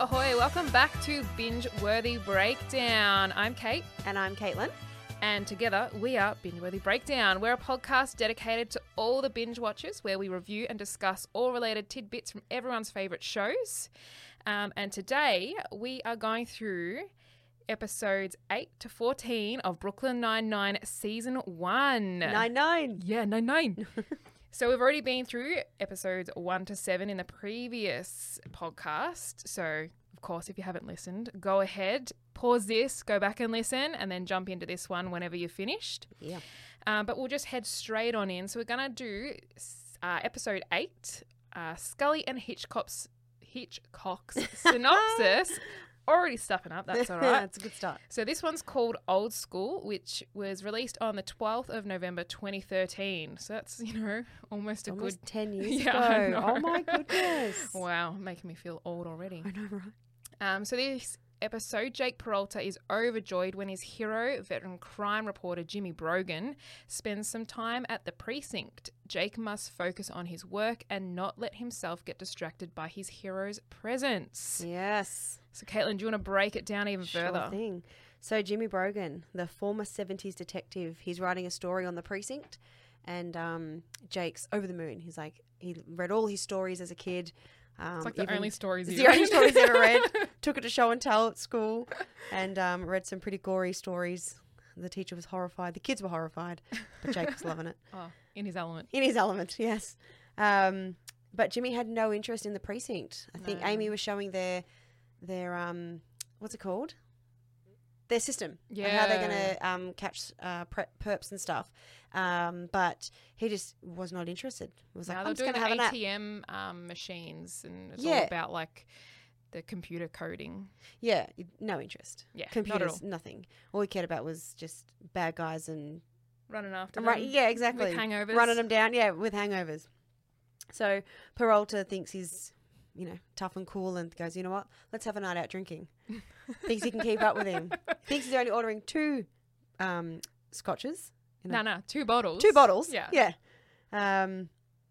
Ahoy, welcome back to Binge Worthy Breakdown. I'm Kate, And I'm Caetlyn. and together we are Binge Worthy Breakdown. We're a podcast dedicated to all the binge watchers where we review and discuss all related tidbits from everyone's favourite shows. Um, and today we are going through episodes 8 to 14 of Brooklyn Nine-Nine Season 1. Nine nine. Yeah, nine nine. so we've already been through episodes one to seven in the previous podcast. So of course, if you haven't listened, go ahead, pause this, go back and listen, and then jump into this one whenever you're finished. Yeah. Um, but we'll just head straight on in. So we're gonna do uh, episode eight, uh, Scully and Hitchcock's Hitchcock's synopsis. Already stuffing up. That's all right. That's a good start. So this one's called Old School, which was released on the 12th of November 2013. So that's, you know, almost a Almost good 10 years Yeah, ago. Oh my goodness. Wow, making me feel old already. I know, right? Um, so this episode, Jake Peralta is overjoyed when his hero, veteran crime reporter Jimmy Brogan, spends some time at the precinct. Jake must focus on his work and not let himself get distracted by his hero's presence. Yes. So, Caetlyn, do you want to break it down even Sure further? thing. So Jimmy Brogan, the former 70s detective, he's writing a story on the precinct and um, Jake's over the moon. He's like, he read all his stories as a kid. Um, It's like the even- only stories it's you the only stories he ever read. Took it to show and tell at school and um, read some pretty gory stories. The teacher was horrified. The kids were horrified, but Jake was loving it. Oh, in his element. in his element, yes. Um, but Jimmy had no interest in the precinct. I think No. Amy was showing their their um, what's it called? Their system. of How they're going to um, catch uh, perps and stuff. Um, but he just was not interested. He was like, Now I'm they're just doing going to have. ATM um, machines, and it's all about like the computer coding. Yeah, no interest. Yeah, not Computers, all. nothing. All he cared about was just bad guys and Running after right. them Yeah, exactly. with hangovers. running them down. Yeah, with hangovers. So Peralta thinks he's, you know, tough and cool, and goes, you know what? Let's have a night out drinking. thinks he can keep up with him. Thinks he's only ordering two um, scotches. No, no, two bottles. two bottles. Yeah. yeah. Um,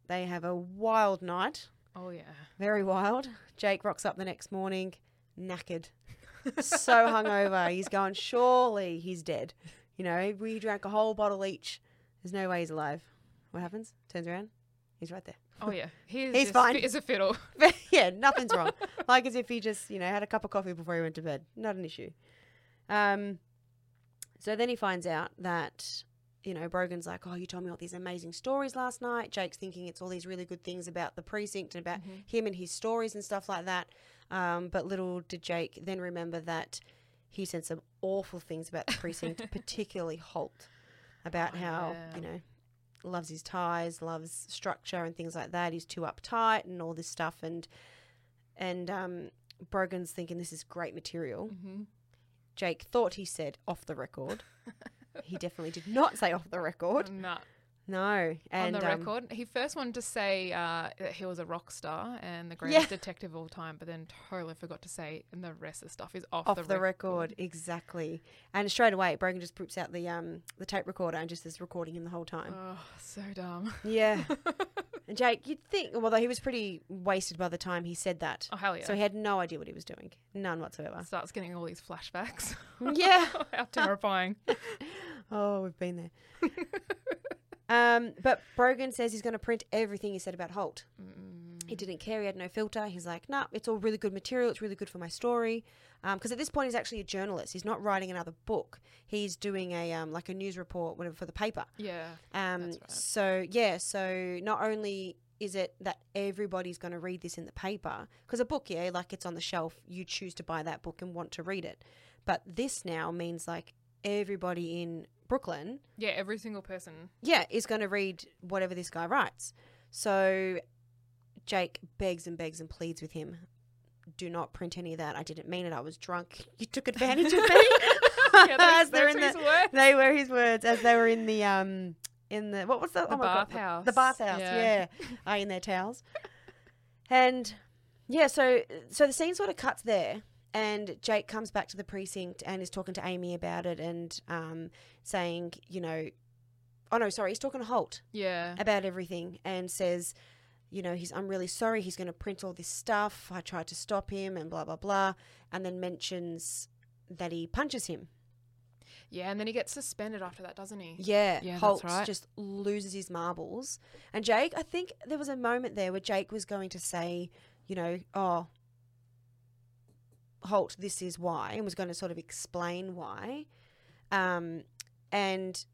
they have a wild night, Oh yeah. very wild. Jake rocks up the next morning, knackered, so hungover. He's going, surely he's dead. You know, we drank a whole bottle each. There's no way he's alive. What happens? Turns around, he's right there. Oh yeah. He's, He's fine. as a fiddle. yeah, nothing's wrong. like as if he just, you know, had a cup of coffee before he went to bed. Not an issue. Um, so then he finds out that, you know, Brogan's like, oh, you told me all these amazing stories last night. Jake's thinking it's all these really good things about the precinct and about him and his stories and stuff like that. Um, but little did Jake then remember that he said some awful things about the precinct, particularly Holt, about Oh, how, yeah. you know, loves his ties, loves structure and things like that. He's too uptight and all this stuff. And and um, Brogan's thinking this is great material. Mm-hmm. Jake thought he said off the record. he definitely did not say off the record. No, No, and on the um, record, he first wanted to say uh, that he was a rock star and the greatest detective of all time, but then totally forgot to say, and the rest of the stuff is off, off the, record. exactly. And straight away, Brogan just whips out the um the tape recorder and just is recording him the whole time. Oh, so dumb. Yeah. and Jake, you'd think, although he was pretty wasted by the time he said that. Oh hell yeah. So he had no idea what he was doing. None whatsoever. Starts getting all these flashbacks. yeah. How terrifying. Oh, we've been there. Um, but Brogan says he's going to print everything he said about Holt. He didn't care. He had no filter. He's like, nah, it's all really good material. It's really good for my story. Because at this point, he's actually a journalist. He's not writing another book. He's doing a um, like a news report, whatever, for the paper. Yeah. Um, right. So yeah, so not only is it that everybody's going to read this in the paper, because a book, yeah, like it's on the shelf, you choose to buy that book and want to read it. But this now means like everybody in Brooklyn, Yeah, every single person. yeah, is going to read whatever this guy writes. So Jake begs and begs and pleads with him. Do not print any of that. I didn't mean it. I was drunk. You took advantage of me. Yeah, those, As they're in the- they were his words as they were in the um in the what was the, The oh bathhouse. the bathhouse Yeah. yeah, in their towels and yeah so so the scene sort of cuts there and Jake comes back to the precinct and is talking to Amy about it and um saying you know oh no sorry he's talking to Holt Yeah. about everything and says you know, he's I'm really sorry. He's going to print all this stuff. I tried to stop him, and blah blah blah, and then mentions that he punches him. Yeah, and then he gets suspended after that, doesn't he? Yeah, Yeah, Holt right. just loses his marbles, and Jake. I think there was a moment there where Jake was going to say, you know, oh, Holt, this is why, and was going to sort of explain why, um, and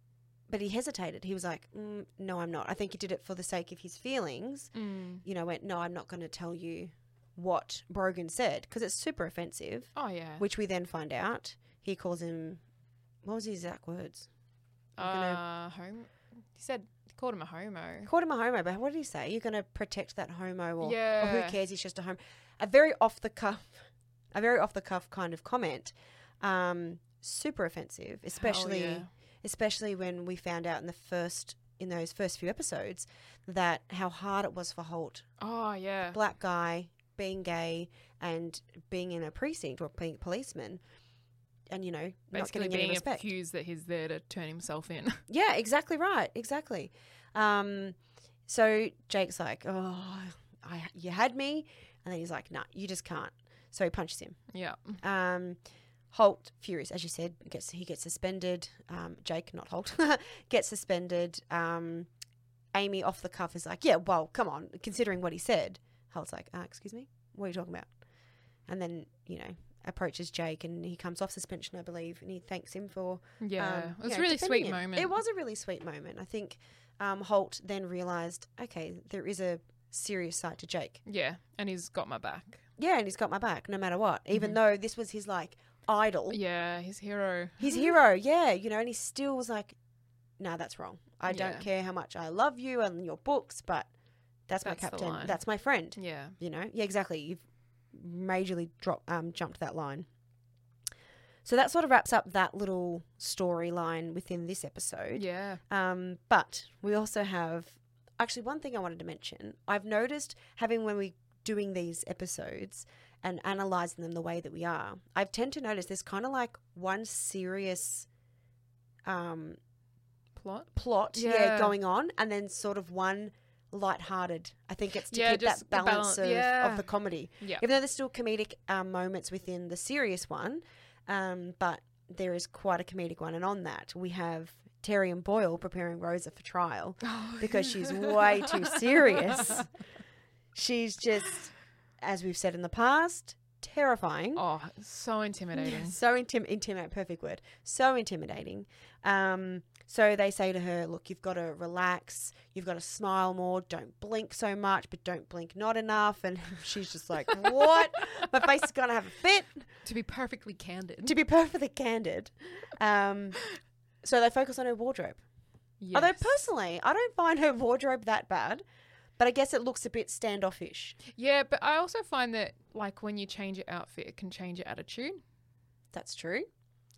but he hesitated. He was like, mm, no, I'm not. I think he did it for the sake of his feelings. Mm. You know, went, no, I'm not going to tell you what Brogan said because it's super offensive, Oh yeah. which we then find out. He calls him, what was his exact words? I'm Uh, home. He said he called him a homo. Called him a homo, but what did he say? You're going to protect that homo, or, or Yeah. who cares? He's just a homo. A very off the cuff, a very off the cuff kind of comment. Um, super offensive, especially yeah. especially when we found out in the first in those first few episodes that how hard it was for Holt, Oh yeah. black guy, being gay and being in a precinct or being a policeman, and you know not Basically getting any being respect. accused that he's there to turn himself in. Yeah, exactly right. Exactly. Um, so Jake's like, "Oh, I, you had me," and then he's like, "Nah, you just can't." So he punches him. yeah. Um, Holt, furious, as you said, gets he gets suspended. Um, Jake, not Holt, gets suspended. Um, Amy, off the cuff, is like, "Yeah, well, come on." Considering what he said, Holt's like, uh, "Excuse me, what are you talking about?" And then you know approaches Jake, and he comes off suspension, I believe, and he thanks him for Yeah. um, it was yeah, a really sweet him. moment. It was a really sweet moment. I think um, Holt then realised, okay, there is a serious side to Jake. Yeah, and he's got my back. Yeah, and he's got my back no matter what. Even Mhm. though this was his like idol, Yeah, his hero. his hero. Yeah, you know, and he still was like, "No, that's wrong. I Yeah. don't care how much I love you and your books, but that's, That's my captain. That's my friend." Yeah. You know, yeah, exactly. You've majorly dropped, um, jumped that line. So that sort of wraps up that little storyline within this episode. Yeah. Um, but we also have actually one thing I wanted to mention. I've noticed having when we doing these episodes and analyzing them the way that we are, I tend to notice there's kind of like one serious um, Plot. plot, yeah. Yeah. going on, and then sort of one light-hearted. I think it's to Yeah, keep that balance balance- of, yeah. of the comedy. Yeah. Even though there's still comedic um, moments within the serious one, um, but there is quite a comedic one. And on that, we have Terry and Boyle preparing Rosa for trial because she's way too serious. She's just, as we've said in the past, terrifying. Oh, so intimidating. So intim- intimidate, perfect word. So intimidating. Um, so they say to her, look, you've got to relax. You've got to smile more. Don't blink so much, but don't blink not enough. And she's just like, what? My face is going to have a fit. to be perfectly candid. To be perfectly candid. Um, so they focus on her wardrobe. Although personally, I don't find her wardrobe that bad. But I guess it looks a bit standoffish. Yeah, but I also find that like when you change your outfit, it can change your attitude. That's true.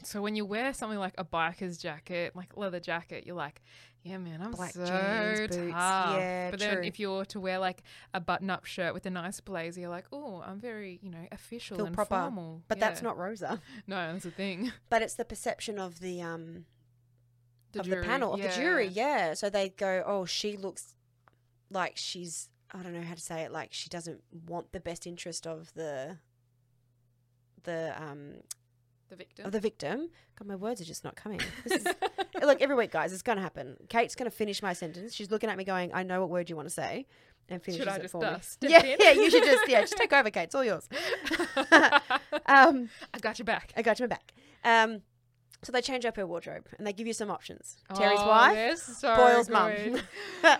So when you wear something like a biker's jacket, like leather jacket, you're like, yeah, man, I'm Black so jeans, boots. tough. Yeah, but then true. if you're to wear like a button-up shirt with a nice blazer, you're like, oh, I'm very, you know, official Feel and proper. formal. But that's not Rosa. No, that's the thing. But it's the perception of the um The of jury, the panel of yeah. the jury. Yeah. So they go, oh, she looks like she's I don't know how to say it. Like she doesn't want the best interest of the the um The victim. of the victim. God, my words are just not coming. This is, look, every week, guys, it's going to happen. Kate's going to finish my sentence. She's looking at me, going, "I know what word you want to say," and finishes Should I it for uh, me. Yeah, in? yeah. You should just yeah, just take over, Kate. It's all yours. Um, I got your back. I got your back. Um, so they change up her wardrobe and they give you some options. Terry's Oh, wife, so Boyle's mum.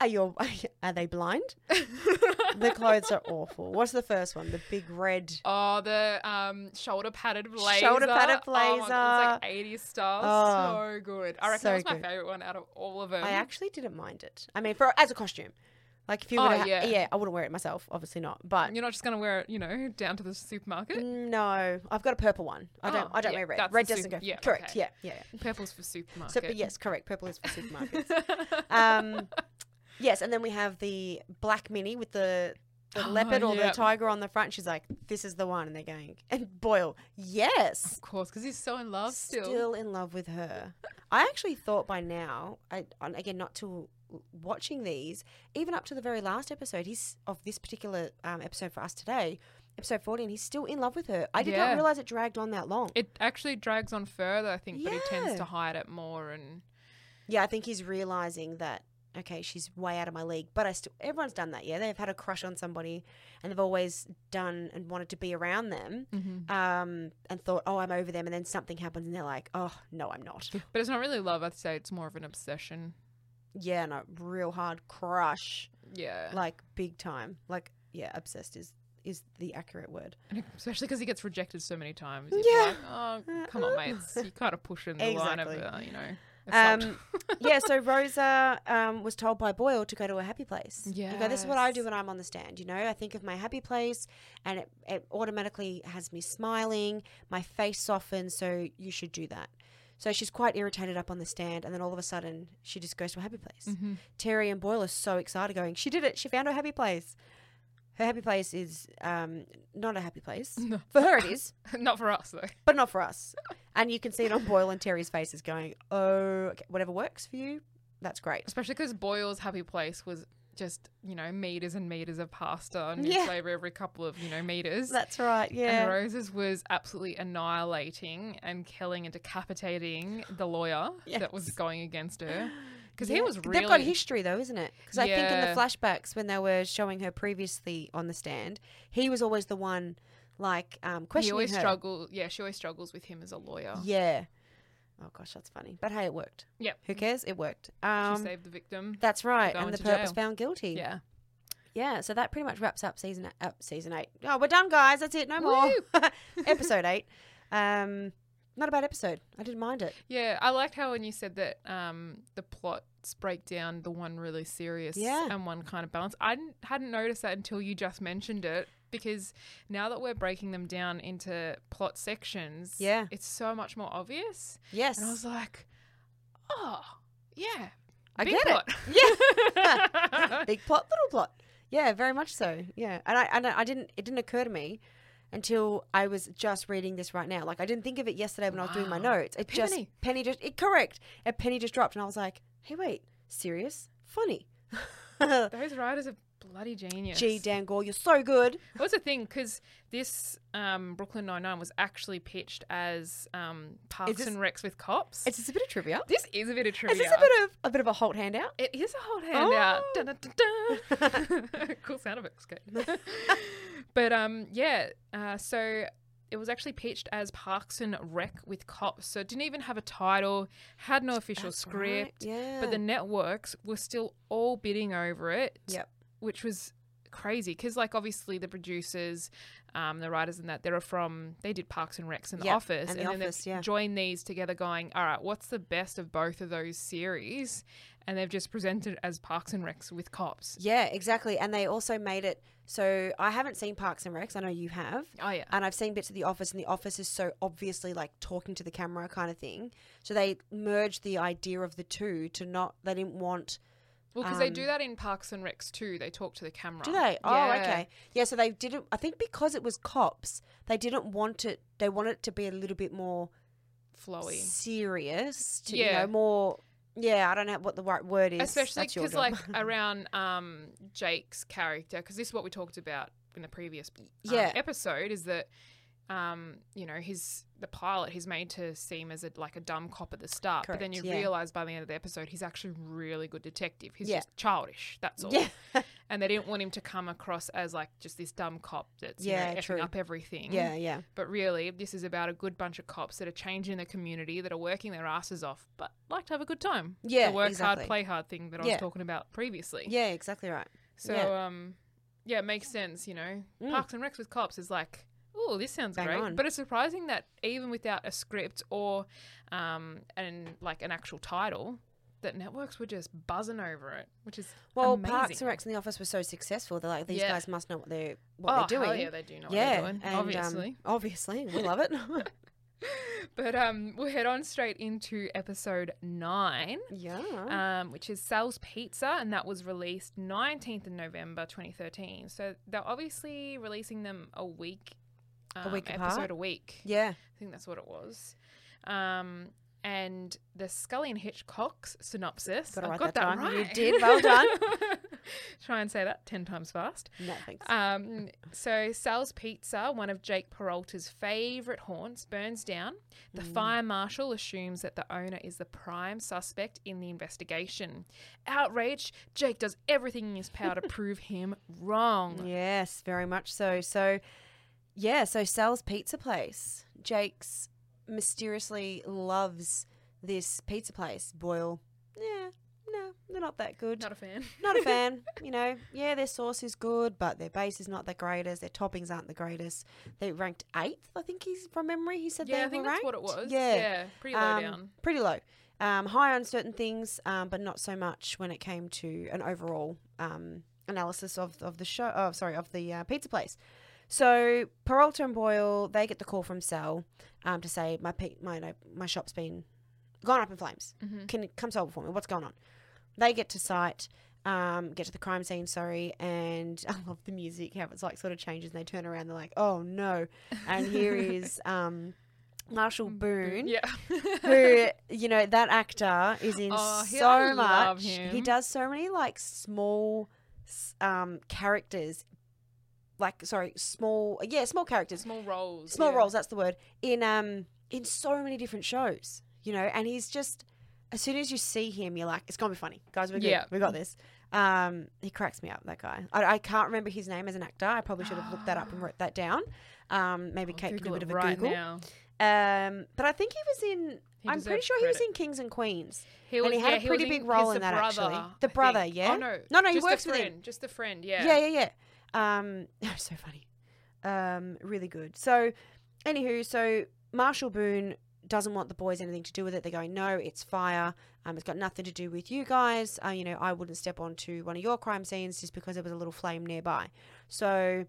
are you are they blind? the clothes are awful. What's the first one? The big red. Oh, the um, shoulder padded blazer. Shoulder padded Oh my God, blazer. it's like 80s style. Oh, so good. I reckon so that was my good. favorite one out of all of them. I actually didn't mind it. I mean, for as a costume, like if you were Oh, ha- yeah. yeah, I wouldn't wear it myself, obviously not. But You're not just gonna wear it, you know, down to the supermarket. no, I've got a purple one. I don't. Oh, I don't yeah, wear red. Red doesn't sup- go. yeah, correct. okay. Yeah, yeah. yeah. Purple's for supermarket. So, yes, correct. Purple is for supermarkets. um, yes, and then we have the black mini with the, the Oh, leopard or yep. the tiger on the front. She's like, "This is the one," and they're going. And Boyle, yes, of course, because he's so in love still. still in love with her. I actually thought by now, I again not to watching these, even up to the very last episode, he's of this particular um, episode for us today, episode 14, he's still in love with her. I did Yeah. not realize it dragged on that long. It actually drags on further, I think, but he tends to hide it more. And yeah, I think he's realizing that, okay, she's way out of my league, but I still, everyone's done that. Yeah. They've had a crush on somebody and they've always done and wanted to be around them um, and thought, oh, I'm over them. And then something happens and they're like, oh, no, I'm not. but it's not really love. I'd say it's more of an obsession. yeah, no, real hard crush. Yeah, like big time. Like yeah, obsessed is is the accurate word. And especially because he gets rejected so many times. You're Yeah. like, oh, come on, mates. You kind of pushing the line of, Exactly. uh, you know. Um, yeah, so Rosa um, was told by Boyle to go to a happy place. You go, this is what I do when I'm on the stand. You know, I think of my happy place and it, it automatically has me smiling, my face softens, so you should do that. So she's quite irritated up on the stand, and then all of a sudden she just goes to a happy place. Mhm. Terry and Boyle are so excited, going, She did it. She found her happy place. Her happy place is um, not a happy place. No. For her, it is. Not for us, though. but not for us. And you can see it on Boyle and Terry's faces going, oh, okay, whatever works for you, that's great. Especially because Boyle's happy place was just, you know, meters and meters of pasta his Yeah. flavour every couple of, you know, meters. That's right, yeah. And. Rosa's was absolutely annihilating and killing and decapitating the lawyer that was going against her. Because he was really. They've got history though, isn't it? Because I think in the flashbacks when they were showing her previously on the stand, he was always the one like um, he questioning always her. struggles. Yeah, she always struggles with him as a lawyer. Yeah. Oh gosh, that's funny. But hey, it worked. Yep. Who cares? It worked. She Um, saved the victim. that's right. And the perp was found guilty. Yeah. Yeah, so that pretty much wraps up season uh, season eight. Oh, we're done, guys. That's it. No more. episode eight. Um, not a bad episode. I didn't mind it. Yeah, I liked how when you said that um, the plots break down the one really serious Yeah. and one kind of balance. I didn't, hadn't noticed that until you just mentioned it because now that we're breaking them down into plot sections, Yeah. it's so much more obvious. Yes, And I was like, oh, yeah. I big get plot. Yeah. big plot, little plot. Yeah, very much so. Yeah, and I and I didn't. It didn't occur to me until I was just reading this right now. Like I didn't think of it yesterday when I was doing my notes. It just Penny. penny just it, correct. A penny just dropped, and I was like, hey, wait, serious, funny. Those writers are bloody genius. Gee, Dan Goor, you're so good. What's the thing? Because this um, Brooklyn Nine Nine was actually pitched as um, Parks this- and Recs with cops. It's just a bit of trivia. this is a bit of trivia. Is this a bit of a bit of a Holt handout? It is a Holt handout. Oh. Dun, dun, dun, cool sound effects, Kate. but um, yeah. Uh, so it was actually pitched as Parks and Rec with cops. So it didn't even have a title, had no official That's script. right, Yeah. But the networks were still all bidding over it. Yep. Which was crazy because, like, obviously the producers, um, the writers, and that they're from they did Parks and Recs in the Yep, Office, and The then Office, they've yeah. joined these together, going, all right, what's the best of both of those series? And they've just presented as Parks and Recs with cops. yeah, exactly. And they also made it so I haven't seen Parks and Recs. I know you have. Oh yeah, and I've seen bits of The Office, and The Office is so obviously like talking to the camera kind of thing. So they merged the idea of the two to not. They didn't want. Well, because they um, do that in Parks and Recs too. They talk to the camera. Do they? Oh, Yeah. okay. Yeah. So they didn't. I think because it was cops, they didn't want it. They wanted it to be a little bit more Flowy. serious. To, You Yeah. know, more. Yeah, I don't know what the right word is. especially because like around um jake's character because this is what we talked about in the previous um, Yeah. episode is that um you know his the pilot he's made to seem as a like a dumb cop at the start but then you yeah. realize by the end of the episode he's actually a really good detective he's Yeah. just childish that's all yeah, and they didn't want him to come across as like just this dumb cop that's you Yeah, know, effing true. up everything yeah, yeah. but really this is about a good bunch of cops that are changing the community that are working their asses off but like to have a good time Yeah, the work exactly. hard play hard thing that I was talking about previously. Yeah, exactly right. So yeah. um yeah, it makes sense, you know. Mm. Parks and Recs with cops is like, oh, this sounds Bang great. on. But it's surprising that even without a script or um and like an actual title, that networks were just buzzing over it, which is Well, amazing. Parks and Recs in the office were so successful. They're like, these Yeah. guys must know what they're what oh, they're doing. yeah, they do know yeah, what they're doing, and, um, obviously. obviously, we love it. but um, we'll head on straight into episode nine. yeah. um, which is Sal's Pizza, and that was released 19th of November 2013. So they're obviously releasing them a week, um, week episode apart? a week. yeah. I think that's what it was. Um, and the Scully and Hitchcock's synopsis. Gotta I've got that that, down. You did. Well done. Try and say that 10 times fast. No thanks. Um, so Sal's Pizza, one of Jake Peralta's favourite haunts, burns down. The Mm. fire marshal assumes that the owner is the prime suspect in the investigation. Outraged, Jake does everything in his power to prove him wrong. Yes, very much so. So, yeah, so Sal's Pizza Place. Jake's mysteriously loves this pizza place. Boyle, yeah, no, they're not that good. Not a fan. Not a fan. You know, yeah, their sauce is good, but their base is not the greatest. Their toppings aren't the greatest. They ranked eighth, I think he's from memory. He said Yeah, they I think were that's ranked. what it was. Yeah, Yeah, pretty low Um, down. Pretty low. Um, high on certain things, um, but not so much when it came to an overall um, analysis of, of the show. Oh, sorry, of the uh, pizza place. So Peralta and Boyle, they get the call from Sal um, to say my pe- my no, my shop's been gone up in flames. Mhm. Can you come solve it for me? What's going on? They get to site, um, get to the crime scene. Sorry, and I love the music how it's like sort of changes. and They turn around, they're like, oh no, and here is um, Marshall Boone Yeah. who you know that actor is in Oh, so I much. He does so many like small um characters, like sorry, small yeah, small characters, Small roles. small yeah. roles. That's the word in um in so many different shows. You know, and he's just as soon as you see him, you're like, it's gonna be funny, guys. We're good. Yeah. We got this. Um, he cracks me up. That guy. I, I can't remember his name as an actor. I probably should have looked that up and wrote that down. Um, maybe I'll Kate can do a bit of a right Google. now. Um, but I think he was in. He I'm pretty sure he was in Kings and Queens. He was, And he had a pretty big role in that, brother, actually. The brother, yeah? Oh, no. No, no, he works with him. Just the friend, yeah. Yeah, yeah, yeah. Um, so funny. Um, really good. So, anywho, so Marshall Boone doesn't want the boys anything to do with it. They're going, no, it's fire. Um, it's got nothing to do with you guys. Uh, you know, I wouldn't step onto one of your crime scenes just because there was a little flame nearby. So,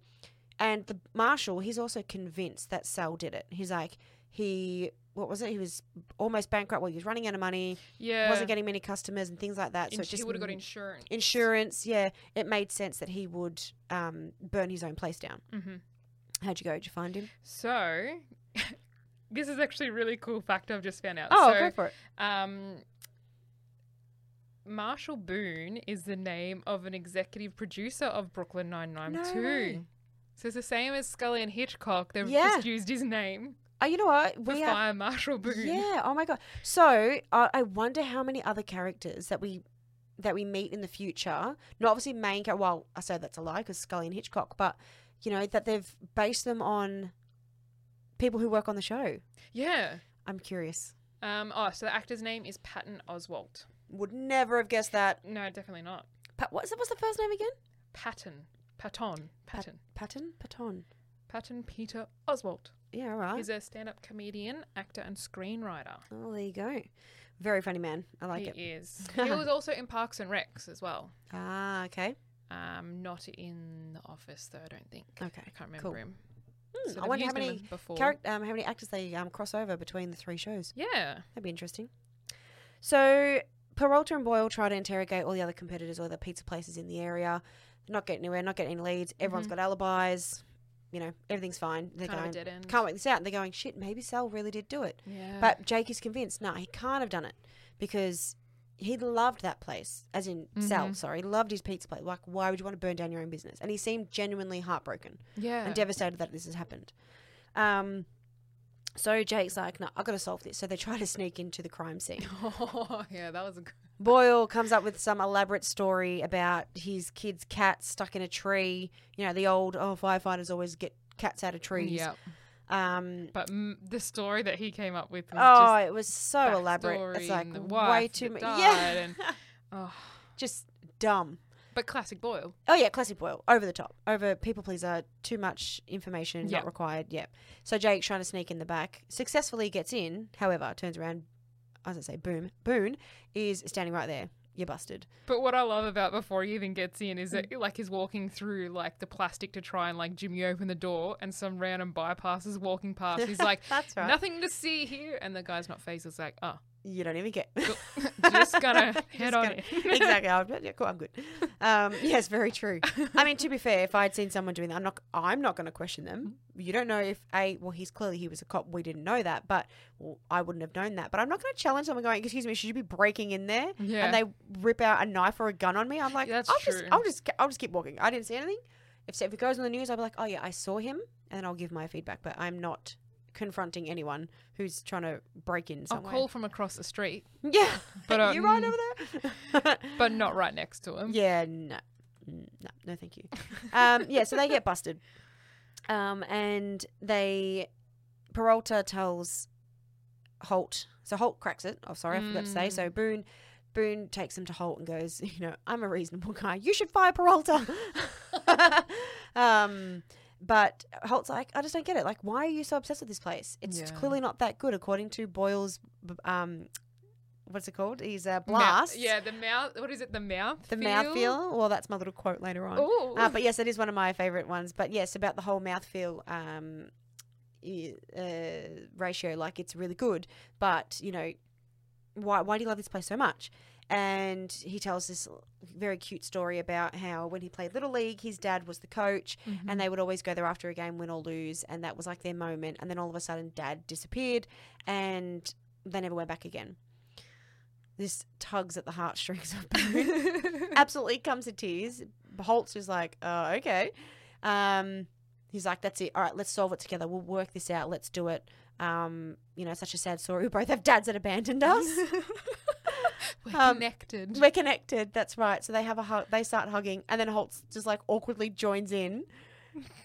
and the marshal, he's also convinced that Sal did it. He's like, he, what was it? He was almost bankrupt. Well, he was running out of money, Yeah. wasn't getting many customers and things like that. So Ins- just he would have got insurance. insurance. Yeah, it made sense that he would um, burn his own place down. hmm How'd you go? Did you find him? So, this is actually a really cool fact I've just found out. Oh, so, go for it. Um, Marshall Boone is the name of an executive producer of Brooklyn Nine Nine No So it's the same as Scully and Hitchcock. They've Yeah. just used his name Oh, you know what? We have. Fire Marshall Boone. Yeah. Oh my god. So uh, I wonder how many other characters that we that we meet in the future. Not obviously main character. Well, I say that's a lie because Scully and Hitchcock, but you know that they've based them on people who work on the show. Yeah. I'm curious. Um, oh, so the actor's name is Patton Oswalt. Would never have guessed that. No, definitely not. Pat, what's what's the first name again? Patton. Patton. Patton. Patton. Patton. Patton Peter Oswalt. Yeah. Right. He's a stand-up comedian, actor, and screenwriter. Oh, there you go. Very funny man. I like it. he it. is. he was also in Parks and Recs as well. Ah, okay. Um, not in The Office though. I don't think. Okay. I can't remember cool. him. Hmm, So I wonder how many. Charac- um, how many actors they um, cross over between the three shows. yeah. That'd be interesting. So Peralta and Boyle try to interrogate all the other competitors or the pizza places in the area. They're not getting anywhere, not getting any leads. Everyone's Mhm. got alibis. You know, everything's fine. They're kind going, of a dead can't work this out. And they're going, shit, maybe Sal really did do it. Yeah. But Jake is convinced, no, he can't have done it because he loved that place, as in Sal, Mhm. sorry, loved his pizza place. Like, why would you want to burn down your own business? And he seemed genuinely heartbroken yeah. and devastated that this has happened. Um, so Jake's like, no, I've got to solve this. So they try to sneak into the crime scene. oh, yeah, that was a good. Boyle comes up with some elaborate story about his kid's cat stuck in a tree. You know, the old, oh, firefighters always get cats out of trees. Yeah. Um, But m- the story that he came up with was oh, it was so elaborate. It's like way too much. Yeah. and- oh, Just dumb. But classic Boyle. Oh yeah, classic Boyle. Over the top. Over people pleaser. Too much information Yeah. not required. Yeah. So Jake's trying to sneak in the back. Successfully gets in. However, turns around. As I say, boom, Boone is standing right there. You're busted. But what I love about before he even gets in is Mm. that like he's walking through like the plastic to try and like Jimmy open the door, and some random bypass is walking past. He's like, That's right. nothing to see here, and the guy's not phased. It's like, oh, you don't even care. Just gonna head Just on gonna- exactly. I was, yeah, cool. I'm good. Um, yes, very true. I mean, to be fair, if I'd seen someone doing that, I'm not. I'm not going to question them. You don't know if a. Well, he's clearly he was a cop. We didn't know that, but well, I wouldn't have known that. But I'm not going to challenge someone going, "Excuse me, should you be breaking in there?" Yeah. And they rip out a knife or a gun on me. I'm like, that's I'll just. I'll just, I'll just keep walking. I didn't see anything. If if it goes on the news, I'll be like, oh yeah, I saw him, and I'll give my feedback. But I'm not confronting anyone who's trying to break in I'll call from across the street, Yeah, But, but you right um, over there. but not right next to him. Yeah, no, Mm, no, no, thank you. Um, yeah, so they get busted, um, and they Peralta tells Holt. So Holt cracks it. Oh, sorry, I forgot to say. So Boone. Boone takes him to Holt and goes, you know, I'm a reasonable guy. You should fire Peralta. um, but Holt's like, I just don't get it. Like, why are you so obsessed with this place? It's Yeah. clearly not that good, according to Boyle's, b- um, what's it called? He's Mou- blast. yeah, the mouth. What is it? The mouth. The mouth feel. Well, that's my little quote later on. Uh, but yes, it is one of my favorite ones. But yes, about the whole mouthfeel um, i- uh, ratio, like it's really good. But you know, why why do you love this place so much? And he tells this very cute story about how when he played little league, his dad was the coach, Mm-hmm. and they would always go there after a game, win or lose, and that was like their moment. And then all of a sudden, dad disappeared, and they never went back again. This tugs at the heartstrings of absolutely comes to tears. Holtz is like, oh, okay. Um, he's like, that's it. All right, let's solve it together. We'll work this out. Let's do it. Um, you know, such a sad story. We both have dads that abandoned us. We're Um, connected. We're connected. That's right. So they have a hug. They start hugging, and then Holt's just like awkwardly joins in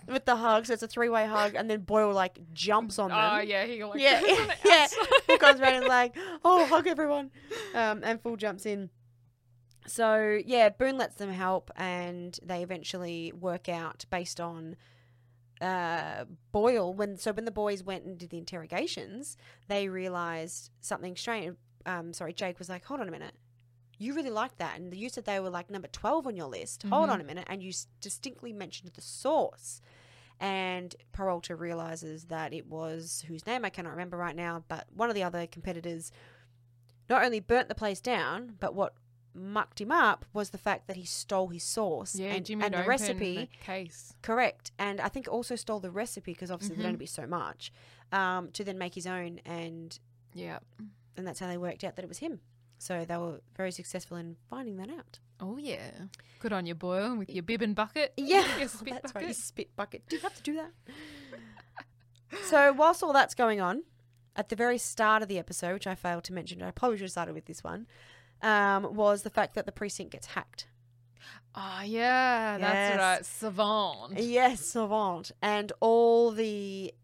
with the hug. So it's a three-way hug, and then Boyle like jumps on them. Oh yeah, he like Yeah, yeah. He comes around and like, oh, hug everyone. Um, and Fool jumps in. So yeah, Boone lets them help, and they eventually work out based on uh, Boyle. When so when the boys went and did the interrogations, they realized something strange. Um, sorry, Jake was like, hold on a minute. You really liked that, and you said they were like number twelve on your list. Hold Mhm. on a minute, and you distinctly mentioned the source. And Peralta realizes that it was whose name I cannot remember right now, but one of the other competitors not only burnt the place down, but what mucked him up was the fact that he stole his sauce Yeah, and, Jimmy and the recipe. the case. Correct, and I think also stole the recipe because obviously there'd Mhm. only be so much um, to then make his own, and Yeah. And that's how they worked out that it was him. So they were very successful in finding that out. Oh yeah. Good on you, Boyle, with your bib and bucket. Yeah, Your spit that's right. bucket. Your spit bucket. Do you have to do that? so whilst all that's going on, at the very start of the episode, which I failed to mention, I probably should have started with this one, um, was the fact that the precinct gets hacked. Oh yeah, that's right. Savant. Yes, savant, and all the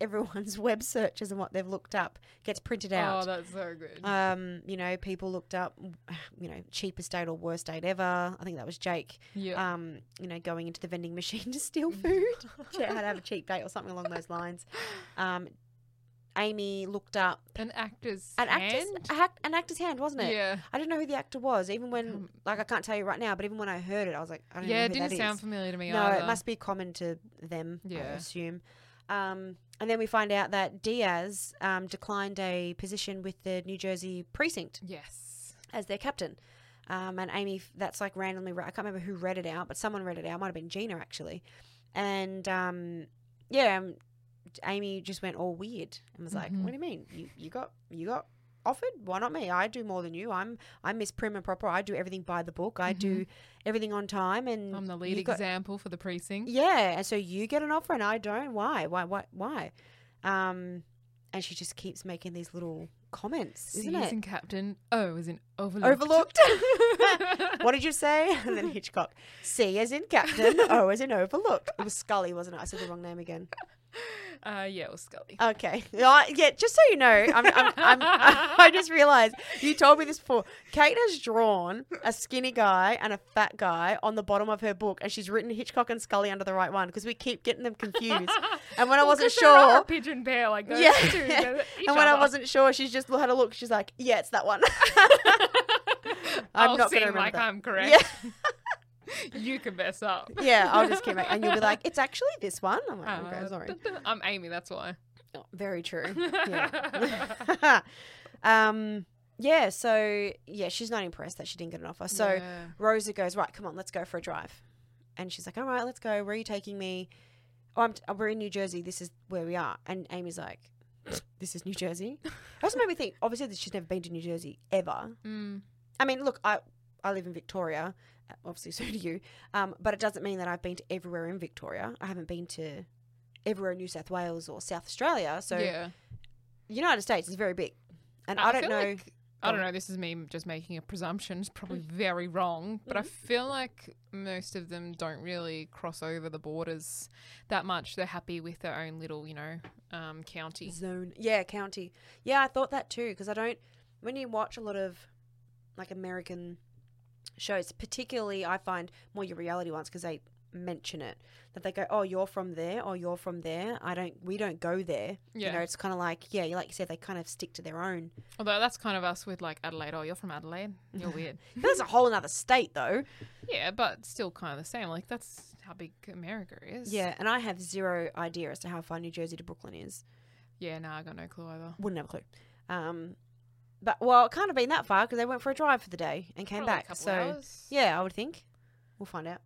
everyone's web searches and what they've looked up gets printed out. Oh, that's so good. um, you know, people looked up, you know, cheapest date or worst date ever. I think that was Jake. yeah. um, you know, going into the vending machine to steal food. Had to have a cheap date or something along those lines. Um, Amy looked up An actor's an hand. actor's an actor's hand, wasn't it? Yeah. I didn't know who the actor was. Even when, Um, like, I can't tell you right now, but even when I heard it, I was like, I don't Yeah, know it didn't sound is. familiar to me No, either. it must be common to them. Yeah. I Yeah. assume. Um, and then we find out that Diaz um, declined a position with the New Jersey precinct Yes. as their captain. Um, and Amy, that's like randomly, I can't remember who read it out, but someone read it out. Might have been Gina actually. And um, yeah, um, Amy just went all weird and was like, Mhm. "What do you mean? You you got you got offered? Why not me? I do more than you. I'm I'm Miss Prim and Proper. I do everything by the book. I do everything on time. And I'm the lead got- example for the precinct. yeah, and so you get an offer and I don't. Why? Why? Why? Why? Um, and she just keeps making these little comments, C isn't is it? in captain. O is in overlooked. Overlooked. what did you say? And then Hitchcock. C as in captain, O as in overlooked. It was Scully, wasn't it? I said the wrong name again. Uh, yeah, it was Scully. Okay. Yeah, yeah, just so you know, I'm, I'm, I'm, I just realized you told me this before. Kate has drawn a skinny guy and a fat guy on the bottom of her book, and she's written Hitchcock and Scully under the right one because we keep getting them confused. And when I wasn't 'cause there are sure, a pigeon pair like those Yeah. two. and when I other. wasn't sure, she's just had a look. She's like, "Yeah, it's that one." I'm I'll not seem to like that. I'm correct. Yeah. You can mess up. Yeah, I'll just keep it. And you'll be like, it's actually this one. I'm like, Uh, okay, sorry. I'm Amy. That's why. Oh, very true. Yeah. um, yeah, so yeah, she's not impressed that she didn't get an offer. So Yeah. Rosa goes, right, come on, let's go for a drive. And she's like, all right, let's go. Where are you taking me? Oh, I'm t- oh, we're in New Jersey. This is where we are. And Amy's like, this is New Jersey. It also made me think, obviously, that she's never been to New Jersey ever. Mm. I mean, look, I, I live in Victoria. Obviously, so do you. Um, but it doesn't mean that I've been to everywhere in Victoria. I haven't been to everywhere in New South Wales or South Australia. So yeah. United States is very big. And I, don't know. like- I don't know. This is me just making a presumption. It's probably very wrong, but I Mm-hmm. feel like most of them don't really cross over the borders that much. They're happy with their own little, you know, um, county. zone. Yeah, county. Yeah, I thought that too because I don't. When you watch a lot of like American shows, particularly I find more your reality ones because they mention it that they go, "Oh, you're from there," or "You're from there." I don't. We don't go there. Yeah. You know, it's kind of like yeah, like you said, they kind of stick to their own. Although that's kind of us with like Adelaide. Oh, you're from Adelaide. You're weird. That's a whole other state though. yeah, but still kind of the same. Like that's how big America is. Yeah, and I have zero idea as to how far New Jersey to Brooklyn is. Yeah. No, I got no clue either. Wouldn't have a clue. Um, but well, it can't have been that far because they went for a drive for the day and came Probably a back. couple so hours. Yeah, I would think. We'll find out.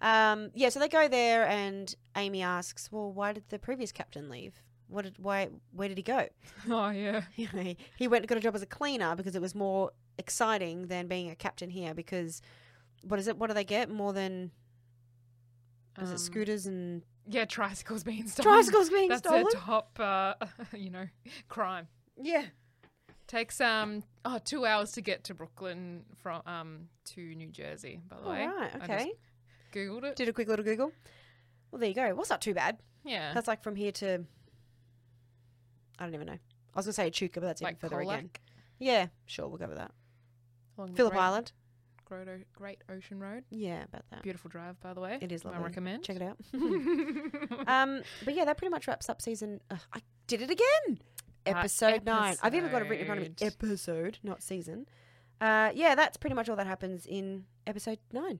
Um, yeah, so they go there, and Amy asks, "Well, why did the previous captain leave? What did why? Where did he go? Oh yeah. he he went and got a job as a cleaner because it was more exciting than being a captain here. Because what is it? What do they get more than? Is Um, it scooters and Yeah, tricycles being stolen. tricycles being stolen. That's stolen? their top, uh, you know, crime. yeah, Takes um oh two hours to get to Brooklyn from um to New Jersey. By the all way, right, okay. googled it. Did a quick little Google. Well, there you go. Well, it's not too bad. Yeah, That's like from here to. I don't even know. I was gonna say Echuca, but that's like even further again. Yeah, sure, we'll go with that. along Phillip Great, Island. Great, Ocean Road. Yeah, about that. Beautiful drive, by the way. It is I recommend. Check it out. um, but yeah, that pretty much wraps up season. Uh, I did it again. Uh, Episode nine. I've even got it written in front of me. episode. Episode, not season. Uh, yeah, that's pretty much all that happens in episode nine.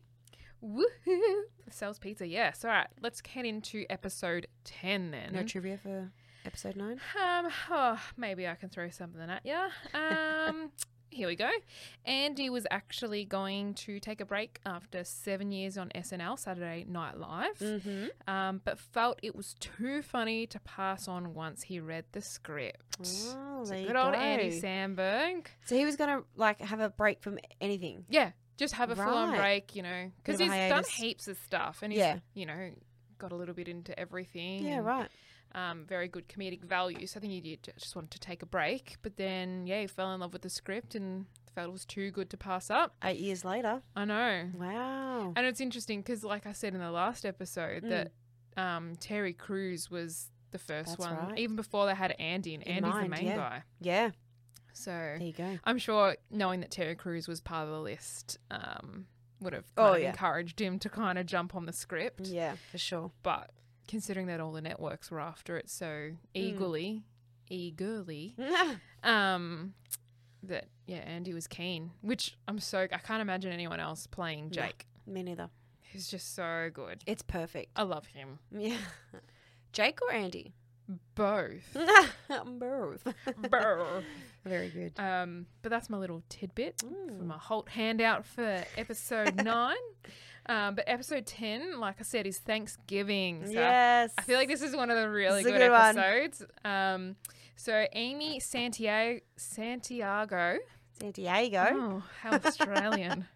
Woohoo! Sal's pizza. Yes. All right. Let's head into episode ten then. No trivia for episode nine. Um, oh, maybe I can throw something at you. Um, here we go. Andy was actually going to take a break after seven years on SNL, Saturday Night Live, Mm-hmm. um, but felt it was too funny to pass on once he read the script. Oh, So good old go. Andy Samberg. So he was gonna like have a break from anything. Yeah, just have a full on break, you know, because he's done heaps of stuff and he's, Yeah. you know, got a little bit into everything. Yeah, right. Um, very good comedic value. So I think he did just wanted to take a break, but then yeah, he fell in love with the script and felt it was too good to pass up. Eight years later. I know, Wow. and it's interesting because, like I said in the last episode, Mm. that um, Terry Crews was the first That's one, right. even before they had Andy, and In Andy's mind, the main yeah. guy. Yeah. So There you go. I'm sure knowing that Terry Crews was part of the list um, would have Oh, yeah. encouraged him to kind of jump on the script. Yeah, for sure. But considering that all the networks were after it so Mm. eagerly, eagerly, um, that yeah, Andy was keen. Which I'm so I can't imagine anyone else playing No. Jake. Me neither. He's just so good. It's perfect. I love him. Yeah. Jake or Andy? Both. Both. Brr. Very good. um, but that's my little tidbit for Mm. my Holt handout for episode nine. Um, but episode ten, like I said, is Thanksgiving. So yes. I feel like this is one of the really This is a good, good episodes. Um, so Amy Santiago, Santiago, Santiago. oh, how Australian.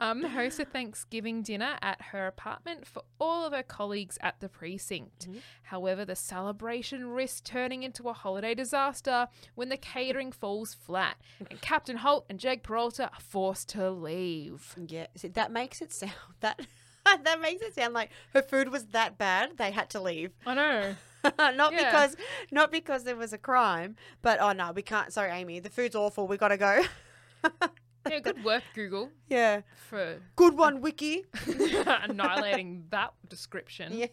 um, hosts a Thanksgiving dinner at her apartment for all of her colleagues at the precinct. Mhm. However, the celebration risks turning into a holiday disaster when the catering falls flat and Captain Holt and Jake Peralta are forced to leave. Yeah. See, that makes it sound that that makes it sound like her food was that bad they had to leave. I know. not Yeah. because not because there was a crime, but oh no, we can't. Sorry, Amy, the food's awful. We gotta go. Yeah, good work, Google, yeah, for good one, Wiki. annihilating that description. yeah,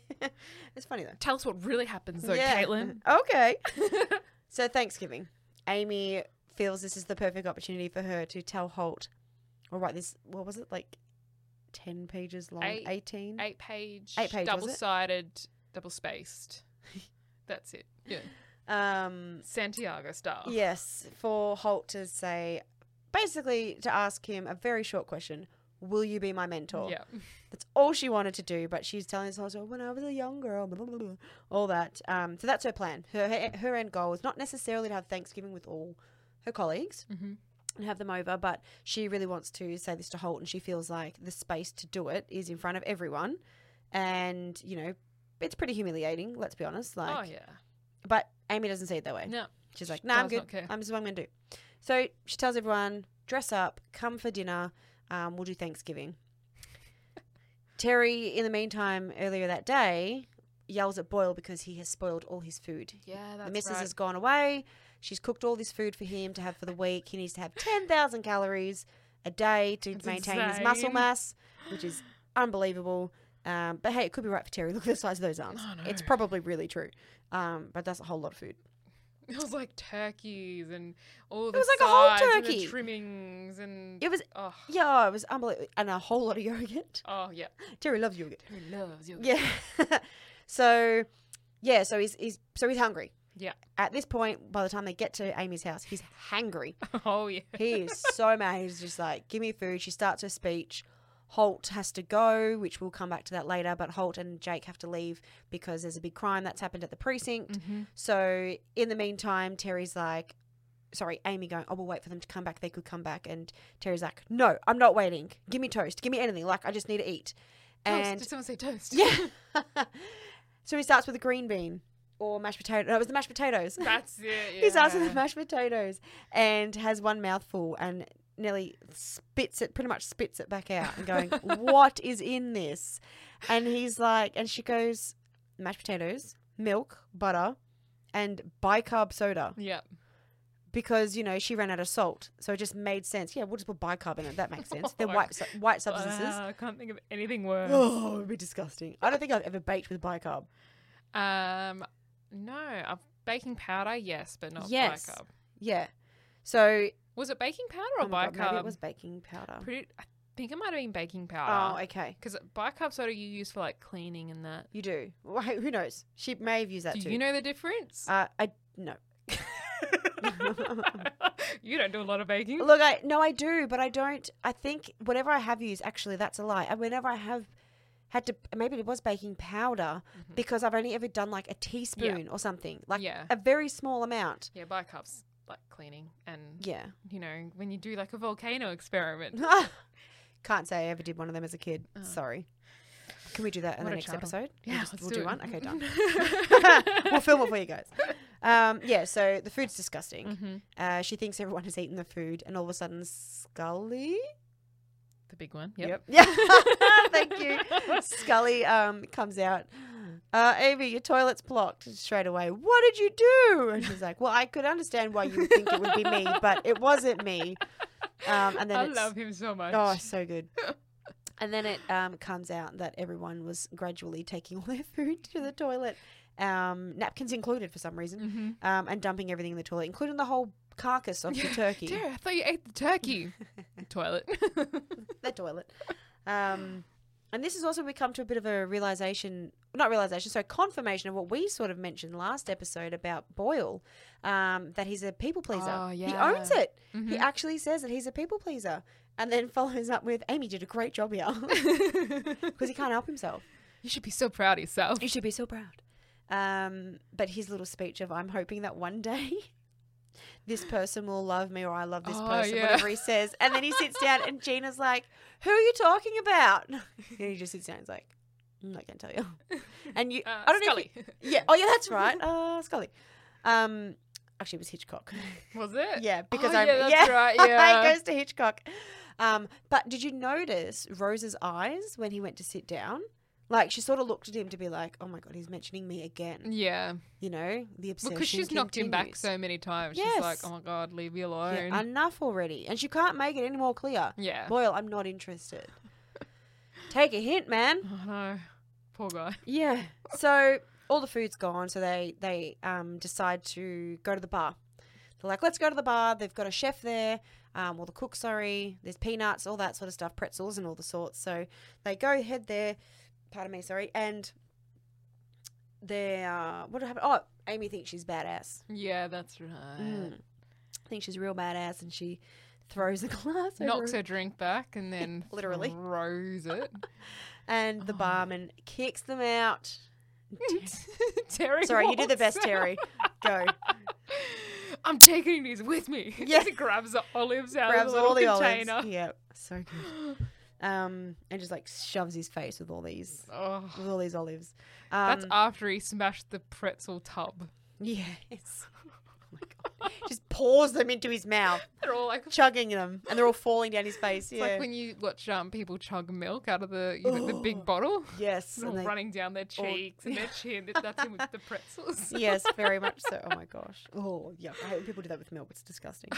it's funny though. Tell us what really happens, though, yeah. Caetlyn. Okay. so Thanksgiving, Amy feels this is the perfect opportunity for her to tell Holt, or write this. What was it like? Ten pages long. Eight- Eighteen. Eight page, Eight page, double sided, double spaced. That's it. Yeah. Um. Santiago style. Yes, for Holt to say basically to ask him a very short question Will you be my mentor? Yeah. That's all she wanted to do, but she's telling us also when I was a young girl, blah, blah, blah, all that. Um, so that's her plan. Her, her her end goal is not necessarily to have Thanksgiving with all her colleagues Mm-hmm. and have them over, but she really wants to say this to Holt, and she feels like the space to do it is in front of everyone, and you know, it's pretty humiliating. Let's be honest. Like, oh yeah. but Amy doesn't see it that way. No. She's like, "No, I'm good. I'm just what I'm gonna do." So she tells everyone, "Dress up, come for dinner. Um, we'll do Thanksgiving." Terry, in the meantime, earlier that day, yells at Boyle because he has spoiled all his food. Yeah, that's the missus right. has gone away. She's cooked all this food for him to have for the week. He needs to have ten thousand calories a day to maintain his muscle insane. mass, which is unbelievable. Um, but hey, it could be right for Terry. Look at the size of those arms. Oh, It's probably really true. Um, but that's a whole lot of food. It was like turkeys and all the it was like a whole sides and turkey. trimmings and It was oh Yeah, it was unbelievable. And a whole lot of yogurt. oh yeah. Terry loves yogurt. Who loves yogurt. Yeah. so, yeah, so he's, he's so he's hungry. Yeah. At this point, by the time they get to Amy's house, he's hangry. Oh yeah. He is so mad. He's just like, give me food. She starts her speech. Holt has to go, which we'll come back to that later, but Holt and Jake have to leave because there's a big crime that's happened at the precinct. Mm-hmm. So in the meantime, Terry's like, sorry, Amy going, oh, we'll wait for them to come back. They could come back. And Terry's like, no, I'm not waiting. Give me toast. Give me anything. Like, I just need to eat. And Did someone say toast? yeah. so he starts with a green bean or mashed potato. No, it was the mashed potatoes. That's it. Yeah. he starts with the mashed potatoes and has one mouthful and Nelly spits it, pretty much spits it back out and going, what is in this? And he's like, and she goes, mashed potatoes, milk, butter, and bicarb soda Yeah. because you know she ran out of salt, so it just made sense. Yeah, we'll just put bicarb in it. That makes sense. They're white white substances. Wow, I can't think of anything worse. Oh, it would be disgusting. I don't think I've ever baked with bicarb. Um, no, uh, baking powder, yes, but not Yes. bicarb. Yeah. So Was it baking powder or oh my God, bicarb? maybe it was baking powder. Pretty, I think it might have been baking powder. Oh, okay. Because bicarb soda you use for like cleaning and that. You do. Well, who knows? She may have used that Do too. you know the difference? Uh, I no. you don't do a lot of baking. Look, I no, I do, but I don't. I think whatever I have used, actually, that's a lie. And whenever I have had to, maybe it was baking powder Mhm. because I've only ever done like a teaspoon or something, like Yeah. a very small amount. Yeah, bicarb's like cleaning, and Yeah. you know when you do like a volcano experiment. Can't say I ever did one of them as a kid. Oh. Sorry. Can we do that in What the next episode? We'll Yeah, just- let's we'll do it. one. Okay, done. we'll film it for you guys. Um, yeah, so the food's disgusting. hmm Uh, she thinks everyone has eaten the food, and all of a sudden, Scully. The big one. Yep. Yeah. Thank you. Scully um, comes out. Uh, Amy, your toilet's blocked straight away. What did you do? And she's like, Well, I could understand why you would think it would be me, but it wasn't me. Um, and then I love him so much. Oh, so good. And then it um, comes out that everyone was gradually taking all their food to the toilet, um, napkins included for some reason, hmm um, and dumping everything in the toilet, including the whole carcass of the turkey. Tara, I thought you ate the turkey. Toilet. the toilet. Um, and this is also we come to a bit of a realization, not realization, so confirmation of what we sort of mentioned last episode about Boyle, um, that he's a people pleaser. Oh, yeah. He owns it. He Mhm. actually says that he's a people pleaser, and then follows up with, "Amy did a great job here because he can't help himself. you should be so proud of yourself. You should be so proud." Um, but his little speech of, "I'm hoping that one day." This person will love me, or I love this Oh, person, yeah. whatever he says. And then he sits down, and Gina's like, Who are you talking about? And he just sits down and he's like, I'm not going to tell you. And you, Uh, I don't know. Scully. you- yeah. Oh, yeah, that's right. Uh, Scully. Um, actually, it was Hitchcock. Was it? Yeah, because oh, I'm. yeah, that's yeah, right. Yeah. it goes to Hitchcock. Um, but did you notice Rosa's eyes when he went to sit down? Like she sort of looked at him to be like, "Oh my god, he's mentioning me again." yeah. You know, the obsession. Because she's knocked him back so many times. Yes. She's like, oh my God, leave me alone. Yeah, enough already, and she can't make it any more clear. yeah. Boyle, I'm not interested. Take a hint, man. Oh no. Poor guy. Yeah. So all the food's gone, so they they um decide to go to the bar. They're like, let's go to the bar. They've got a chef there, um, or the cook, sorry. There's peanuts, all that sort of stuff, pretzels and all the sorts. So they go head there. Pardon me, sorry. And they uh, what happened? Oh, Amy thinks she's badass. Yeah, that's right. Mm. I think she's real badass, and she throws a glass knocks her drink back, and then Literally. throws it. and the Oh. barman kicks them out. Terry. Sorry, you do the best, out. Terry. Go. I'm taking these with me. Yeah. Grabs the olives out Grabs of the little all the container. olives. Yeah, so good. Um, and just like shoves his face with all these Oh, with all these olives. that's Um, after he smashed the pretzel tub. yes. Just pours them into his mouth, They're all like. Chugging them, and they're all falling down his face. Yeah. like when you watch um, people chug milk out of the you know, the big bottle. yes. It's all and they- running down their cheeks and their chin. That's him with the pretzels. yes, very much so. Oh my gosh. Oh, yeah. I hate when people do that with milk. It's disgusting.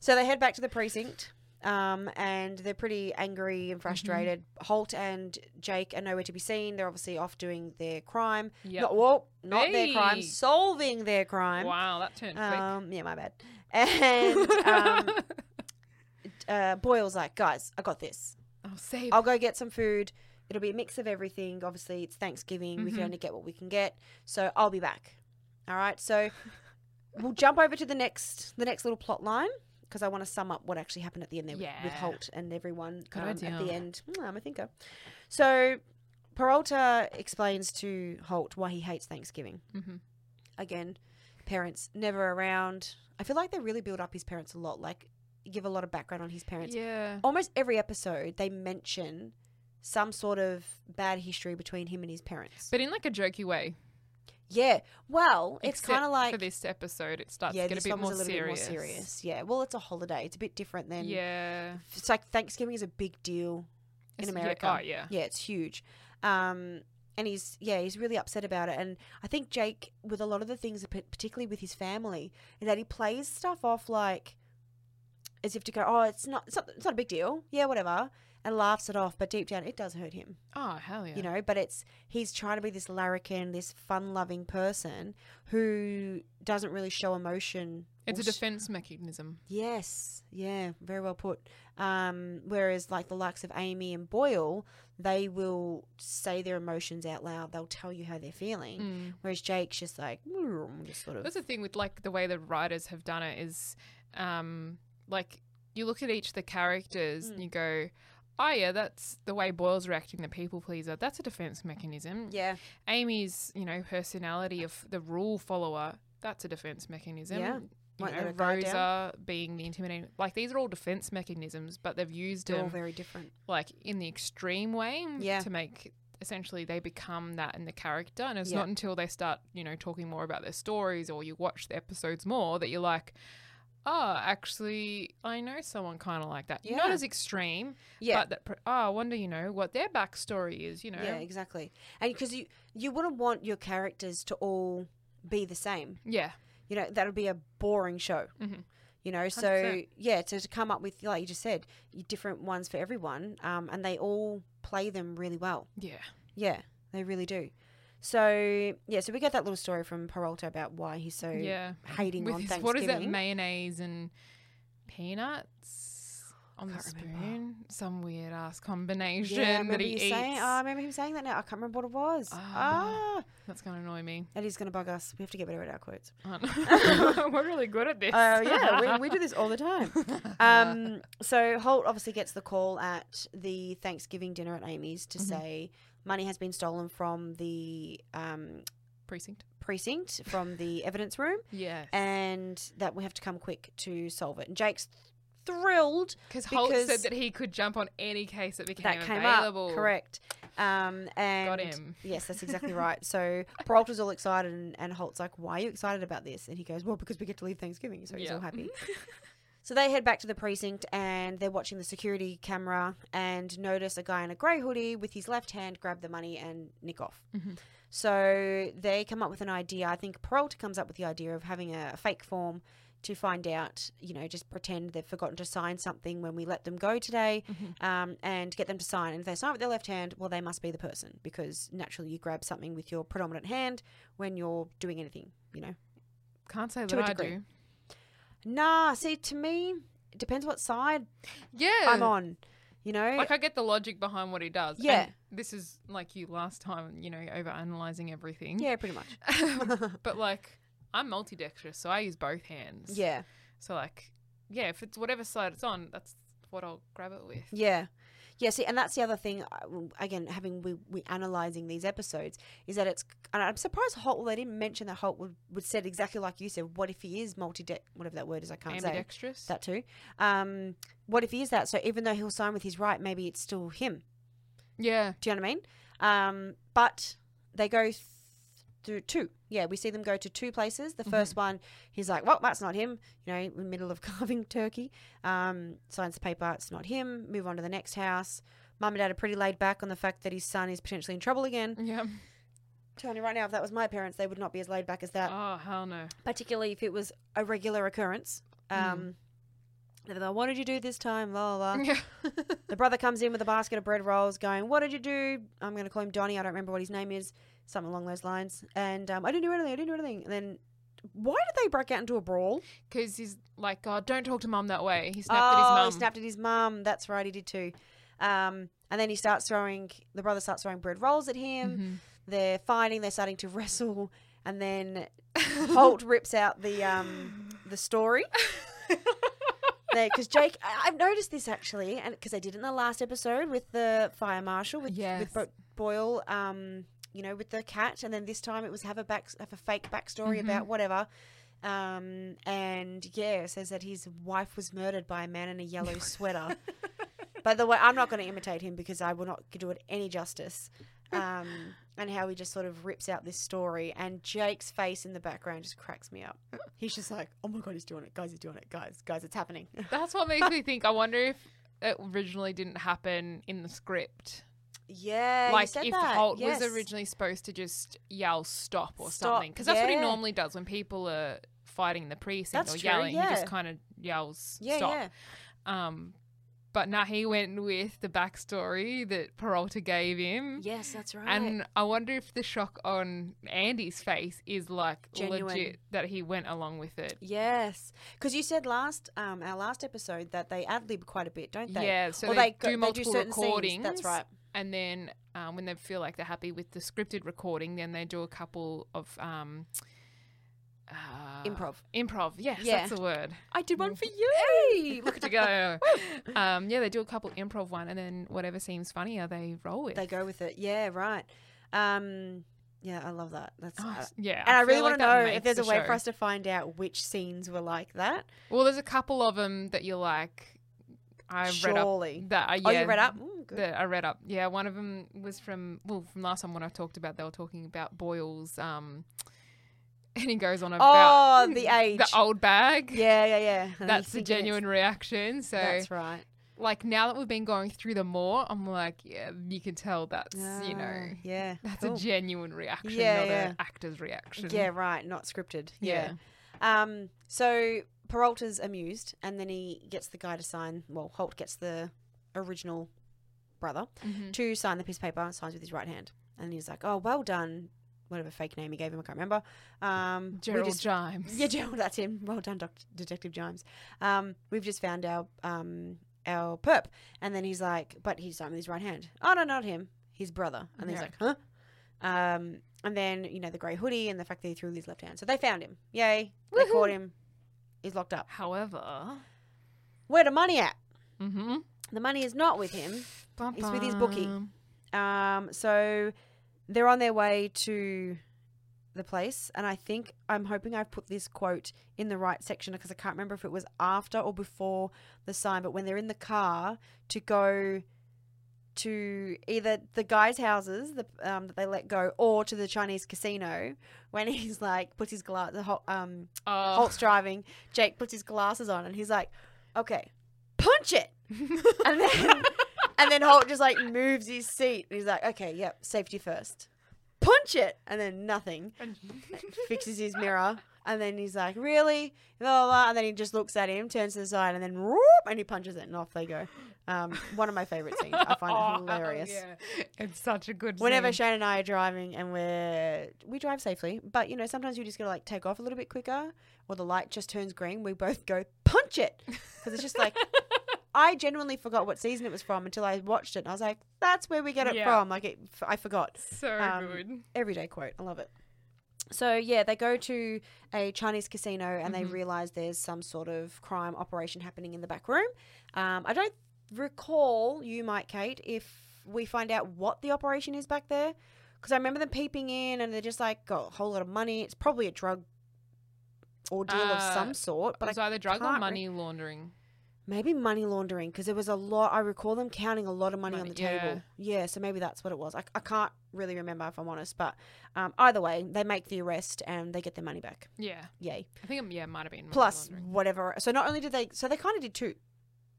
So they head back to the precinct, um, and they're pretty angry Mm-hmm. and frustrated. Holt and Jake are nowhere to be seen. They're obviously off doing their crime. Yep. Not, well, not their crime, solving their crime. wow, that turned quick. Um, yeah, my bad. And um, uh, Boyle's like, guys, I got this. I'll save. I'll go get some food. It'll be a mix of everything. Obviously, it's Thanksgiving. We can Mhm. only get what we can get. So I'll be back. All right. So we'll jump over to the next the next little plot line because I want to sum up what actually happened at the end there with- with Holt and everyone um, at the end. Mm, I'm a thinker. So Peralta explains to Holt why he hates Thanksgiving. Mhm. Again, parents never around. I feel like they really build up his parents a lot. Like give a lot of background on his parents Yeah. almost every episode they mention some sort of bad history between him and his parents. But in like a jokey way. Yeah, well, it's kind of like for this episode, it starts yeah, to get a bit more a little serious. bit more serious. Yeah, well, it's a holiday. It's a bit different than Yeah. It's like Thanksgiving is a big deal in It's- yeah, America. oh, yeah. Yeah, it's huge. Um, and he's yeah, he's really upset about it. And I think Jake, with a lot of the things, particularly with his family, is that he plays stuff off like as if to go, oh, it's not, it's not, it's not a big deal. Yeah, whatever, and laughs it off. But deep down, it does hurt him. Oh, hell yeah. You know, but it's he's trying to be this larrikin, this fun-loving person who doesn't really show emotion. it's a defense mechanism. Yes, yeah, very well put. Um, whereas, like the likes of Amy and Boyle, they will say their emotions out loud. They'll tell you how they're feeling. Mm. Whereas Jake's just like, "Mm," just sort of. That's the thing with like the way the writers have done it is, um, like you look at each of the characters and Mm. you go, oh yeah, that's the way Boyle's reacting, the people pleaser. That's a defense mechanism. yeah, Amy's, you know, personality of the rule follower. That's a defense mechanism. Yeah. You know, her guard down. Rosa being the intimidating, like these are all defense mechanisms, but they've used they're all very different. like in the extreme way Yeah. to make essentially they become that in the character and it's Yeah. not until they start you know talking more about their stories or you watch the episodes more that you're like oh actually i know someone kind of like that not as extreme Yeah, but that oh i wonder you know what their backstory is you know yeah, exactly. And because you you wouldn't want your characters to all be the same. yeah You know, that would be a boring show. Mhm. You know, so 100%. yeah, so to come up with like you just said, different ones for everyone, um, and they all play them really well. yeah Yeah, they really do. So yeah, so we get that little story from Peralta about why he's so yeah hating with on his, Thanksgiving. what is that mayonnaise and peanuts on the Can't remember. spoon some weird ass combination yeah, I that he eats saying. Oh, I remember him saying that now. I can't remember what it was. Ah. Ah, that's gonna annoy me that is going to bug us. We have to get better at our quotes. We're really good at this. Oh yeah, we, we do this all the time. Um, so Holt obviously gets the call at the Thanksgiving dinner at Amy's to Mhm. say money has been stolen from the um, precinct. precinct, from the evidence room, Yeah, and that we have to come quick to solve it. And Jake's thrilled because Holt said that he could jump on any case that became that came available. up. Correct. Um, and Got him. Yes, that's exactly right. So Peralta's all excited, and, and Holt's like, "Why are you excited about this?" And he goes, "Well, because we get to leave Thanksgiving." So he's Yeah. all happy. So they head back to the precinct and they're watching the security camera and notice a guy in a grey hoodie with his left hand grab the money and nick off. Mhm. So they come up with an idea. I think Peralta comes up with the idea of having a, a fake form to find out, you know, just pretend they've forgotten to sign something when we let them go today Mhm. um, and get them to sign. And if they sign with their left hand, well, they must be the person because naturally you grab something with your predominant hand when you're doing anything, you know. Can't say that I do. Nah, see, to me, it depends what side Yeah, I'm on. You know, Like I get the logic behind what he does. and Yeah. this is like you last time. You know, over analyzing everything. yeah, pretty much. Um, but like I'm multidextrous, so I use both hands. yeah, So like, yeah, if it's whatever side it's on, that's what I'll grab it with. Yeah. Yeah, see, and that's the other thing. uh, Again, having we we analyzing these episodes is that it's. And I'm surprised Holt. Well, they didn't mention that Holt would, would said exactly like you said. What if he is multi whatever that word is? I can't say Ambidextrous. that too. Um, what if he is that? So even though he'll sign with his right, maybe it's still him. yeah. Do you know what I mean? Um, but they go th- through two. Yeah, we see them go to two places. The 1st one, he's like, "Well, that's not him." You know, in the middle of carving turkey, um, signs the paper. It's not him. Move on to the next house. Mum and Dad are pretty laid back on the fact that his son is potentially in trouble again. Yeah. Tony, right now, if that was my parents, they would not be as laid back as that. Oh hell no. Particularly if it was a regular occurrence. Um, they're like, what did you do this time? La la. la. Yeah. The brother comes in with a basket of bread rolls, going, "What did you do?" I'm going to call him Donnie. I don't remember what his name is, something along those lines. And um, I didn't do anything. I didn't do anything. And then, why did they break out into a brawl? Because he's like, oh, don't talk to mum that way. He snapped at oh, his he snapped at his mum. That's right, he did too. Um, and then he starts throwing. The brother starts throwing bread rolls at him. Mhm. They're fighting. They're starting to wrestle. And then Holt rips out the um, the story. Because Jake, I- I've noticed this actually, and because I did it in the last episode with the fire marshal with Yes. with Bo- Boyle, um, you know, with the cat, and then this time it was have a back have a fake backstory Mhm. about whatever. Um, and yeah, it says that his wife was murdered by a man in a yellow sweater. By the way, I'm not going to imitate him because I will not do it any justice. Um, and how he just sort of rips out this story, and Jake's face in the background just cracks me up. He's just like, "Oh my god, he's doing it, guys! He's doing it, guys! Guys, it's happening." That's what makes me think. I wonder if it originally didn't happen in the script. Yeah, like if that. Holt yes. was originally supposed to just yell stop or Stop, something, because that's what he normally does when people are fighting in the precinct That's or true, yelling. He just kind of yells yeah, stop. yeah, Um, but now he went with the backstory that Peralta gave him. yes, that's right. And I wonder if the shock on Andy's face is like Genuine. legit that he went along with it. yes, because you said last um our last episode that they ad lib quite a bit, don't they? Yeah, so Or they, go- do multiple certain scenes, recordings. That's right. And then um, when they feel like they're happy with the scripted recording, then they do a couple of um, uh, Improv. Improv, yes, Yeah. that's the word. I did one for you. Hey, look at you go. um, yeah, they do a couple improv one, and then whatever seems funnier, they roll with. They go with it. Yeah, right. Um, yeah, I love that. That's. Oh, uh, yeah, and I, really feel want to know if there's the a way show. for us to find out which scenes were like that. Well, there's a couple of them that you're like, I read up Surely. that. Uh, Oh, yeah, you read up? Ooh, good. that I read up. Yeah, one of them was from well from last time when I talked about they were talking about Boyle's um, and he goes on about Oh, the age. the old bag. Yeah, yeah, yeah. And That's the genuine reaction. So, That's right. like now that we've been going through them more, I'm like, yeah, you can tell that's you know Ah, yeah, that's cool. a genuine reaction, Yeah, not yeah. an actor's reaction. Yeah, right. Not scripted. yeah. Yeah. Um. So Peralta's amused, and then he gets the guy to sign. Well, Holt gets the original brother Mhm. to sign the piece of paper. Signs with his right hand, and he's like, "Oh, well done." Whatever fake name he gave him, I can't remember. Um, Gerald just- Jimes. Yeah, Gerald, that's him. Well done, Doc- Detective Jimes. Um, we've just found our um our perp, and then he's like, but he's signed with his right hand. Oh no, not him, his brother. And Yeah. he's like, huh? Um, and then you know the grey hoodie and the fact that he threw with his left hand. So they found him. Yay! They caught him. He's locked up. However, Where the money at? mm-hmm. The money is not with him. It's with his bookie. Um, so they're on their way to the place, and I think I'm hoping I've put this quote in the right section because I can't remember if it was after or before the sign. But when they're in the car to go to either the guys' houses the, um, that they let go, or to the Chinese casino, when he's like puts his glass, the um, Oh. Holt's driving, Jake puts his glasses on, and he's like, "Okay, punch it," and then and then Holt just like moves his seat. And he's like, okay, yep, safety first. Punch it, and then nothing. Fixes his mirror, and then he's like, really? Blah, blah, blah. And then he just looks at him, turns to the side, and then whoop, and he punches it, and off they go. Um, one of my favorite scenes. I find Oh, it hilarious. yeah. It's such a good Whenever scene. Shane and I are driving, and we're we drive safely, but you know sometimes you just gotta like take off a little bit quicker, or the light just turns green. We both go punch it because it's just like I genuinely forgot what season it was from until I watched it. And I was like, that's where we get it Yeah. from. Like, it, I forgot. so Um, good. Everyday quote. I love it. So yeah, they go to a Chinese casino and they Mhm. realize there's some sort of crime operation happening in the back room. Um, I don't recall you might, Kate, if we find out what the operation is back there, because I remember them peeping in and they're just like got a whole lot of money. It's probably a drug ordeal of Uh, some sort, It but was I, either drug or can't re- money laundering. maybe money laundering because there was a lot. I recall them counting a lot of money, on Money, the table. yeah. So maybe that's what it was. I, I can't really remember if I'm honest, but um, either way, they make the arrest and they get their money back. Yeah, Yay! I think it, yeah, it might have been money Plus whatever. So not only did they, so they kind of did two.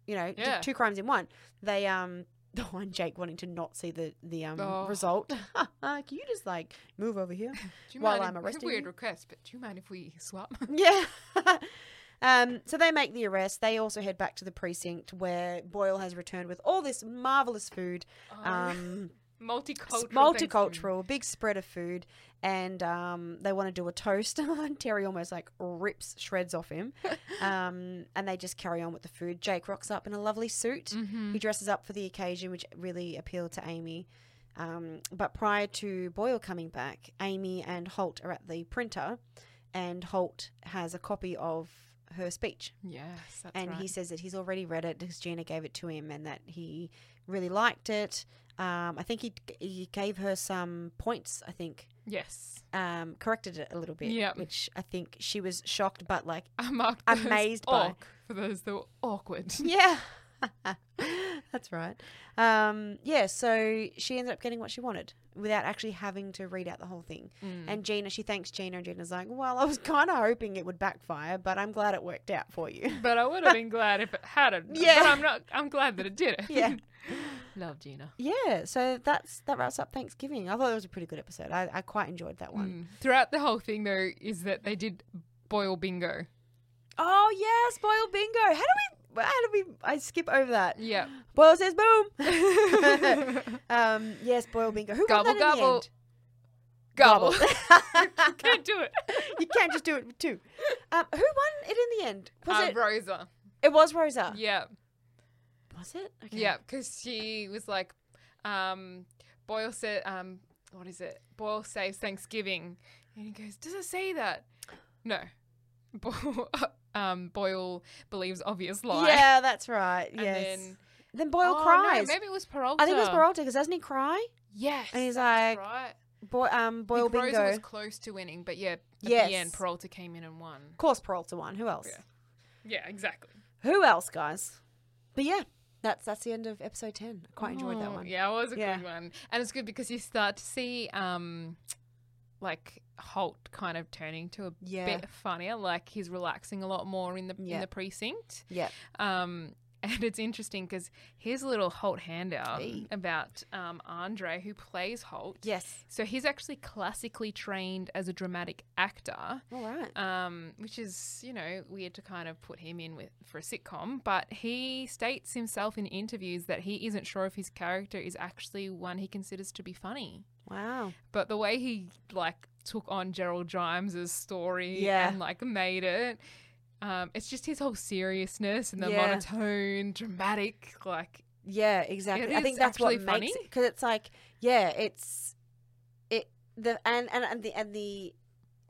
You know, Yeah. two crimes in one. They um. The one Jake wanting to not see the the um Oh. result. Can you just like move over here? While I'm arresting Weird you? request, but do you mind if we swap? Yeah. um, so they make the arrest. They also head back to the precinct where Boyle has returned with all this marvelous food. Um, multicultural. multicultural, big spread of food, and um, they want to do a toast. Terry almost like rips shreds off him, um, and they just carry on with the food. Jake rocks up in a lovely suit. Mm-hmm. He dresses up for the occasion, which really appealed to Amy. Um, but prior to Boyle coming back, Amy and Holt are at the printer, and Holt has a copy of her speech. Yes, that's and right. he says that he's already read it because Gina gave it to him and that he really liked it. Um, I think he, he gave her some points, I think, yes, um, corrected it a little bit, Yep. which I think she was shocked but like, Amazed by- for those that were awkward. yeah. That's right. Um, yeah, so she ended up getting what she wanted without actually having to read out the whole thing. Mm. And Gina, she thanks Gina, and Gina's like, Well, I was kind of hoping it would backfire, but I'm glad it worked out for you. but I would have been glad if it hadn't. Yeah. but I'm not. I'm glad that it did it. Yeah. love Gina. Yeah, so that's that wraps up Thanksgiving. I thought it was a pretty good episode. I, I quite enjoyed that one. Mm. Throughout the whole thing, though, is that they did Boyle bingo. Oh yes, Boyle bingo. How do we? How do we? I skip over that. Yeah. Boyle says boom. um, yes, Boyle bingo. Who Gobble, won that in the end? Gobble. Gobble. Can't do it. you can't just do it with two. Um, who won it in the end? Was Uh, it? Rosa. It was Rosa. Yeah. Was it? Okay. Yeah, because she was like, um, Boyle said, um, what is it? Boyle saves Thanksgiving, and he goes, "Does it say that?" No. Boyle, um, Boyle believes obvious lie. Yeah, that's right. And yes. then Then, Boyle Oh, no, cries. maybe it was Peralta. I think it was Peralta because doesn't he cry? Yes. And he's like, right. Boy, um, Boyle Big Rosa bingo. was close to winning, but yeah, at Yes. the end, Peralta came in and won. Of course, Peralta won. Who else? Yeah. Yeah, exactly. Who else, guys? But yeah, that's that's the end of episode ten. I quite enjoyed that Oh, one. Yeah, it was a Yeah. good one, and it's good because you start to see, um, like Holt kind of turning to a Yeah. bit funnier. Like he's relaxing a lot more in the Yeah. in the precinct. Yeah. Um, and it's interesting because here's a little Holt handout Hey. about um, Andre who plays Holt. Yes. So he's actually classically trained as a dramatic actor. All right. Um, which is, you know, weird to kind of put him in with for a sitcom, but he states himself in interviews that he isn't sure if his character is actually one he considers to be funny. Wow. But the way he like took on Gerald Gimes's story Yeah. and like made it, um, it's just his whole seriousness and the Yeah. monotone, dramatic, like Yeah, exactly. I think that's what actually makes funny. it because it's like, yeah, it's it the and and and the and the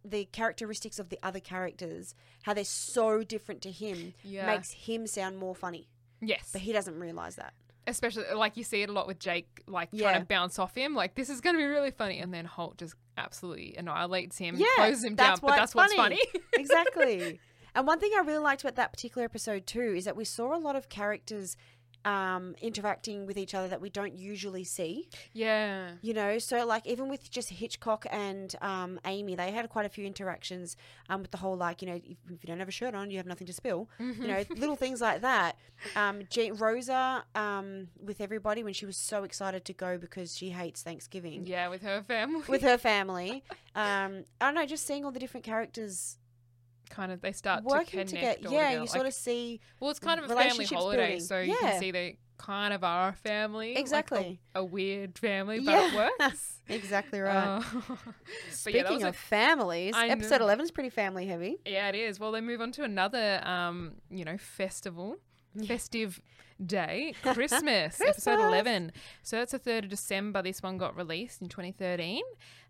the characteristics of the other characters, how they're so different to him, yeah, makes him sound more funny, yes, but he doesn't realize that. Especially like you see it a lot with Jake, like Yeah. trying to bounce off him, like this is going to be really funny, and then Holt just absolutely annihilates him, Yeah, closes him down. But what's that's what's funny. funny. exactly. And one thing I really liked about that particular episode too is that we saw a lot of characters um, interacting with each other that we don't usually see. yeah, You know, so like even with just Hitchcock and um, Amy, they had quite a few interactions um, with the whole like you know if, if you don't have a shirt on, you have nothing to spill. You know, little things like that. Um, Je- Rosa um, with everybody when she was so excited to go because she hates Thanksgiving yeah, with her family, with her family. Um, I don't know, just seeing all the different characters kind of they start working to together. connect. all Yeah, together, you sort like- of see well, it's kind of a family holiday, building. so you can see they kind of are a family, like a- exactly, a, weird family, but Yeah. it works. exactly right. Uh, but yeah, Speaking a of families, I episode eleven is pretty family heavy. Yeah, it is. Well, they move on to another, um, you know, festival, festive day, Christmas, episode 11. So that's the 3rd of December. This one got released in 2013.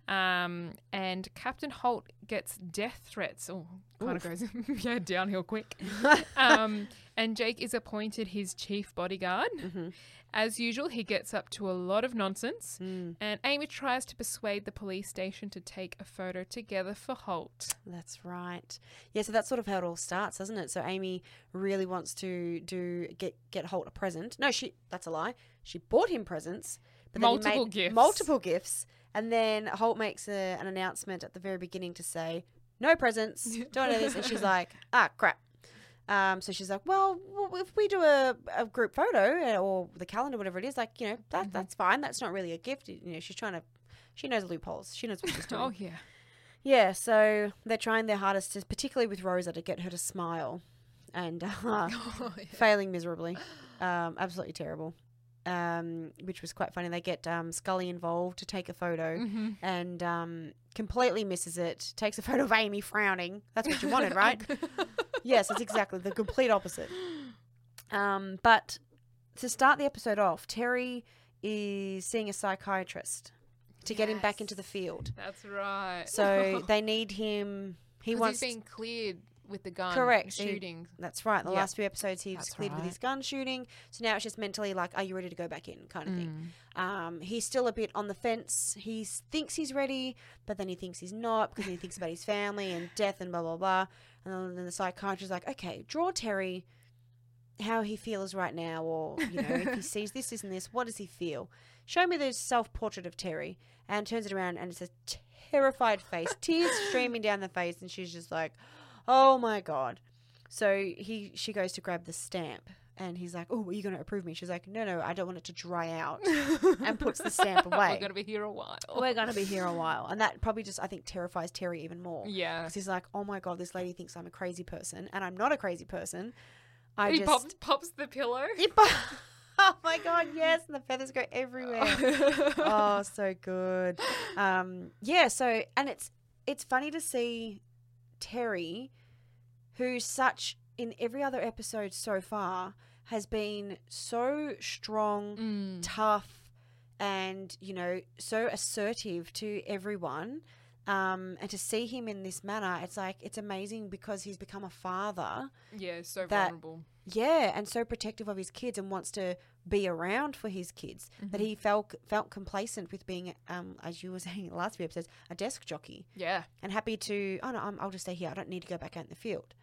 Um, and Captain Holt gets death threats. Oh, kind of goes yeah downhill quick. um, and Jake is appointed his chief bodyguard. Mhm. As usual, he gets up to a lot of nonsense, Mm, and Amy tries to persuade the police station to take a photo together for Holt. that's right. Yeah, so that's sort of how it all starts, doesn't it? So Amy really wants to do get get Holt a present. No, she that's a lie. She bought him presents, but Multiple gifts. multiple gifts, and then Holt makes a, an announcement at the very beginning to say no presents, don't do this, and she's like, ah, crap. Um, so she's like, well, if we do a, a group photo uh, or the calendar, whatever it is, like you know, that Mhm. that's fine. That's not really a gift. You know, she's trying to, she knows loopholes. She knows what she's doing. Oh yeah. Yeah, so they're trying their hardest, to, particularly with Rosa, to get her to smile, and uh, Oh, yeah. failing miserably. Um, absolutely terrible. Um, which was quite funny. They get um, Scully involved to take a photo, Mhm. and um, completely misses it. Takes a photo of Amy frowning. That's what you wanted, right? yes, it's exactly the complete opposite. Um, but to start the episode off, Terry is seeing a psychiatrist to get him back into the field. That's right. So they need him. He wants. he's been cleared with the gun. Correct. He- Shooting. that's right. The Yep. last few episodes, he was cleared with his gun shooting. So now it's just mentally like, are you ready to go back in, kind of thing. Mm. Um, he's still a bit on the fence. He thinks he's ready, but then he thinks he's not because he thinks about his family and death and blah blah blah. And then the psychiatrist's like, okay, draw Terry how he feels right now, or you know, if he sees this, this, and this, what does he feel? Show me the self portrait of Terry, and turns it around, and it's a terrified face, tears streaming down the face, and she's just like, oh my god. So he she goes to grab the stamp. And he's like, "Oh, are you going to approve me?" She's like, "No, no, I don't want it to dry out." And puts the stamp away. We're gonna be here a while. We're going to be here a while, and that probably just I think terrifies Terry even more Yeah. because he's like, "Oh my god, this lady thinks I'm a crazy person, and I'm not a crazy person." I he just pops, pops the pillow. Po- oh my god, yes, and the feathers go everywhere. oh, so good. Um, yeah. So, and it's it's funny to see Terry, who's such in every other episode so far has been so strong Mm. tough and you know so assertive to everyone um, and to see him in this manner it's like it's amazing because he's become a father Yeah, so That- vulnerable. yeah and so protective of his kids and wants to be around for his kids that he felt felt complacent with being um, as you were saying last few episodes a desk jockey Yeah. and happy to oh no I'm, i'll just stay here i don't need to go back out in the field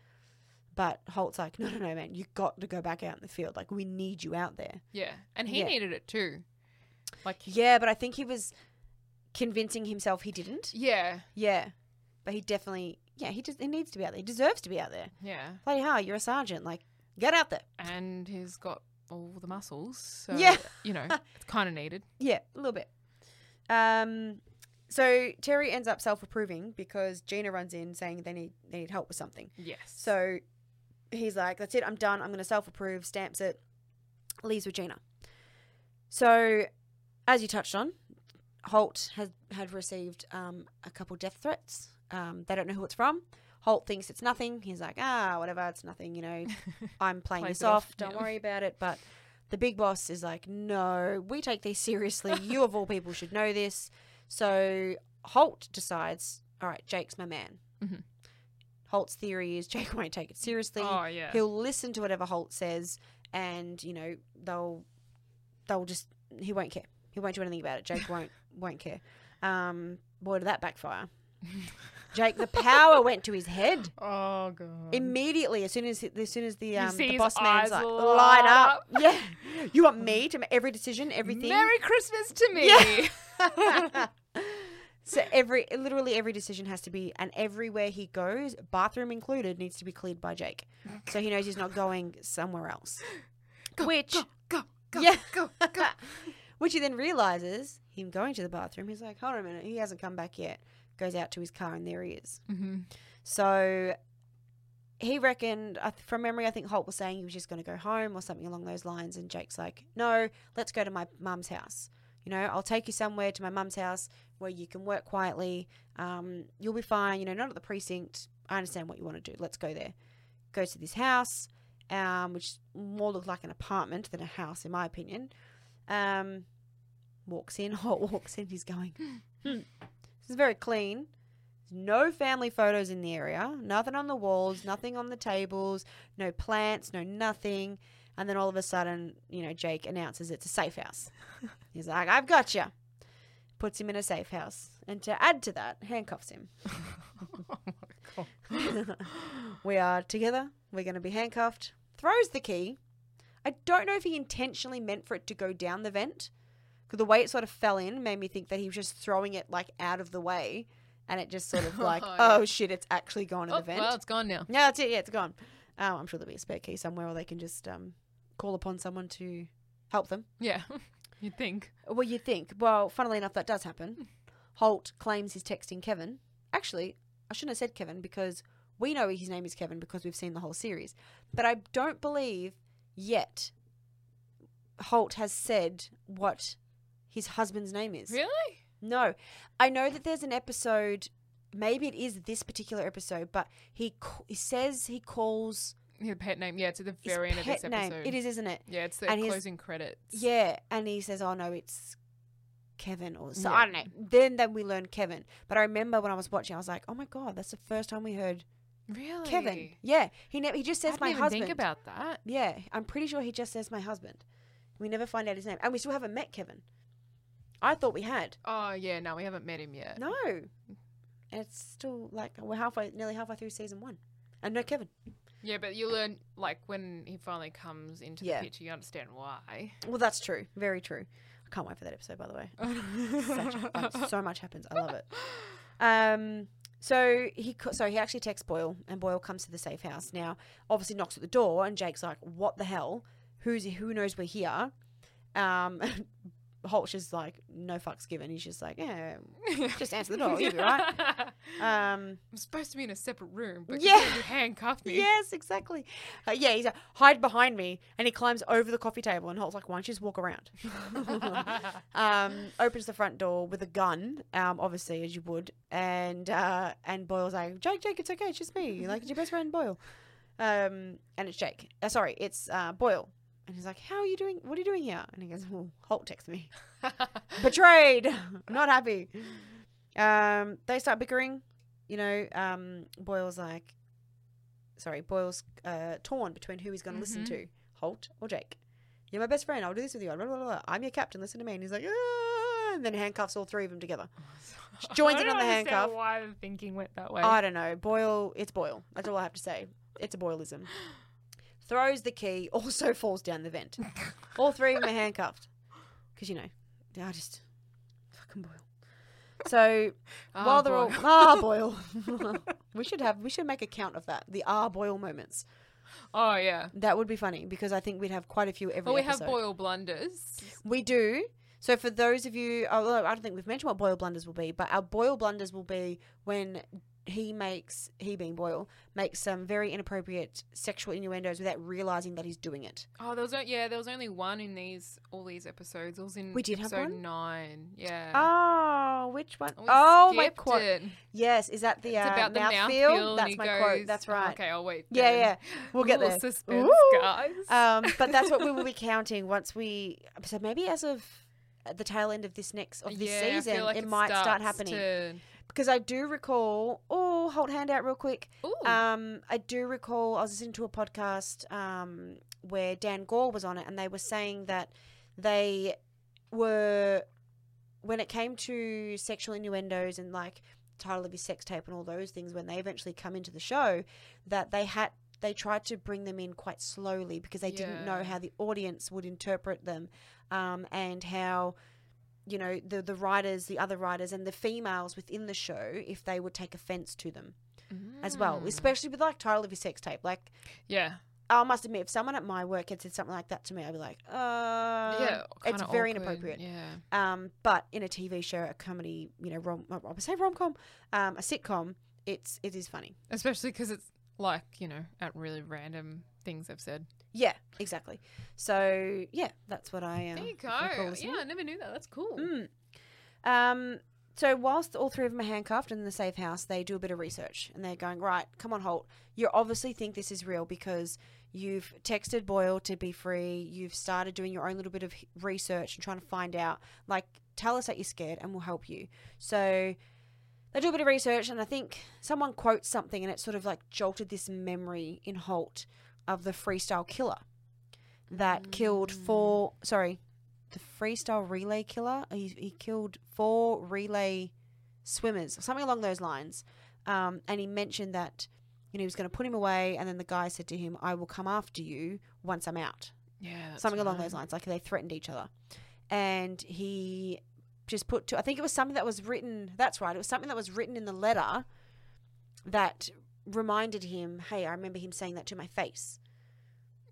but holt's like no no no man you got to go back out in the field like we need you out there Yeah. And he Yeah. needed it too. Like, Yeah, but I think he was convincing himself he didn't. yeah. Yeah, but he definitely, yeah, he just he needs to be out there. He deserves to be out there. Yeah. Bloody hell, you're a sergeant. Like, get out there. And he's got all the muscles. So, Yeah. you know, it's kind of needed. Yeah, a little bit. Um, so Terry ends up self-approving because Gina runs in saying they need they need help with something. Yes. So he's like, "That's it, I'm done. I'm going to self-approve." Stamps it, leaves with Gina. So, as you touched on, Holt has had received um, a couple death threats. Um, they don't know who it's from. Holt thinks it's nothing. He's like, ah, whatever, it's nothing. You know, I'm playing this off, off. Don't yeah. worry about it. But the big boss is like, no, we take these seriously. you of all people should know this. So Holt decides, all right, Jake's my man. Mhm. Holt's theory is Jake won't take it seriously. oh, yeah. He'll listen to whatever Holt says, and you know they'll they'll just he won't care. He won't do anything about it. Jake won't won't care. Um, boy, did that backfire. Jake, the power went to his head oh, God. immediately as soon as as soon as the um see the his boss man's eyes like light light up. Yeah, you want me to make every decision, everything. Merry Christmas to me. Yeah. so every literally every decision has to be and everywhere he goes, bathroom included, needs to be cleared by Jake. So he knows he's not going somewhere else. Go, Which go, go, go, yeah. go, go. Which he then realizes him going to the bathroom. He's like, hold on a minute, he hasn't come back yet. Goes out to his car and there he is. hmm So he reckoned, from memory, I think Holt was saying he was just going to go home or something along those lines. And Jake's like, no, let's go to my mum's house. You know, I'll take you somewhere to my mum's house where you can work quietly. Um, you'll be fine. You know, not at the precinct. I understand what you want to do. Let's go there. Goes to this house, um, which more looked like an apartment than a house, in my opinion. Um, walks in. Holt walks in. He's going, hmm, This is very clean. No family photos in the area. Nothing on the walls. Nothing on the tables. No plants. No nothing. And then all of a sudden, you know, Jake announces it's a safe house. He's like, "I've got you." Puts him in a safe house, and to add to that, handcuffs him. oh my god. we are together. We're going to be handcuffed. Throws the key. I don't know if he intentionally meant for it to go down the vent. The way it sort of fell in made me think that he was just throwing it like out of the way. And it just sort of like, Oh, oh yeah. shit, it's actually gone in Oh, the vent. well, it's gone now. yeah, that's it. Yeah, it's gone. Um, I'm sure there'll be a spare key somewhere or they can just um, call upon someone to help them. Yeah, you'd think. Well, you'd think. Well, funnily enough, that does happen. Holt claims he's texting Kevin. Actually, I shouldn't have said Kevin because we know his name is Kevin because we've seen the whole series. But I don't believe yet Holt has said what his husband's name is. Really? No. I know that there's an episode, maybe it is this particular episode, but he, he says he calls Yeah, pet name. Yeah, it's at the very end of this pet name. episode. It is, isn't it? Yeah, it's the and his- closing credits. Yeah, and he says, "Oh no, it's Kevin," or so Yeah. I don't know. Then then we learn Kevin. But I remember when I was watching, I was like, "Oh my god, that's the first time we heard Really? Kevin." Yeah, he never he just I says didn't my even husband. think about that. yeah, I'm pretty sure he just says my husband. We never find out his name, and we still haven't met Kevin. I thought we had. Oh yeah, no, we haven't met him yet. No, and it's still like we're halfway, nearly halfway through season one, and no Kevin. Yeah, but you learn like when he finally comes into Yeah. the picture, you understand why. Well, that's true. Very true. I can't wait for that episode. By the way. Such, so much happens. I love it. Um, so he so he actually texts Boyle, and Boyle comes to the safe house. Now, obviously, knocks at the door, and Jake's like, "What the hell? Who's who knows we're here?" Um, Holt's just like, "No fucks given." He's just like, "Yeah, just answer the door. You'll be right." Um, I'm supposed to be in a separate room, but Yeah. you handcuffed me. yes, exactly. Uh, yeah, he's like, hide behind me, and he climbs over the coffee table, and Holt's like, "Why don't you just walk around?" um, opens the front door with a gun, um, obviously as you would, and uh, and Boyle's like, Jake, Jake, it's okay, it's just me, like it's your best friend Boyle, um, and it's Jake. Uh, sorry, it's uh, Boyle, and he's like, how are you doing? What are you doing here? And he goes, well, Holt texts me, betrayed, not happy. Um, they start bickering, you know. Um, Boyle's like, sorry, Boyle's uh, torn between who he's going to listen Mhm. to, Holt or Jake. You're my best friend. I'll do this with you. Blah, blah, blah, blah. I'm your captain. Listen to me. And he's like, ah, and then handcuffs all three of them together. joins I in don't on the handcuff. Why the thinking went that way? I don't know. Boyle, it's Boyle. That's all I have to say. It's a Boyleism. Throws the key, also falls down the vent. All three of them are handcuffed. Because, you know, they are just, fucking Boyle. So Ah, while they're boy. all, ah, Boyle, we should have, we should make a count of that. The ah, Boyle moments. oh yeah. That would be funny because I think we'd have quite a few every Well, we episode. have Boyle blunders. We do. So for those of you, although I don't think we've mentioned what Boyle blunders will be, but our Boyle blunders will be when he makes, he being Boyle, makes some very inappropriate sexual innuendos without realizing that he's doing it. Oh, there was o- yeah, there was only one in these all these episodes. It was in We did have episode one? nine. Yeah. Oh, which one? We oh, my skipped quote. it. Yes, is that the, It's uh, about the mouth mouth feel? feel. That's my goes, quote. That's "Oh, right. Okay, I'll wait. Yeah, then." yeah. We'll get Little there. Suspense, Ooh. guys. Um, but that's what we will be counting once we. So maybe as of at the tail end of this next of this yeah, season, like it, might start starts happening. Because I do recall. Oh, Holt handout real quick. Ooh. Um, I do recall I was listening to a podcast um, where Dan Goor was on it, and they were saying that they were when it came to sexual innuendos and like title of his sex tape and all those things when they eventually come into the show that they had they tried to bring them in quite slowly because they didn't know how the audience would interpret them um, and how you know the the writers the other writers and the females within the show if they would take offense to them as well, Mm. especially with like title of your sex tape. Like, Yeah. I must admit, if someone at my work had said something like that to me, I'd be like, uh, yeah. it's very awkward, inappropriate. Yeah. Um, but in a TV show, a comedy, you know, rom, I would say rom com, um, a sitcom, it's it is funny. Especially because it's like you know at really random things I've said. Yeah, exactly. So yeah, that's what I. Uh, There you go. Yeah, I never knew that. That's cool. Mm. Um, so whilst all three of them are handcuffed in the safe house, they do a bit of research and they're going, right, come on, Holt. You obviously think this is real because you've texted Boyle to be free. You've started doing your own little bit of research and trying to find out. Like, tell us that you're scared and we'll help you. So they do a bit of research, and I think someone quotes something, and it sort of like jolted this memory in Holt of the freestyle killer that killed four. Sorry, the freestyle relay killer. He, he killed four relay swimmers, something along those lines. Um, and he mentioned that you know he was going to put him away, and then the guy said to him, "I will come after you once I'm out." Yeah. something along those lines. Like they threatened each other, and he just put. To, I think it was something that was written. That's right. It was something that was written in the letter that reminded him, "Hey, I remember him saying that to my face."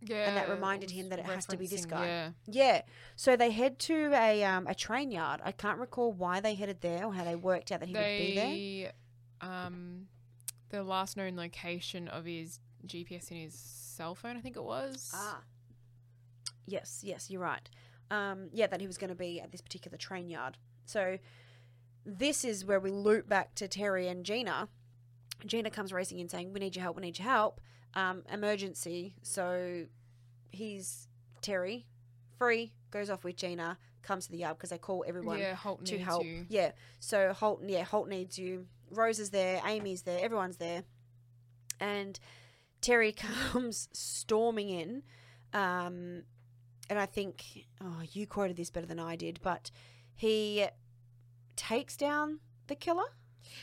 Yeah. And that reminded him that it has to be this guy. Yeah. Yeah. So they head to a um, a train yard. I can't recall why they headed there or how they worked out that he would be there. Um, the last known location of his GPS in his cell phone, I think it was. Ah. Yes, yes, you're right. Um, yeah, that he was going to be at this particular train yard. So this is where we loop back to Terry and Gina. Gina comes racing in saying, "We need your help. We need your help. Um, emergency." So he's Terry, free, goes off with Gina, comes to the yard because they call everyone yeah, Holt to needs help. you. Yeah. So Holt, yeah, Holt needs you. Rose is there. Amy's there. Everyone's there. And Terry comes storming in. Um, and I think, oh, you quoted this better than I did, but he takes down the killer.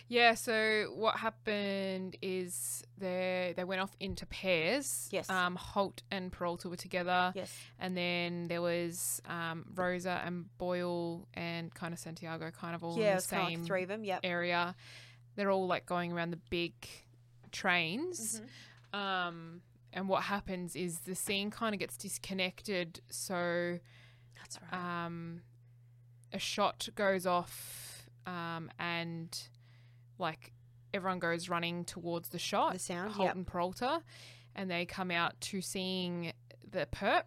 Yeah, so what happened is they they went off into pairs. Yes. Um, Holt and Peralta were together, Yes. and then there was um, Rosa and Boyle and kind of Santiago, kind of all yeah, in the it's kind of same like three of them. Yep. area. They're all like going around the big trains. Mhm. Um, and what happens is the scene kind of gets disconnected. So That's right. um, a shot goes off, um, and like everyone goes running towards the shot. the sound. Holt Yep. and Peralta, and they come out to seeing the perp,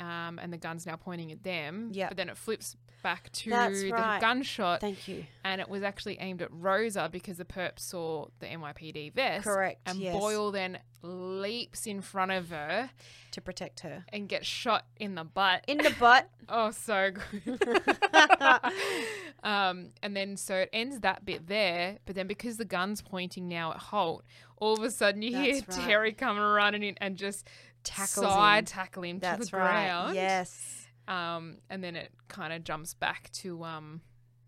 um, and the gun's now pointing at them. Yep. But then it flips back to That's the right. gunshot, Thank you. and it was actually aimed at Rosa because the perp saw the NYPD vest. Correct. And yes. Boyle then leaps in front of her to protect her and gets shot in the butt. in the butt. Oh, so good. um, and then so it ends that bit there, but then because the gun's pointing now at Holt, all of a sudden you hear right. Terry coming running in and just Tackles side him. tackle him That's to the right. ground. Yes. Um, and then it kind of jumps back to um,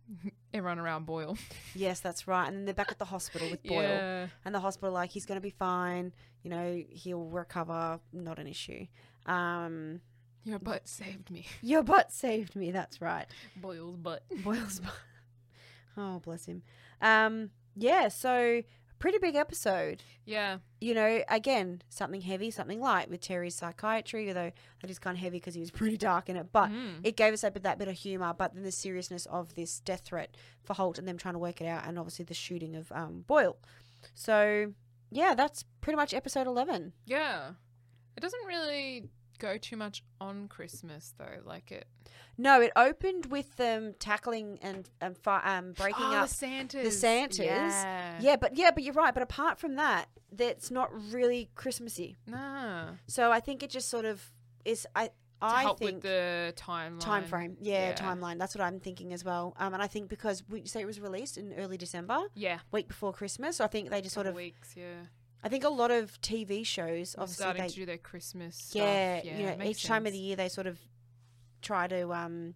everyone around Boyle. Yes, that's right. And then they're back at the hospital with Boyle. Yeah. and the hospital like he's going to be fine you know he'll recover not an issue um Your butt saved me. your butt saved me that's right Boyle's butt. boyle's butt oh bless him um yeah so pretty big episode Yeah. you know again something heavy something light with terry's psychiatry although that is kind of heavy because he was pretty dark in it but Mm. it gave us a bit that bit of humor, but then the seriousness of this death threat for Holt and them trying to work it out, and obviously the shooting of um, Boyle. So yeah, that's pretty much episode eleven. Yeah. It doesn't really go too much on Christmas though. Like it. No, it opened with them tackling and and fi- um, breaking oh, up. the Santas. The Santas. Yeah. Yeah, but yeah, but you're right. But apart from that, that's not really Christmassy. Nah. So I think it just sort of is. I To I help think with the timeline. time frame. Yeah, Yeah. timeline. That's what I'm thinking as well. Um, and I think because we say it was released in early December, Yeah. week before Christmas, so I think they just sort of weeks. Yeah. I think a lot of TV shows, obviously, starting they, to do their Christmas. yeah, stuff. you know, each time of the year they sort of try to, um,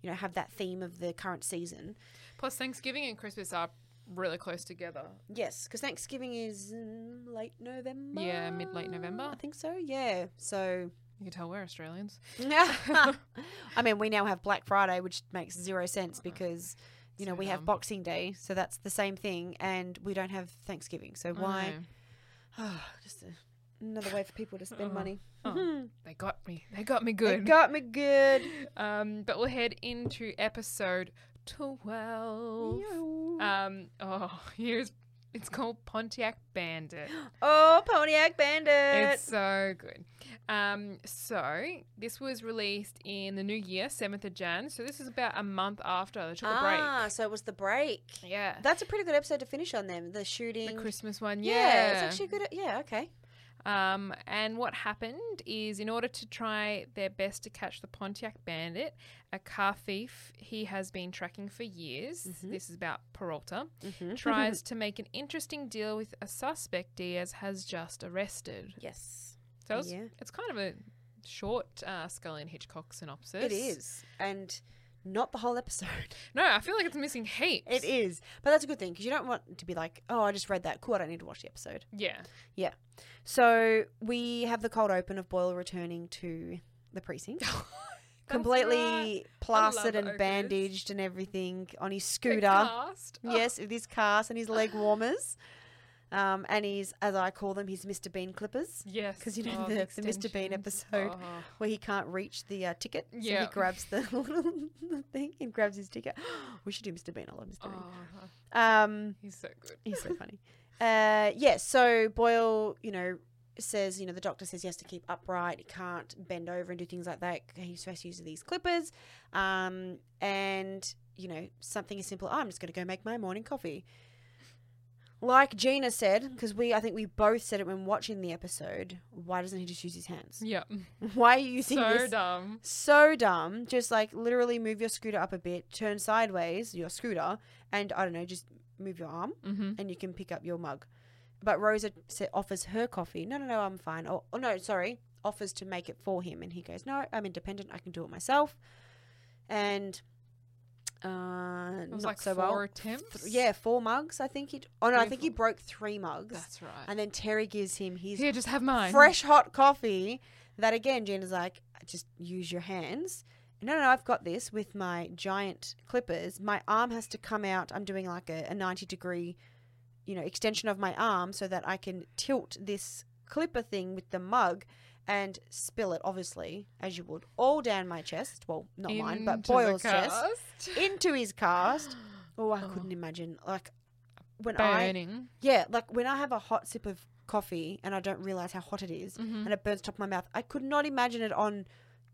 you know, have that theme of the current season. Plus, Thanksgiving and Christmas are really close together. Yes, because Thanksgiving is mm, late November. Yeah, mid-late November. I think so. Yeah. So, You can tell we're Australians. I mean, we now have Black Friday, which makes zero sense because. You know, So we have. Boxing Day, so that's the same thing, and we don't have Thanksgiving. So why? Just a, another way for people to spend Oh. money. Oh, they got me. They got me good. They got me good. um, but we'll head into episode twelve. Um, oh, here's it's called Pontiac Bandit. Oh, Pontiac Bandit. It's so good. Um, so this was released in the new year, seventh of Jan. So this is about a month after they took a break. ah, so it was the break. break. Yeah, That's a pretty good episode to finish on them. The shooting. the Christmas one. yeah, Yeah, it's actually good. Yeah, okay. Um, and what happened is, in order to try their best to catch the Pontiac Bandit, a car thief he has been tracking for years, this is about Peralta, Mm-hmm. tries to make an interesting deal with a suspect Diaz has just arrested. yes, So it's, Yeah. it's kind of a short uh, Scully and Hitchcock synopsis. it is, and not the whole episode. No, I feel like it's missing heaps. It is, but that's a good thing because you don't want to be like, oh, I just read that. Cool, I don't need to watch the episode. Yeah. Yeah. So we have the cold open of Boyle returning to the precinct, completely right. plastered and bandaged and everything on his scooter. cast. Yes, with his cast and his leg warmers. Um, and he's, as I call them, he's Mr. Bean clippers, Yes. Because you know Oh, the- the Mr. Bean episode. Oh. where he can't reach the uh, ticket. So Yeah. he grabs the little thing and grabs his ticket. we should do Mr. Bean. I love Mr. Bean. Oh, Um, he's so good. He's so funny. Uh, yeah, so Boyle, you know, says, you know, the doctor says he has to keep upright, he can't bend over and do things like that. He's supposed to use these clippers. Um, and, you know, something as simple, I'm just going to go make my morning coffee. Like Gina said, because we, I think we both said it when watching the episode, why doesn't he just use his hands? Yeah. Why are you using So this? dumb. so dumb. Just like literally move your scooter up a bit, turn sideways, your scooter, and I don't know, just move your arm Mm-hmm. and you can pick up your mug. But Rosa sa- offers her coffee. No, no, no, I'm fine. Oh, oh, no, sorry. Offers to make it for him. And he goes, No, I'm independent. I can do it myself. And uh, It was not like so four well. attempts. Th- yeah, four mugs, I think he. Oh, no, I think he broke three mugs. That's right. and then Terry gives him his Here, just have mine. fresh hot coffee that again Gina's like just use your hands no no no i've got this with my giant clippers my arm has to come out i'm doing like a, a 90 degree you know extension of my arm so that i can tilt this clipper thing with the mug and spill it obviously as you would all down my chest well not mine but Into boyle's chest into his cast oh i Oh. couldn't imagine like when i Burning. yeah like when i have a hot sip of coffee and i don't realize how hot it is Mhm. and it burns top of my mouth. I could not imagine it on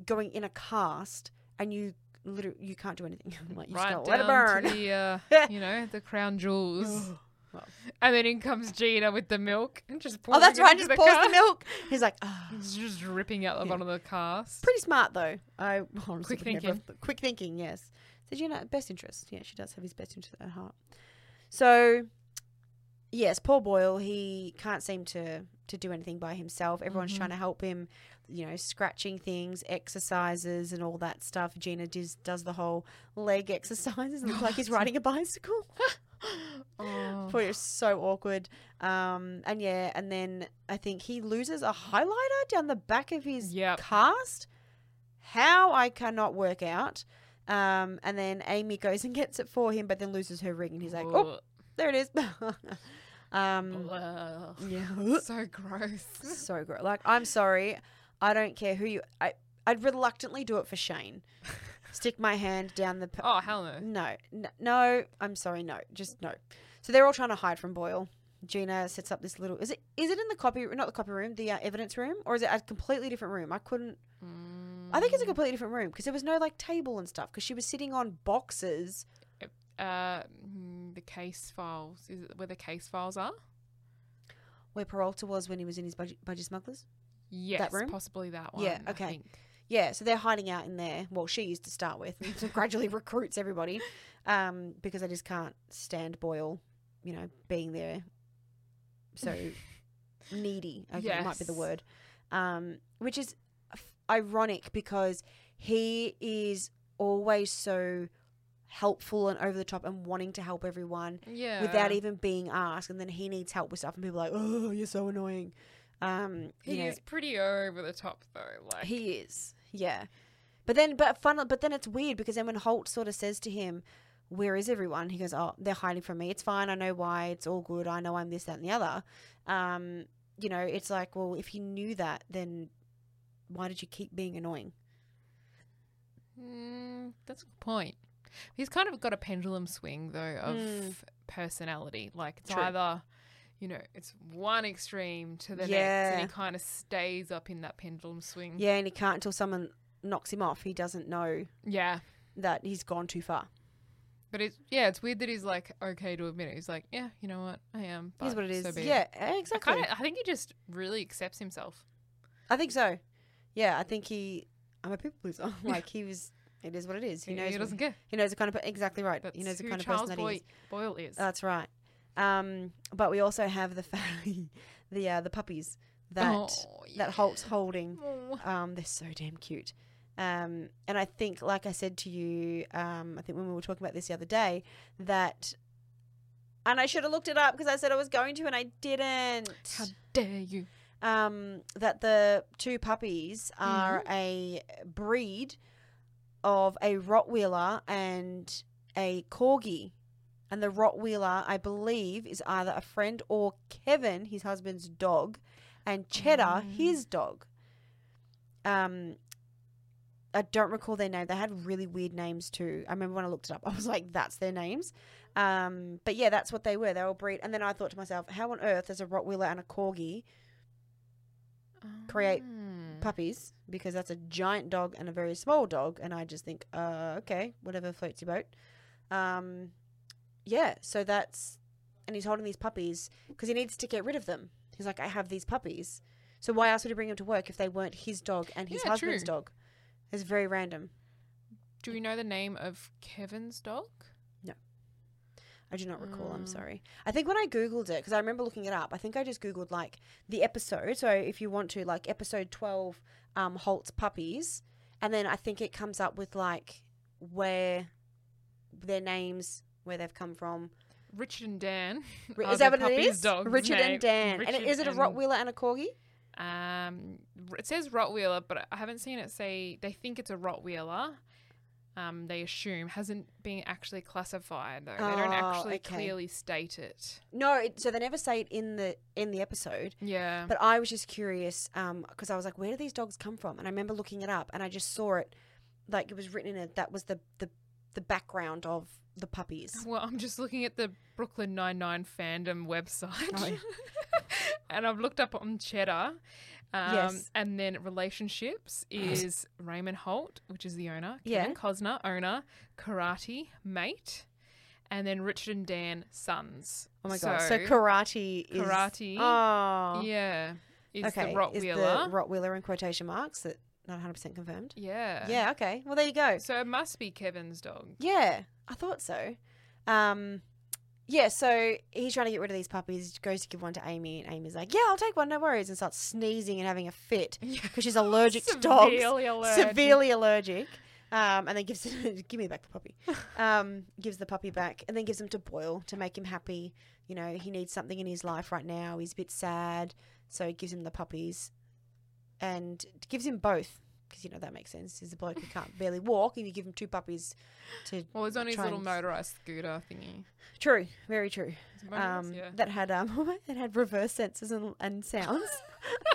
going in a cast and you literally you can't do anything. like you Right down let it burn. to the, uh, you know, the crown jewels. Well. and then in comes Gina with the milk and just pouring oh, that's it right. into Just the pours the milk. He's like, ah. It's just dripping out the Yeah. bottom of the cast. pretty smart though. I honestly Quick would never thinking. have- quick thinking, yes. So you know, best interest. Yeah, she does have his best interest at heart. So, yes, Paul Boyle. He can't seem to to do anything by himself. Everyone's trying to help him. You know, scratching things, exercises, and all that stuff. Gina does does the whole leg exercises. and looks like he's riding a bicycle. Oh. So awkward. Um, and yeah, and then I think he loses a highlighter down the back of his Yep. cast. How I cannot work out. Um, and then Amy goes and gets it for him, but then loses her ring, and he's like, "Oh, there it is." um, Blah. yeah, so gross. so gross. Like, I'm sorry, I don't care who you. I I'd reluctantly do it for Shane. Stick my hand down the. P- Oh hell no. no, no, no, I'm sorry, no, just no. So they're all trying to hide from Boyle. Gina sets up this little. Is it? Is it in the copy? Room not the copy room, the uh, evidence room, or is it a completely different room? I couldn't. I think it's a Mm. completely different room because there was no like table and stuff because she was sitting on boxes. Uh, mm, the case files. Is it where the case files are? Where Peralta was when he was in his budget, budgie smugglers. Yes, room? possibly that one. Yeah, I okay. Yeah, so they're hiding out in there. Well, she is to start with, and so gradually recruits everybody, um, because I just can't stand Boyle, you know, being there. So needy, I think might be the Yes. word, um, which is f- ironic because he is always so helpful and over the top and wanting to help everyone Yeah. without even being asked, and then he needs help with stuff, and people are like, "Oh, you're so annoying." Um, He you know, is pretty over the top though. Like he is, yeah. But then, but fun, but then it's weird because then when Holt sort of says to him, "Where is everyone?" He goes, "Oh, they're hiding from me. It's fine. I know why. It's all good. I know I'm this, that, and the other." Um, you know, it's like, well, if you knew that, then why did you keep being annoying? Mm, that's a good point. He's kind of got a pendulum swing though of Mm. personality. Like it's True. either, you know, it's one extreme to the next, and he kind of stays up in that pendulum swing. Yeah, and he can't until someone knocks him off. He doesn't know Yeah. that he's gone too far. But it's yeah, it's weird that he's like okay to admit it. He's like, yeah, you know what, I am. Here's what it is. so be it." yeah, I exactly. kind of, I think he just really accepts himself. I think so. Yeah, I think he. I'm a people pleaser. like he was. It is what it is. He, knows. he what- doesn't care. he knows the kind of. Exactly right. That's he knows the kind of person that Boy- he is. Boyle is. That's right. Um, but we also have the fa- the uh, the puppies that Oh, that Holt's holding. Oh. Um, they're so damn cute. Um, and I think, like I said to you, um, I think when we were talking about this the other day, that, and I should have looked it up because I said I was going to and I didn't. How dare you? Um, that the two puppies are a breed of a Rottweiler and a Corgi. And the Rottweiler, I believe, is either a friend or Kevin, his husband's dog, and Cheddar, Mm. his dog. Um, I don't recall their name. They had really weird names too. I remember when I looked it up, I was like, "That's their names." Um, but yeah, that's what they were. They were breed. And then I thought to myself, how on earth does a Rottweiler and a Corgi Create Mm. puppies? Because that's a giant dog and a very small dog. And I just think, uh, okay, whatever floats your boat. Um, yeah, so that's, and he's holding these puppies because he needs to get rid of them. He's like, I have these puppies. So why else would he bring them to work if they weren't his dog and his Yeah, husband's true. dog? It's very random. Do we know the name of Kevin's dog? No. I do not recall. I'm Mm. sorry. I think when I googled it, because I remember looking it up, I think I just googled like the episode. So if you want to, like episode twelve, um, Holt's puppies, and then I think it comes up with like where their names, where they've come from. Richard and Dan. Ri- is that what it is? Richard name. and Dan. and is it a Rottweiler and a Corgi? Um, it says Rottweiler, but I haven't seen it say. They think it's a Rottweiler. Um, they assume hasn't been actually classified though. They don't Oh, actually okay. clearly state it. No, it, so they never say it in the in the episode. Yeah. But I was just curious because I was like, where do these dogs come from? And I remember looking it up, and I just saw it, like it was written in it. That was the the the background of the puppies. well, I'm just looking at the Brooklyn Nine Nine fandom website, Oh, yeah. and I've looked up on Cheddar. Um, Yes. And then relationships is Raymond Holt, which is the owner. Yeah. Kevin Cozner, owner. Karate, mate. And then Richard and Dan, sons. Oh my god! So karate is Karate, Oh, Yeah. Is okay. the Is the Rottweiler. Rottweiler in quotation marks that not 100 percent confirmed? yeah. Yeah. Okay. Well, there you go. So it must be Kevin's dog. Yeah, I thought so. Um, yeah. So he's trying to get rid of these puppies. Goes to give one to Amy, and Amy's like, "Yeah, I'll take one, no worries," and starts sneezing and having a fit because she's allergic to dogs. Severely allergic. severely allergic. Um, and then gives it, give me back the puppy. Um, gives the puppy back, and then gives him to Boyle to make him happy. You know, he needs something in his life right now. He's a bit sad, so he gives him the puppies, and gives him both because you know that makes sense. He's a bloke who can't barely walk, and you give him two puppies to. Well, he's on his little and- motorized scooter thingy. True, very true. It? Um, yeah. that had um, that had reverse sensors and, and sounds.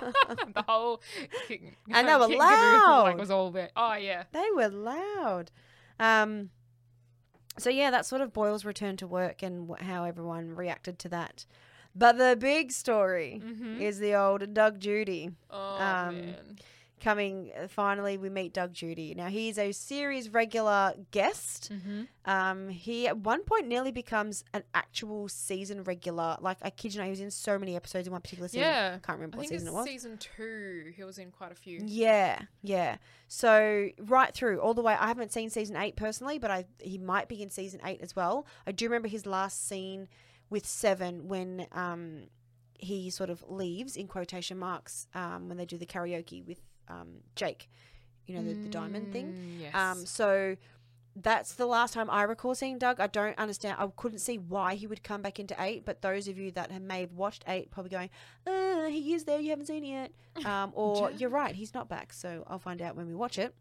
the whole kick, And they were loud. Like was all there. Oh yeah. They were loud. Um, so yeah, that's sort of Boyle's return to work and how everyone reacted to that. But the big story Mm-hmm. is the old Doug Judy Oh um, man. coming. uh, Finally, we meet Doug Judy. Now he's a series regular guest. Mm-hmm. Um, he at one point nearly becomes an actual season regular. Like I kid you not, he was in so many episodes in one particular season. Yeah. can't remember I what season it was. season two. He was in quite a few. Yeah, yeah. So right through all the way. I haven't seen season eight personally, but I he might be in season eight as well. I do remember his last scene with Seven when um he sort of leaves in quotation marks um when they do the karaoke with um Jake, you know the, the diamond thing. Mm, Yes. Um, so that's the last time I recall seeing Doug. I don't understand. I couldn't see why he would come back into eight. But those of you that have, may have watched eight probably going, uh, he is there. You haven't seen it yet. Um, or you're right. He's not back. So I'll find out when we watch it.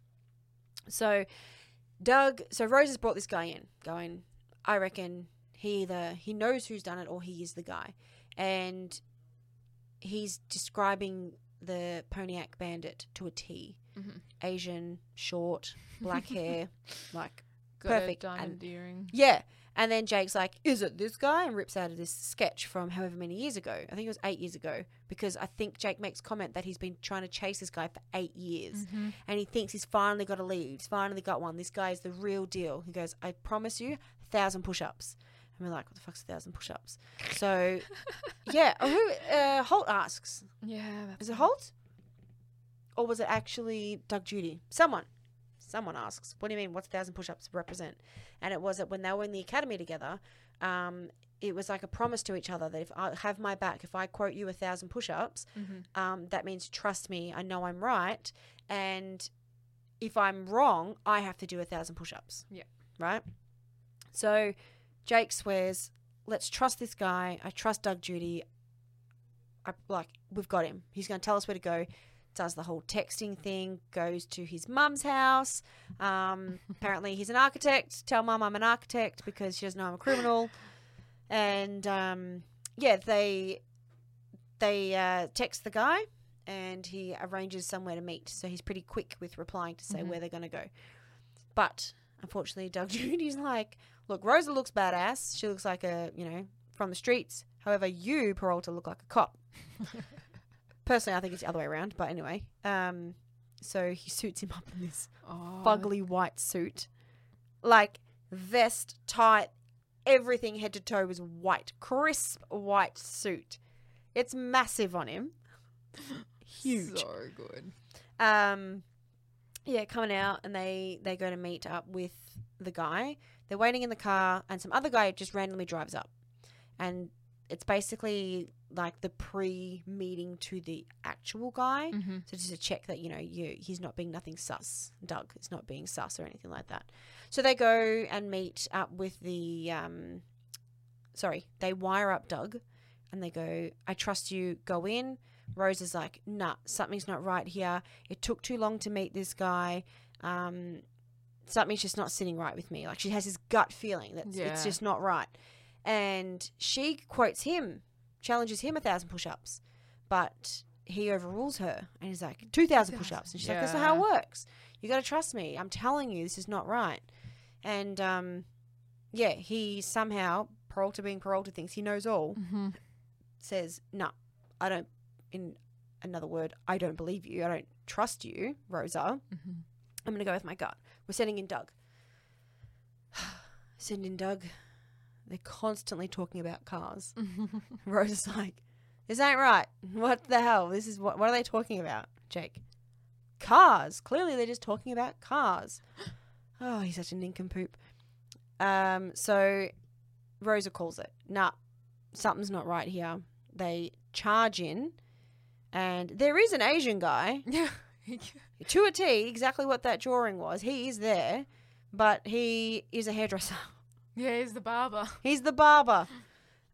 So Doug. So Rose has brought this guy in, going. I reckon he either he knows who's done it or he is the guy, and he's describing the Pontiac Bandit to a T. Mhm. Asian, short, black hair, like Got perfect, and- earring. yeah. And then Jake's like, "Is it this guy?" and rips out of this sketch from however many years ago. I think it was eight years ago because I think Jake makes comment that he's been trying to chase this guy for eight years, Mm-hmm. and he thinks he's finally got a lead. He's finally got one. This guy is the real deal. He goes, "I promise you, a thousand push-ups." And we're like, "What the fuck's a thousand push-ups?" So, yeah. Who? Uh, Holt asks, Yeah. "Is it Holt?" Or was it actually Doug Judy? Someone. Someone asks, What do you mean? What's a thousand push ups represent? And it was that when they were in the academy together, um, it was like a promise to each other that if I have my back, if I quote you a thousand push ups, Mm-hmm. um, that means trust me, I know I'm right. And if I'm wrong, I have to do a thousand push ups. Yeah. Right? So Jake swears, let's trust this guy. I trust Doug Judy. I, like, we've got him. He's going to tell us where to go. Does the whole texting thing, goes to his mum's house. Um, apparently, he's an architect. Tell mum I'm an architect because she doesn't know I'm a criminal. And um, yeah, they they uh, text the guy and he arranges somewhere to meet. So he's pretty quick with replying to say Mhm. where they're going to go. But unfortunately, Doug Judy's like, look, Rosa looks badass. She looks like a, you know, from the streets. However, you, Peralta, look like a cop. Personally, I think it's the other way around. But anyway, um, so he suits him up in this Oh, fugly white suit, like vest, tight, everything head to toe was white, crisp white suit. It's massive on him, huge. So good. Um, yeah, coming out and they they go to meet up with the guy. They're waiting in the car, and some other guy just randomly drives up, and it's basically like the pre-meeting to the actual guy. Mm-hmm. So just to check that you know you he's not being nothing sus. Doug is not being sus or anything like that. So they go and meet up with the um, sorry, they wire up Doug, and they go, "I trust you. Go in." Rose is like, "Nah, something's not right here. It took too long to meet this guy. Um, something's just not sitting right with me. Like she has this gut feeling that Yeah. it's just not right." And she quotes him, challenges him a thousand push-ups, but he overrules her and he's like 2000 push-ups and she's like that's not how it works you got to trust me i'm telling you this is not right and um yeah he somehow peralta being peralta thinks he knows all Mm-hmm. says no i don't in another word i don't believe you i don't trust you rosa Mm-hmm. I'm gonna go with my gut we're sending in doug send in doug they're constantly talking about cars Rosa's like, this ain't right. What the hell? This is what? What are they talking about, Jake? Cars. Clearly, they're just talking about cars. Oh, he's such a nincompoop. Um, so Rosa calls it. Nah, something's not right here. They charge in, and there is an Asian guy yeah. to a T, exactly what that drawing was. He is there, but he is a hairdresser. yeah, he's the barber. He's the barber.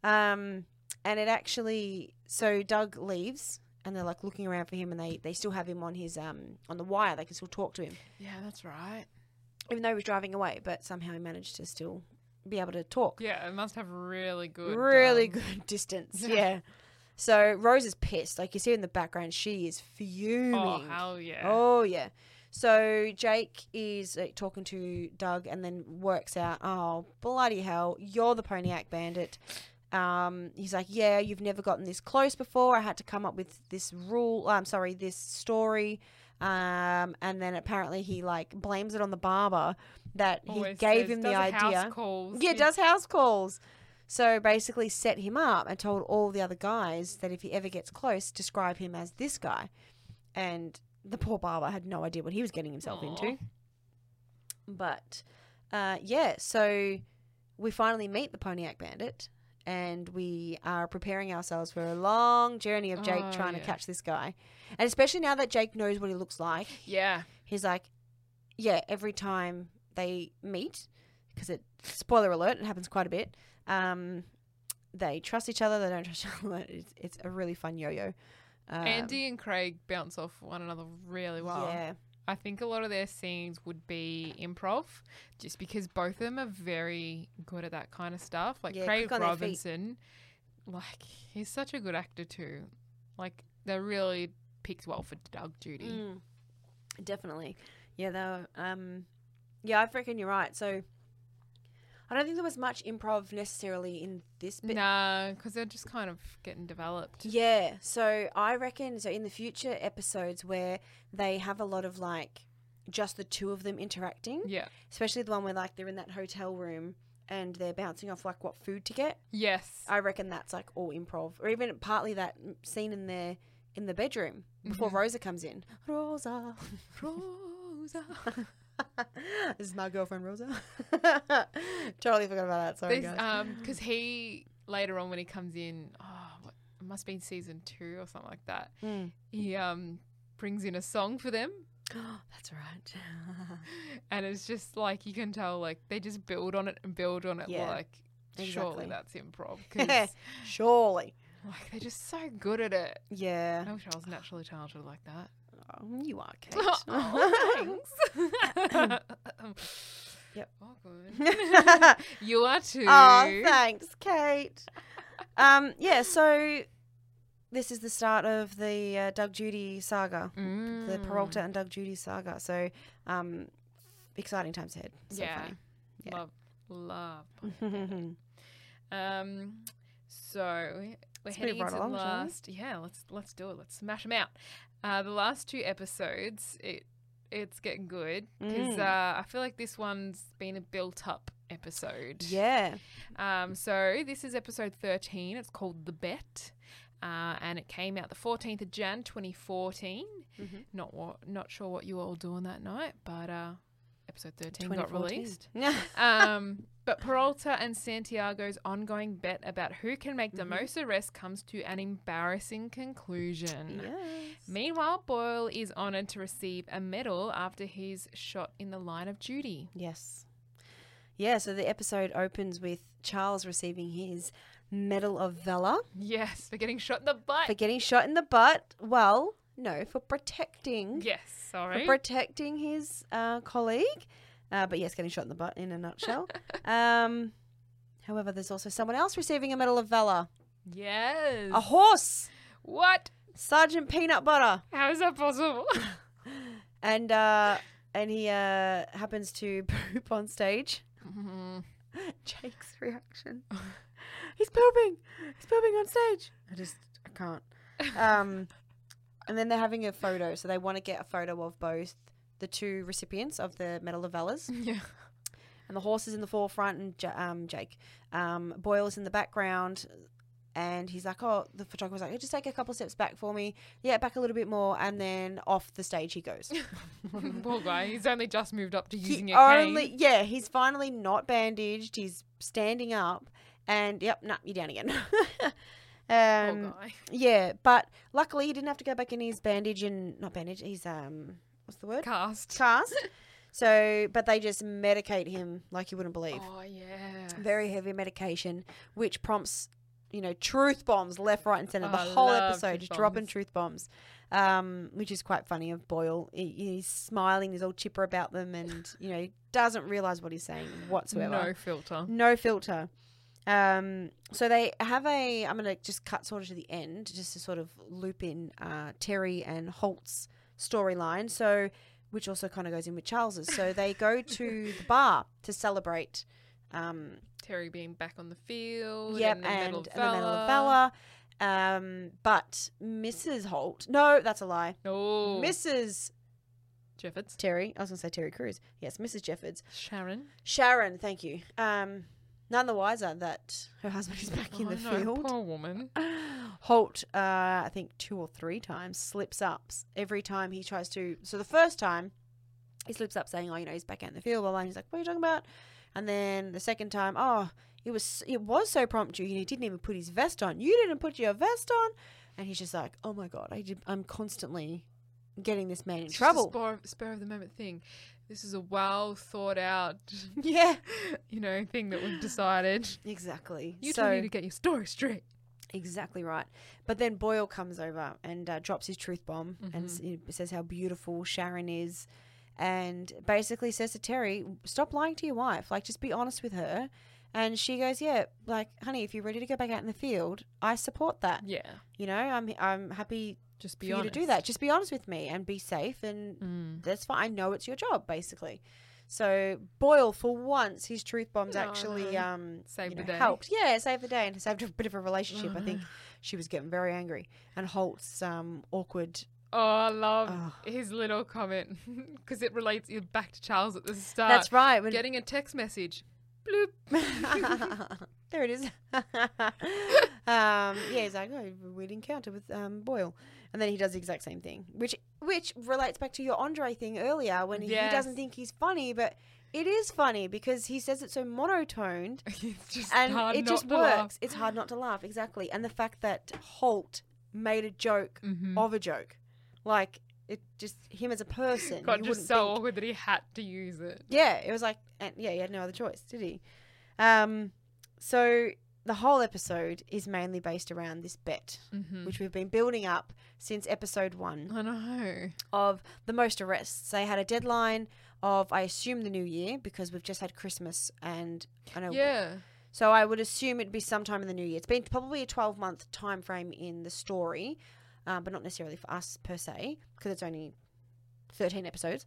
Um, and it actually, so Doug leaves, and they're like looking around for him, and they they still have him on his um on the wire. They can still talk to him, Yeah, that's right. even though he was driving away. But somehow he managed to still be able to talk. Yeah, it must have really good. really um, good distance. yeah. So Rose is pissed. Like you see in the background, she is fuming. Oh hell yeah. Oh yeah. So Jake is uh, talking to Doug and then works out, oh bloody hell, you're the Pontiac Bandit. Um, he's like, yeah, you've never gotten this close before. I had to come up with this rule. I'm sorry, this story. Um, and then apparently he like blames it on the barber that he Always gave says, him the does house idea. calls. Yeah, does house calls. So basically, set him up and told all the other guys that if he ever gets close, describe him as this guy. And the poor barber had no idea what he was getting himself Aw. into. But uh, yeah, so we finally meet the Pontiac Bandit, and we are preparing ourselves for a long journey of Jake Oh, trying to catch this guy. And especially now that Jake knows what he looks like, Yeah. he's like, yeah, every time they meet, because it, spoiler alert, it happens quite a bit, um, they trust each other, they don't trust each other. It's, it's a really fun yo yo. Um, Andy and Craig bounce off one another really well. Yeah. I think a lot of their scenes would be improv, just because both of them are very good at that kind of stuff. Like Yeah, Craig quick on their feet. Robinson, like he's such a good actor too. Like that really picked well for Doug Judy. Mm, definitely. Yeah, though. Um, yeah, I reckon you're right. So I don't think there was much improv necessarily in this bit. no, because they're just kind of getting developed. Yeah. So I reckon so in the future episodes where they have a lot of like just the two of them interacting, Yeah. especially the one where like they're in that hotel room and they're bouncing off like what food to get. Yes. I reckon that's like all improv, or even partly that scene in their in the bedroom before Mhm. Rosa comes in. Rosa, Rosa. this is my girlfriend Rosa. totally forgot about that. Sorry, There's, guys. um, because he later on when he comes in, oh, what, it must be season two or something like that. Mm. He um brings in a song for them, that's right. and it's just like you can tell, like they just build on it and build on it. Yeah, like exactly. surely that's improv Surely, like they're just so good at it. yeah. I wish I was naturally talented like that. Oh, you are, Kate. oh, thanks. Yep. Good. you are too. oh, thanks, Kate. um, yeah. So this is the start of the uh, Doug Judy saga. the Mm. Peralta and Doug Judy saga. So, um, exciting times ahead. So yeah. Yeah. Love, love. Um, so we're Let's heading right into the along, last. Yeah, let's let's do it. Let's smash them out. Uh, the last two episodes, it it's getting good because Mm. uh, I feel like this one's been a built up episode. yeah. Um, so this is episode thirteen. It's called the Bet. Uh, and it came out the 14th of Jan 2014. Mhm. Not what, not sure what you were all doing that night, but uh, episode 13 got 2014. released. Um, but Peralta and Santiago's ongoing bet about who can make the Mhm. most arrests comes to an embarrassing conclusion. yes. Meanwhile, Boyle is honoured to receive a medal after he's shot in the line of duty. Yes. Yeah, so the episode opens with Charles receiving his Medal of Valor Yes, for getting shot in the butt. for getting shot in the butt. Well, no, for protecting yes, sorry. for protecting his uh, colleague. Uh, but yes, getting shot in the butt in a nutshell. um, however, there's also someone else receiving a Medal of Valor. yes. A horse, What? Sergeant Peanut Butter, How is that possible? and uh, and he uh, happens to poop on stage. Mhm. Jake's reaction. He's pooping. He's pooping on stage. I just I can't. Um, and then they're having a photo, so they want to get a photo of both the two recipients of the Medal of Valors, yeah. and the horse is in the forefront, and Ja- um, Jake um, Boyle is in the background. And he's like, "Oh, the photographer's like, just take a couple steps back for me. Yeah, back a little bit more, and then off the stage he goes. Poor guy. He's only just moved up to using he a cane. yeah, he's finally not bandaged. He's standing up, and yep, nah, you're down again. Poor um, guy. yeah, but luckily he didn't have to go back in his bandage and not bandage. He's um, what's the word? Cast. Cast. so, but they just medicate him like you wouldn't believe. Oh yeah. Very heavy medication, which prompts you know truth bombs left, right, and center. Oh, the whole episode just dropping truth bombs, um, which is quite funny of Boyle. He, he's smiling, he's all chipper about them, and you know doesn't realize what he's saying whatsoever. No filter. No filter. Um, so they have a. I'm going to just cut sort of to the end, just to sort of loop in uh, Terry and Holt's storyline. So, which also kind of goes in with Charles's. So they go to the bar to celebrate. Um, Terry being back on the field. yep, and the and, Medal and of the Medal of Valor. Um, but Mrs. Holt, no, that's a lie. Oh, Mrs. Jeffords. Terry, I was to say Terry Crews. Yes, Mrs. Jeffords. Sharon. Sharon, thank you. Um, none the wiser that her husband is back in Oh, the no, field. Poor woman. Holt, uh, I think two or three times, slips up every time he tries to. So the first time, he slips up saying, "Oh, you know, he's back out in the field." Blah, blah, and he's like, "What are you talking about?" And then the second time, "Oh, it was it was so prompt you. He didn't even put his vest on. You didn't put your vest on." And he's just like, "Oh my god, I did, I'm constantly getting this man in It's just trouble." A spur, spur of the moment thing. This is a well thought out, yeah, you know, thing that we've decided. exactly. You so two need to get your story straight. Exactly right. But then Boyle comes over and uh, drops his truth bomb and Mhm. he says how beautiful Sharon is and basically says to Terry, stop lying to your wife. Like, just be honest with her. And she goes, yeah, like, honey, if you're ready to go back out in the field, I support that. Yeah. You know, I'm, I'm happy Just for be you to do that. Just be honest with me and be safe and Mm. that's fine. I know it's your job, basically. So Boyle, for once, his truth bombs Oh, actually um, Saved you the day. helped. Yeah, saved the day and saved a bit of a relationship. I think she was getting very angry, and Holt's um, awkward. Oh, I love Oh. his little comment because it relates you back to Charles at the start. That's right. When Getting a text message. Bloop. there it is. um, yeah, he's like, oh, weird encounter with um, Boyle, and then he does the exact same thing, which which relates back to your Andre thing earlier when he doesn't think he's funny, but it is funny because he says it so monotoned, it's just and hard it not just to works. laugh. It's hard not to laugh, exactly, and the fact that Holt made a joke Mhm. of a joke, like it just him as a person. God, just so think- awkward that he had to use it. yeah, it was like, and yeah, he had no other choice, did he? Um, so the whole episode is mainly based around this bet, Mm-hmm. which we've been building up since episode one I know. of the most arrests. They had a deadline of, I assume, the new year because we've just had Christmas, and I know. Yeah. So I would assume it'd be sometime in the new year. It's been probably a twelve month time frame in the story, uh, but not necessarily for us per se because it's only thirteen episodes.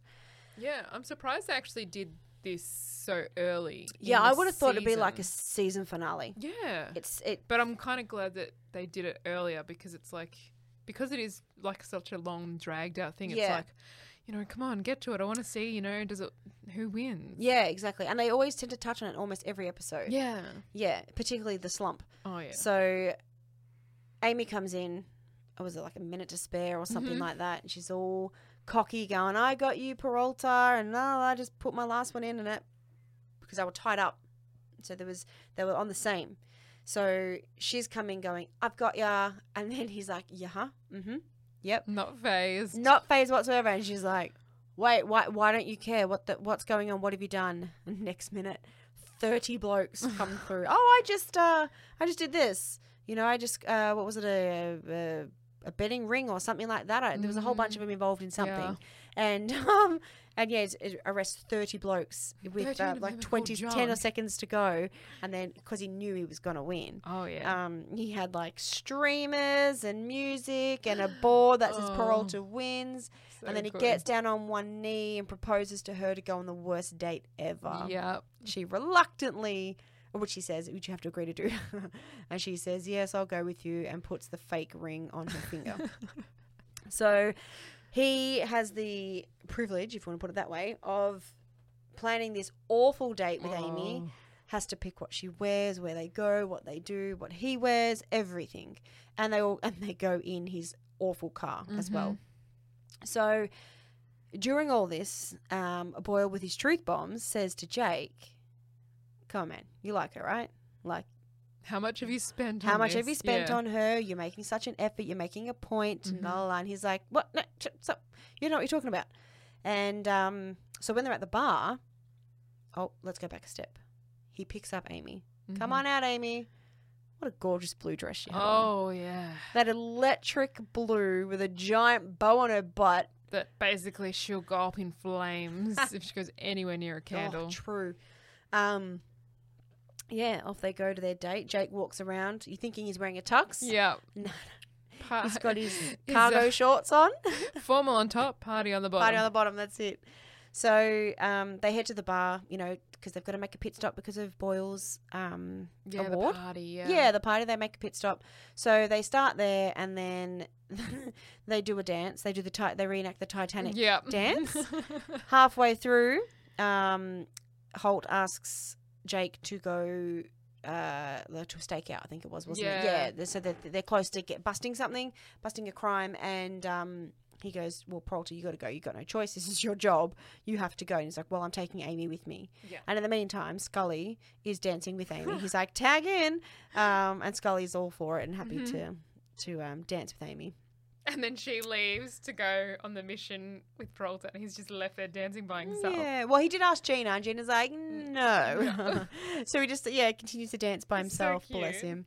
Yeah. I'm surprised they actually did this so early. Yeah, I would have thought it'd be like a season. finale. Yeah. It's it But I'm kind of glad that they did it earlier because it's like because it is like such a long dragged out thing. It's Yeah. like, you know, come on, get to it. I want to see, you know, does it who wins? Yeah, exactly. And they always tend to touch on it almost every episode. Yeah. Yeah, particularly the slump. Oh yeah. So Amy comes in, was it like a minute to spare or something Mhm. like that? And she's all cocky, going, I got you, Peralta, and oh, I just put my last one in and it because they were tied up. So there was they were on the same. So she's coming going, I've got ya and then he's like, Yeah, huh? Mm-hmm. Yep. Not phased. Not phased whatsoever. And she's like, Wait, why why don't you care? What the, what's going on? What have you done? And next minute, thirty blokes come through. Oh, I just uh I just did this. You know, I just uh what was it a a, a betting ring or something like that. I, there was a whole bunch of them involved in something. Yeah. And um and yeah, it, it arrests thirty blokes with 13 uh, like them 20, 10 or seconds to go. And then because he knew he was gonna win. Oh yeah. Um, he had like streamers and music and a board that says Oh. Peralta wins. So and then he gets down on one knee and proposes to her to go on the worst date ever. Yeah. She reluctantly, or which she says, which you have to agree to do. and she says, Yes, I'll go with you, and puts the fake ring on her finger. so he has the privilege, if you want to put it that way, of planning this awful date with Amy Oh. has to pick what she wears, where they go, what they do, what he wears, everything. And they all and they go in his awful car as well. So during all this, um, Boyle with his truth bombs says to Jake, Come on, man, you like her, right? Like How much have you spent? how on much have you spent Yeah. on her? You're making such an effort, you're making a point, and Mhm. la la. And he's like, What? No, so, you know what you're talking about. And um, so when they're at the bar, oh, let's go back a step. He picks up Amy. Come Mhm. on out, Amy. What a gorgeous blue dress she had. on. Oh yeah. That electric blue with a giant bow on her butt. That basically she'll go up in flames if she goes anywhere near a candle. Oh, true. Um, yeah, off they go to their date. Jake walks around. You thinking he's wearing a tux? yeah. No, Pa- He's got his cargo shorts on. formal on top, party on the bottom. Party on the bottom. That's it. So um, they head to the bar, you know, because they've got to make a pit stop because of Boyle's um, yeah, award. the party. Yeah. Yeah. the party. They make a pit stop. So they start there, and then they do a dance. They do the ti- they reenact the Titanic yeah. dance. Halfway through, um, Holt asks Jake to go uh, to a stakeout. I think it was, wasn't it? Yeah. Yeah. they- So they're, they're close to get busting something, busting a crime, and um, he goes, "Well, Peralta, you got to go. You got no choice. This is your job. You have to go." And he's like, "Well, I'm taking Amy with me." Yeah. And in the meantime, Scully is dancing with Amy. He's like, "Tag in," um, and Scully's all for it and happy Mhm. to to um, dance with Amy. And then she leaves to go on the mission with Peralta, and he's just left there dancing by himself. Yeah. Well, he did ask Gina, and Gina's like, no. No. so he just, yeah, continues to dance by It's so himself. bless him.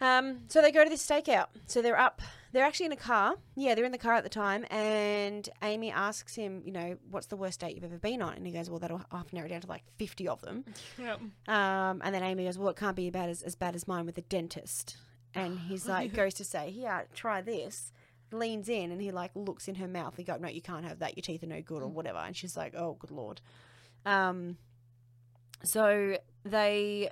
Um, so they go to this stakeout. So they're up. They're actually in a car. Yeah, they're in the car at the time. And Amy asks him, you know, what's the worst date you've ever been on? And he goes, well, that'll to narrow down to like 50 of them. Yep. Um, and then Amy goes, well, it can't be bad as, as bad as mine with the dentist. And he's like, goes to say, here, try this. Leans in and he like looks in her mouth. He goes, no, you can't have that. Your teeth are no good or whatever. And she's like, oh, good lord. Um, so they,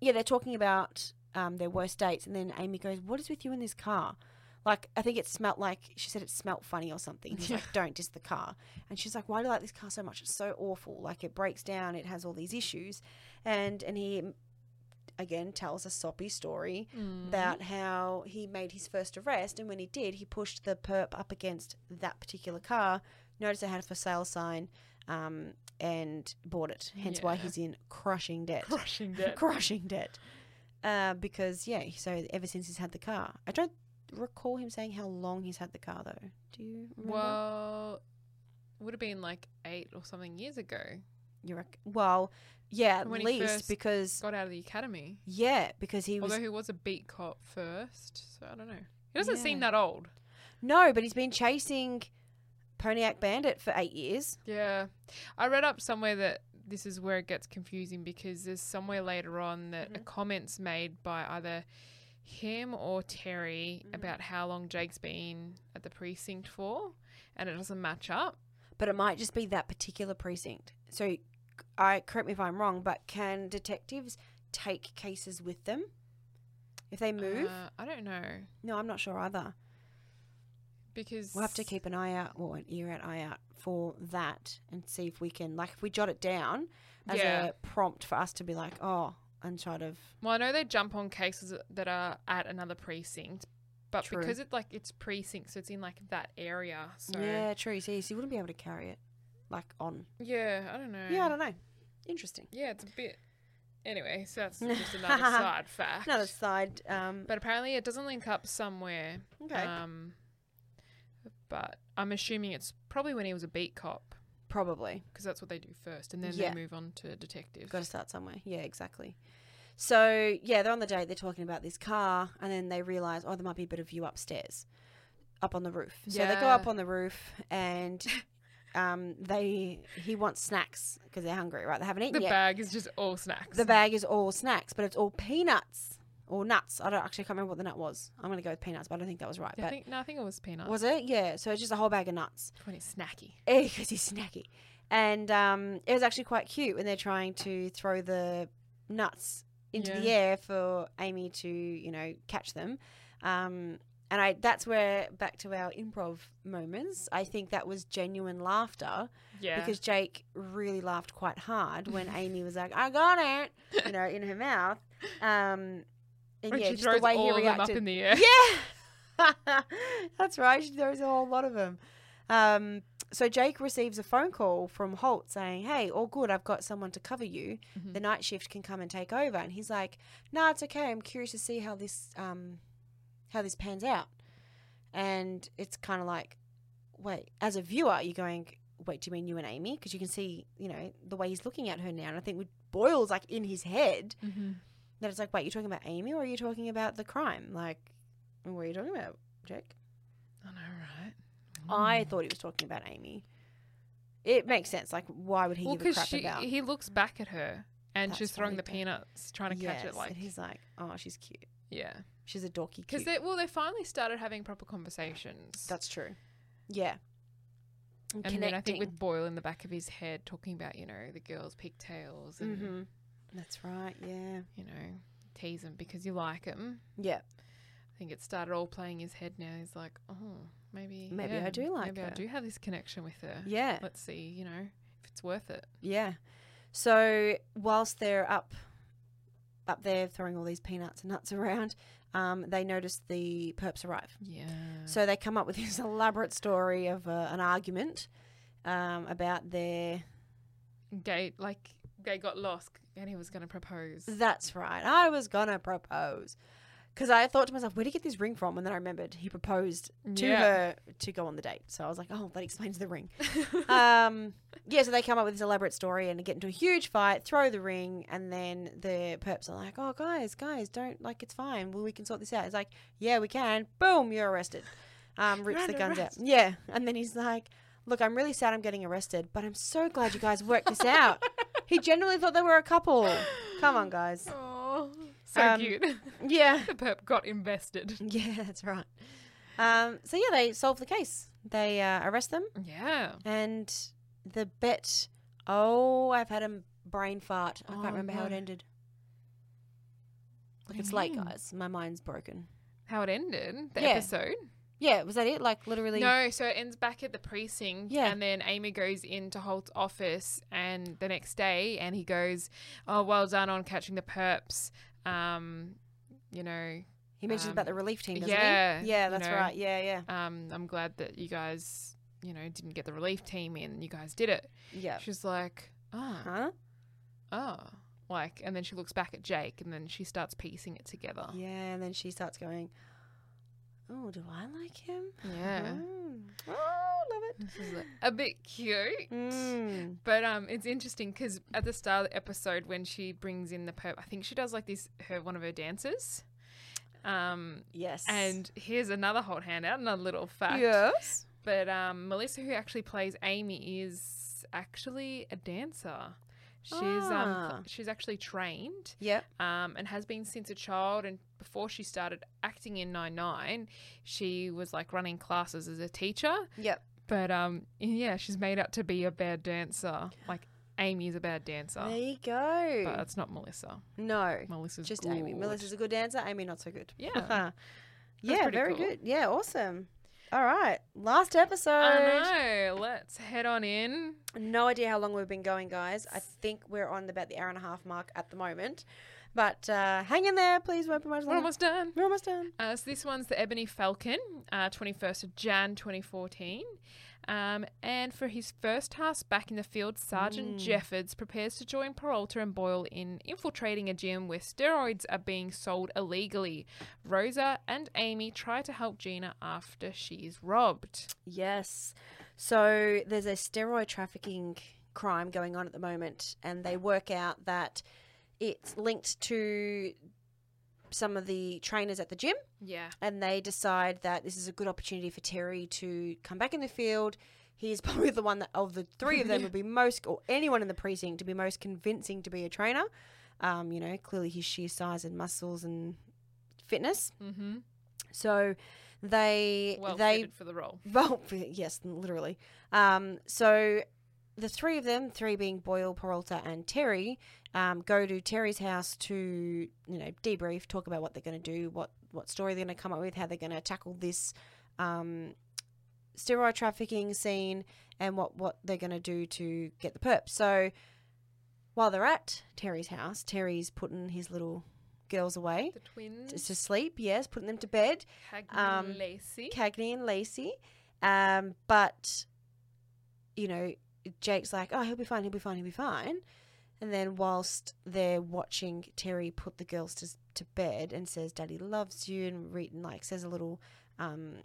yeah, they're talking about um, their worst dates, and then Amy goes, "What is with you in this car?" Like, I think it smelt like she said it smelt funny or something. He's like, "Don't diss the car," and she's like, "Why do you like this car so much? It's so awful. Like, it breaks down. It has all these issues," and and he again tells a soppy story Mm. about how he made his first arrest, and when he did, he pushed the perp up against that particular car, noticed it had a for sale sign, um, and bought it. Hence why he's in crushing debt. crushing debt. crushing debt. Uh, because yeah, so ever since he's had the car, I don't recall him saying how long he's had the car though. Do you remember? Well, would have been like eight or something years ago. you reckon? Well, yeah, at When he least first because Got out of the academy. yeah, because he was Although he was a beat cop first, so I don't know. He doesn't seem that old. no, but he's been chasing Pontiac Bandit for eight years. Yeah. I read up somewhere that this is where it gets confusing because there's somewhere later on that a Mhm. comments made by either him or Terry Mhm. about how long Jake's been at the precinct for and it doesn't match up. but it might just be that particular precinct. So, I correct me if I'm wrong, but can detectives take cases with them if they move? Uh, I don't know no, I'm not sure either. because We'll have to keep an eye out or an ear out, eye out for that and see if we can, like, if we jot it down as Yeah. a prompt for us to be like, oh, and sort of, Well, I know they jump on cases that are at another precinct, but True. because it like it's precinct, so it's in like that area. So yeah, true. See, so you wouldn't be able to carry it, like, on. yeah, I don't know. Yeah, I don't know. Interesting. Yeah, it's a bit. Anyway, so that's just another side fact. Another side. Um, But apparently, it doesn't link up somewhere. okay. Um, but I'm assuming it's probably when he was a beat cop Probably. because that's what they do first, and then Yeah. they move on to detective. Got to start somewhere. Yeah, exactly. So yeah, they're on the date. They're talking about this car, and then they realize, oh, there might be a bit of view upstairs, up on the roof. So they go up on the roof, and um, they he wants snacks because they're hungry, right? They haven't eaten The yet. bag is just all snacks. The bag is all snacks, but it's all peanuts or nuts. I don't actually can't remember what the nut was. I'm gonna go with peanuts, but I don't think that was right. Yeah, I but think no, I think it was peanuts. was it? Yeah. So it's just a whole bag of nuts when it's snacky? because he's snacky. And um, it was actually quite cute when they're trying to throw the nuts into the air for Amy to, you know, catch them. Um, and I that's where back to our improv moments. I think that was genuine laughter Yeah, because Jake really laughed quite hard when Amy was like, "I got it," you know, in her mouth. Um, and when yeah, she just throws the way all he of them up reacted. in the air. Yeah, that's right. She throws a whole lot of them. Um, so Jake receives a phone call from Holt saying, "Hey, all good. I've got someone to cover you. Mhm. The night shift can come and take over." And he's like, "No, it's okay. I'm curious to see how this um, how this pans out." And it's kind of like, wait, as a viewer, you're going, "Wait, do you mean you and Amy?" Because you can see, you know, the way he's looking at her now, and I think with Boyle's like in his head. Mhm. That it's like, wait, you're talking about Amy or are you talking about the crime? Like, what are you talking about, Jake? I know, right? I thought he was talking about Amy. It makes sense. Like, why would he well, give a crap she about? he looks back at her and That's she's throwing the peanuts, trying to catch it. Like, he's like, oh, she's cute. yeah, She's a dorky because they well, they finally started having proper conversations. That's true. Yeah. And, and then I think with Boyle in the back of his head talking about you know the girls' pigtails and Mhm. That's right. Yeah. you know tease him because you like him. Yeah. I think it started all playing his head now. He's like, oh, maybe Maybe I do like maybe I do have this connection with her. Yeah. Let's see, you know, if it's worth it. Yeah. So whilst they're up up there throwing all these peanuts and nuts around, um, they notice the perps arrive. Yeah. So they come up with this elaborate story of uh, an argument um, about their. Gay, like, Gay got lost and he was going to propose. That's right. I was gonna propose because I thought to myself, where did he get this ring from? And then I remembered he proposed to Yeah. her to go on the date. So I was like, oh, that explains the ring. um, yeah. So they come up with this elaborate story and get into a huge fight, throw the ring, and then the perps are like, oh, guys, guys, don't like it's fine. Well, we can sort this out. It's like, yeah, we can. Boom, you're arrested. Um, rips the Random guns out. arrest. Yeah, and then he's like. Look, I'm really sad I'm getting arrested, but I'm so glad you guys worked this out. He genuinely thought they were a couple. Come on, guys. oh, so Um, cute. Yeah. the perp got invested. Yeah, that's right. Um, so yeah, they solve the case. They uh, arrest them, Yeah. and the bet Oh, I've had a brain fart. I Oh, can't remember how it ended. Like it's late, guys. My mind's broken. How it ended, the Yeah. episode. Yeah, was that it? Like literally. No, so it ends back at the precinct, Yeah. and then Amy goes into Holt's office, and the next day, and he goes, "Oh, well done on catching the perps." Um, you know, He mentions about Um, the relief team, doesn't yeah, he? Yeah, you that's know. right. Yeah, yeah. um, I'm glad that you guys, you know, didn't get the relief team in. You guys did it. Yeah. She's like, "Oh, Huh? oh," like, and then she looks back at Jake, and then she starts piecing it together. Yeah, and then she starts going, Oh, do I like him? Yeah. Mm. Oh, love it. This is a- a bit cute. Mm. But um, it's interesting because at the start of the episode, when she brings in the perp, I think she does like this her one of her dances. Um, Yes. and here's another Holt handout, another little fact. yes. But um, Melissa, who actually plays Amy, is actually a dancer. She's Ah. um, she's actually trained Yep. um, and has been since a child. And before she started acting in Nine Nine, she was like running classes as a teacher. Yep. But um, yeah, she's made out to be a bad dancer. Like Amy is a bad dancer, There you go. but it's not Melissa. no. Melissa's Just good. Amy. Melissa's a good dancer. Amy, not so good. Yeah. yeah, very cool. good. Yeah, awesome. All right. Last episode. I know. Let's head on in. No idea how long we've been going, guys. I think we're on about the hour and a half mark at the moment. But uh, hang in there, please. Won't be much We're almost done. We're almost done. Uh, so this one's the Ebony Falcon, uh, 21st of Jan 2014. Um, and for his first task back in the field, Sergeant Mm. Jeffords prepares to join Peralta and Boyle in infiltrating a gym where steroids are being sold illegally. Rosa and Amy try to help Gina after she's robbed. Yes. So there's a steroid trafficking crime going on at the moment, and they work out that it's linked to some of the trainers at the gym, Yeah. and they decide that this is a good opportunity for Terry to come back in the field. He's probably the one that of the three of them would be most, or anyone in the precinct, to be most convincing to be a trainer. Um, you know, clearly his sheer size and muscles and fitness. Mm-hmm. So they Well they fitted for the role. well, yes, literally. Um, so the three of them, three being Boyle, Peralta, and Terry, um, go to Terry's house to you know debrief, talk about what they're going to do, what what story they're going to come up with, how they're going to tackle this um, steroid trafficking scene, and what what they're going to do to get the perp. So while they're at Terry's house, Terry's putting his little girls away The twins. to to sleep. Yes, putting them to bed. Cagney um, and Lacey. Cagney and Lacey. Um, but you know, Jake's like, "Oh, he'll be fine. He'll be fine. He'll be fine." And then whilst they're watching Terry put the girls to to bed and says, "Daddy loves you," and read like says a little um,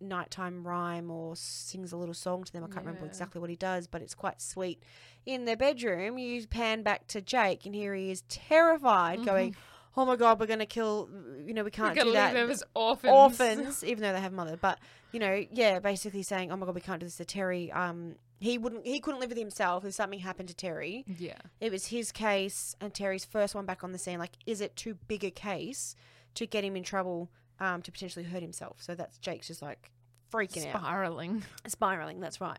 nighttime rhyme or sings a little song to them. I can't remember exactly what he does, but it's quite sweet. In their bedroom, you pan back to Jake, and here he is terrified, going, "Oh my God, we're gonna kill! You know, we can't do leave that." them as orphans. orphans, even though they have mother. But you know, yeah, basically saying, "Oh my god, we can't do this to Terry." Um, he wouldn't, he couldn't live with himself if something happened to Terry. Yeah. It was his case, and Terry's first one back on the scene. Like, is it too big a case to get him in trouble, um, to potentially hurt himself? So that's Jake's just like freaking out, Spiraling. spiraling. That's right.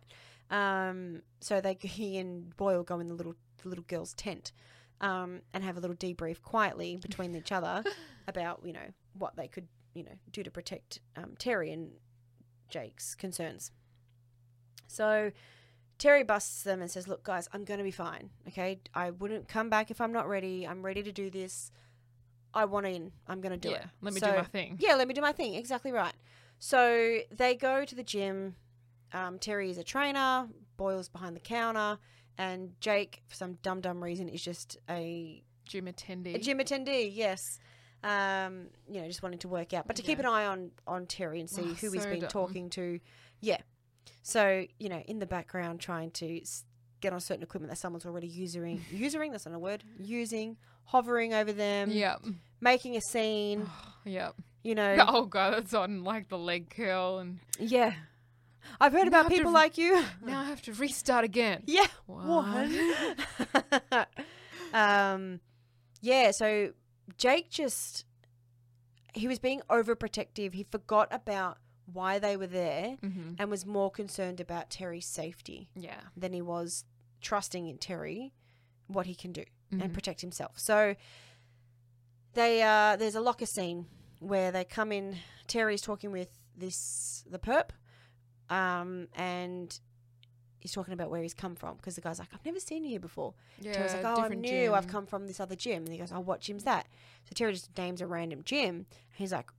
Um, so they, he and Boyle go in the little, the little girl's tent. Um, and have a little debrief quietly between each other about you know what they could you know do to protect um, Terry and Jake's concerns. So Terry busts them and says, "Look, guys, I'm going to be fine. Okay, I wouldn't come back if I'm not ready. I'm ready to do this. I want in. I'm going to do yeah. it. Let me So- do my thing. Yeah, let me do my thing. Exactly right. So they go to the gym. Um, Terry is a trainer. Boyle's behind the counter, and Jake, for some dumb dumb reason, is just a Gym attendee. a gym attendee, yes. Um, you know, just wanting to work out, but to keep an eye on on Terry and see Oh, who he's been dumb. talking to. Yeah. So you know, in the background, trying to get on certain equipment that someone's already using, using that's not a word, using, hovering over them, Yep. making a scene. Yep. You know, Oh god, that's on like the leg curl, and yeah. I've heard Now about people r- like you. now I have to restart again. Yeah. What? um, yeah. So Jake just he was being overprotective. He forgot about why they were there hmm and was more concerned about Terry's safety Yeah. than he was trusting in Terry what he can do Mhm. and protect himself. So they uh, there's a locker scene where they come in. Terry's talking with this the perp, um, and he's talking about where he's come from because the guy's like, "I've never seen you here before." yeah, Terry's like, "Oh, I'm new. I've come from this other gym." And he goes, "Oh, what gym's that?" So Terry just names a random gym. He's like,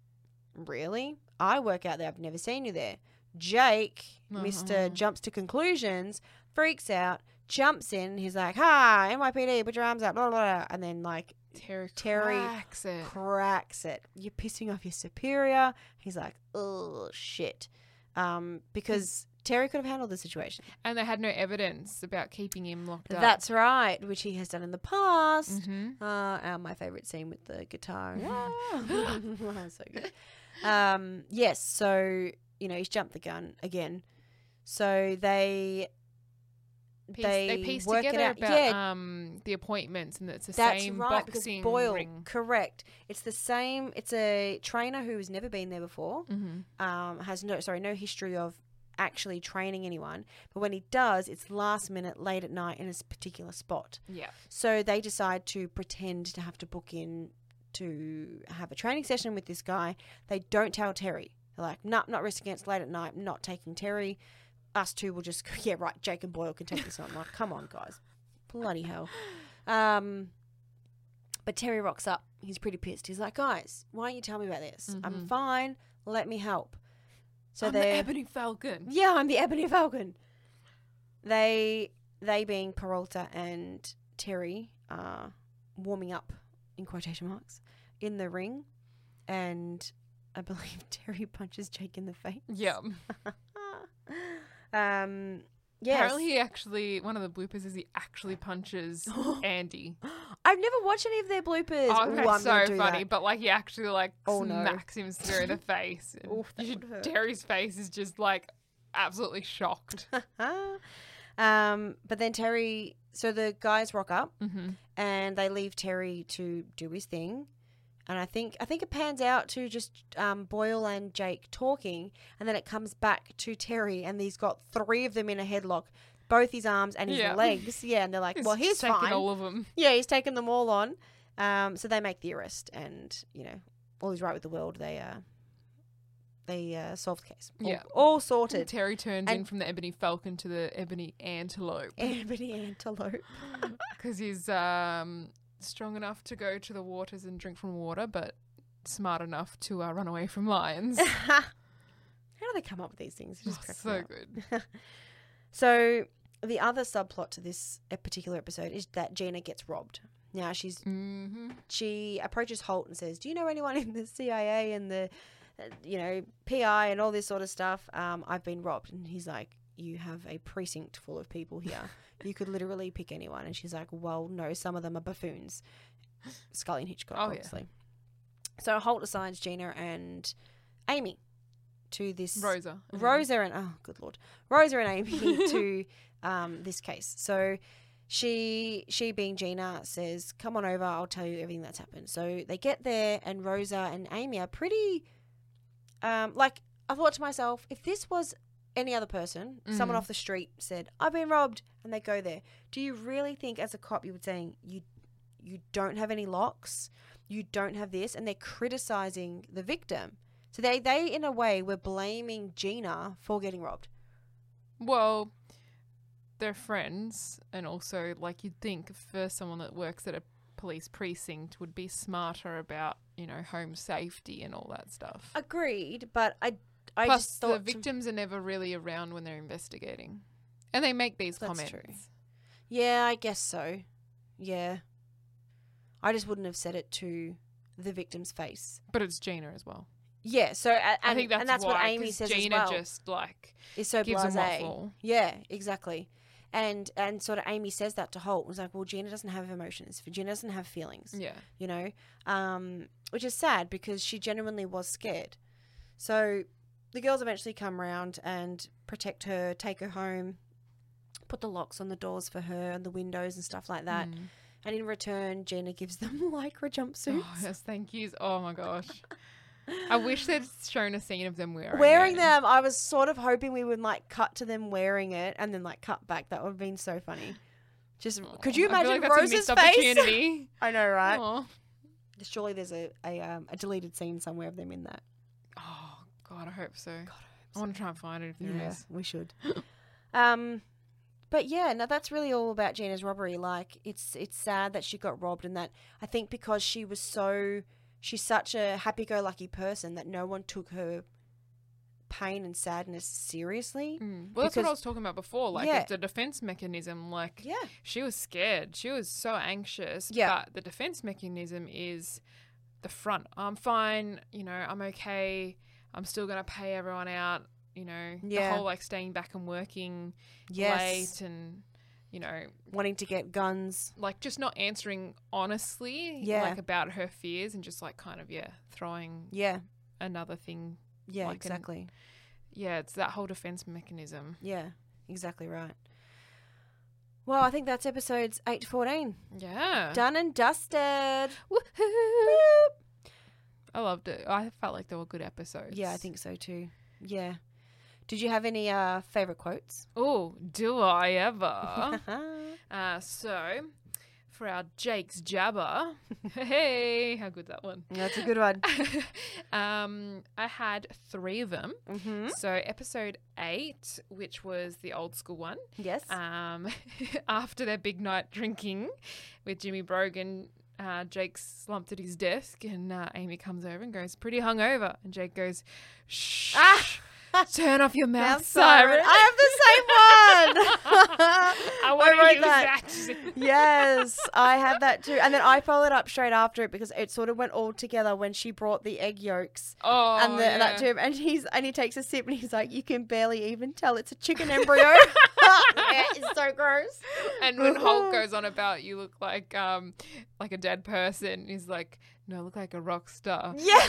"Really? I work out there. I've never seen you there." Jake, Uh-huh. jumps to conclusions, freaks out, jumps in. He's like, "Hi, NYPD, put your arms up," blah blah, blah. and then like Terry, Terry cracks it. cracks it. You're pissing off your superior. He's like, "Oh shit," um, because Terry could have handled the situation. And they had no evidence about keeping him locked up. That's right, which he has done in the past. hmm Uh, and my favorite scene with the guitar. Ah, so good. Um, yes, so you know he's jumped the gun again. So they Piece, they, they piece work together it out. about yeah, um the appointments and it's the that's same right. Boxing Boyle, ring. correct. It's the same. It's a trainer who has never been there before. Mm-hmm. Um, has no sorry no history of actually training anyone. But when he does, it's last minute, late at night in a particular spot. Yeah. So they decide to pretend to have to book in to have a training session with this guy. They don't tell Terry. They're like, nah, not risking it. It's late at night. Not taking Terry. Us two will just, go, yeah, right. Jake and Boyle can take this on. I'm like, come on, guys. Bloody hell. Um, but Terry rocks up. He's pretty pissed. He's like, guys, why don't you tell me about this? I'm Mhm. fine. Let me help. So I'm the they Ebony Falcon. yeah, I'm the Ebony Falcon. They they being Peralta and Terry are warming up in quotation marks in the ring, and I believe Terry punches Jake in the face. Yeah. um. Yes. Apparently, he actually one of the bloopers is he actually punches Andy. I've never watched any of their bloopers. Oh, Ooh, that's I'm so funny. that. But like, he actually like Oh, no. smacks him through the face. Oof, that you would hurt. Terry's face is just like absolutely shocked. um. But then Terry. So the guys rock up. hmm and they leave Terry to do his thing. And I think I think it pans out to just um, Boyle and Jake talking, and then it comes back to Terry, and he's got three of them in a headlock, both his arms and his Yeah. legs. Yeah, and they're like, "Well, he's taking fine." all of them. yeah, he's taken them all on. Um, so they make the arrest, and you know, all is right with the world. They uh, they uh, solve the case. All, Yeah. all sorted. Terry turns in from the ebony falcon to the ebony antelope Ebony antelope. because he's um, strong enough to go to the waters and drink from water, but smart enough to uh, run away from lions. How do they come up with these things? It just Oh, so good. So the other subplot to this particular episode is that Gina gets robbed. Now she's hmm she approaches Holt and says, "Do you know anyone in the CIA and the, you know, PI and all this sort of stuff? Um, I've been robbed." And he's like, "You have a precinct full of people here. you could literally pick anyone." And she's like, "Well, no, some of them are buffoons." Scully and Hitchcock, Oh, yeah. obviously. So Holt assigns Gina and Amy to this Rosa. Rosa and oh, good lord, Rosa and Amy to um, this case. So she she being Gina says, "Come on over, I'll tell you everything that's happened." So they get there, and Rosa and Amy are pretty. Um, like I thought to myself, if this was any other person, someone Mhm. off the street said, "I've been robbed," and they go there, do you really think, as a cop, you would saying you you don't have any locks, you don't have this, and they're criticizing the victim? So they, they in a way were blaming Gina for getting robbed. Well, they're friends, and also, like, you'd think for someone that works at a police precinct would be smarter about, you know, home safety and all that stuff. Agreed, but I I Plus, just the thought to- victims are never really around when they're investigating, and they make these That's comments. true. yeah, I guess so. Yeah, I just wouldn't have said it to the victim's face. But it's Gina as well. Yeah, so and, I think that's, and that's why, what Amy says Gina as well. just like is so gives blasé. Yeah, exactly. And and sort of Amy says that to Holt. Was like, well, Gina doesn't have emotions. Gina doesn't have feelings. Yeah. you know, um, which is sad because she genuinely was scared. So the girls eventually come round and protect her, take her home, put the locks on the doors for her and the windows and stuff like that. Mm. And in return, Gina gives them lycra jumpsuits. Oh, yes, thank yous. Oh my gosh. I wish they'd shown a scene of them wearing Wearing it. them, I was sort of hoping we would like cut to them wearing it and then like cut back. That would have been so funny. Just could you I imagine like Rosa's face? I know, right? Aw. Surely there's a a, um, a deleted scene somewhere of them in that. Oh God, I hope so. I want to try and find it if there is. Yeah, we should. um, but yeah, no, that's really all about Gina's robbery. Like, it's it's sad that she got robbed, and that I think because she was so she's such a happy-go-lucky person that no one took her pain and sadness seriously. Mm. Well, that's what I was talking about before. Like, Yeah. it's a defense mechanism. Like, Yeah, she was scared. She was so anxious. Yeah. But the defense mechanism is the front. I'm fine. You know, I'm okay. I'm still going to pay everyone out. You know, Yeah. the whole like staying back and working yes, late and, you know, wanting to get guns. like just not answering honestly, Yeah. like about her fears and just like kind of, yeah, throwing Yeah, another thing. yeah, Like an- exactly. Yeah, it's that whole defense mechanism. Yeah, exactly right. Well, I think that's episodes eight to fourteen. Yeah. Done and dusted. Woohoo! I loved it. I felt like they were good episodes. Yeah, I think so too. Yeah. Did you have any uh favorite quotes? Oh, do I ever? uh, so, for our Jake's Jabber, hey, how good that one? That's a good one. um, I had three of them. Mm-hmm. So, episode eight, which was the old school one, Yes. um, after their big night drinking with Jimmy Brogan, uh, Jake's slumped at his desk and uh, Amy comes over and goes, Pretty hungover. And Jake goes, Shh, Ah! Turn off your mouth, Mouth siren. I have the same one. I want wrote to use that. that. yes, I have that too. And then I followed up straight after it because it sort of went all together when she brought the egg yolks Oh, and the, yeah. that to him, and he's and he takes a sip and he's like, "You can barely even tell it's a chicken embryo." yeah, it's so gross. And when Holt goes on about you look like um like a dead person, he's like, no, I look like a rock star Yeah,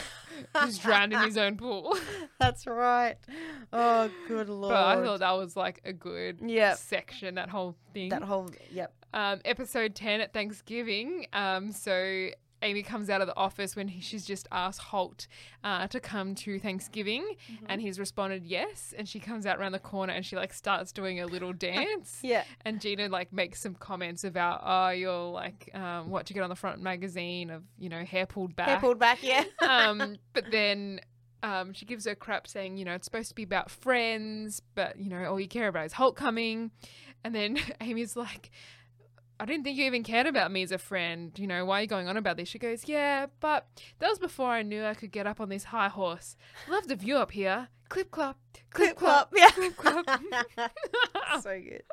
He's drowned in his own pool. that's right. Oh, good lord. but I thought that was like a good Yep. section, that whole thing. that whole yep. um, episode 10 at Thanksgiving. Um, so Amy comes out of the office when he, she's just asked Holt uh, to come to Thanksgiving, Mm-hmm. and he's responded yes. And she comes out around the corner and she like starts doing a little dance. Yeah. And Gina like makes some comments about, oh, you're like um, what you get on the front magazine of you know hair pulled back. Hair pulled back, yeah. um, but then. Um, she gives her crap saying, you know, it's supposed to be about friends, but, you know, all you care about is Holt coming. And then Amy's like, I didn't think you even cared about me as a friend. You know, why are you going on about this? She goes, Yeah, but that was before I knew I could get up on this high horse. Love the view up here. Clip clop, clip clop. yeah. Clip clop. so good.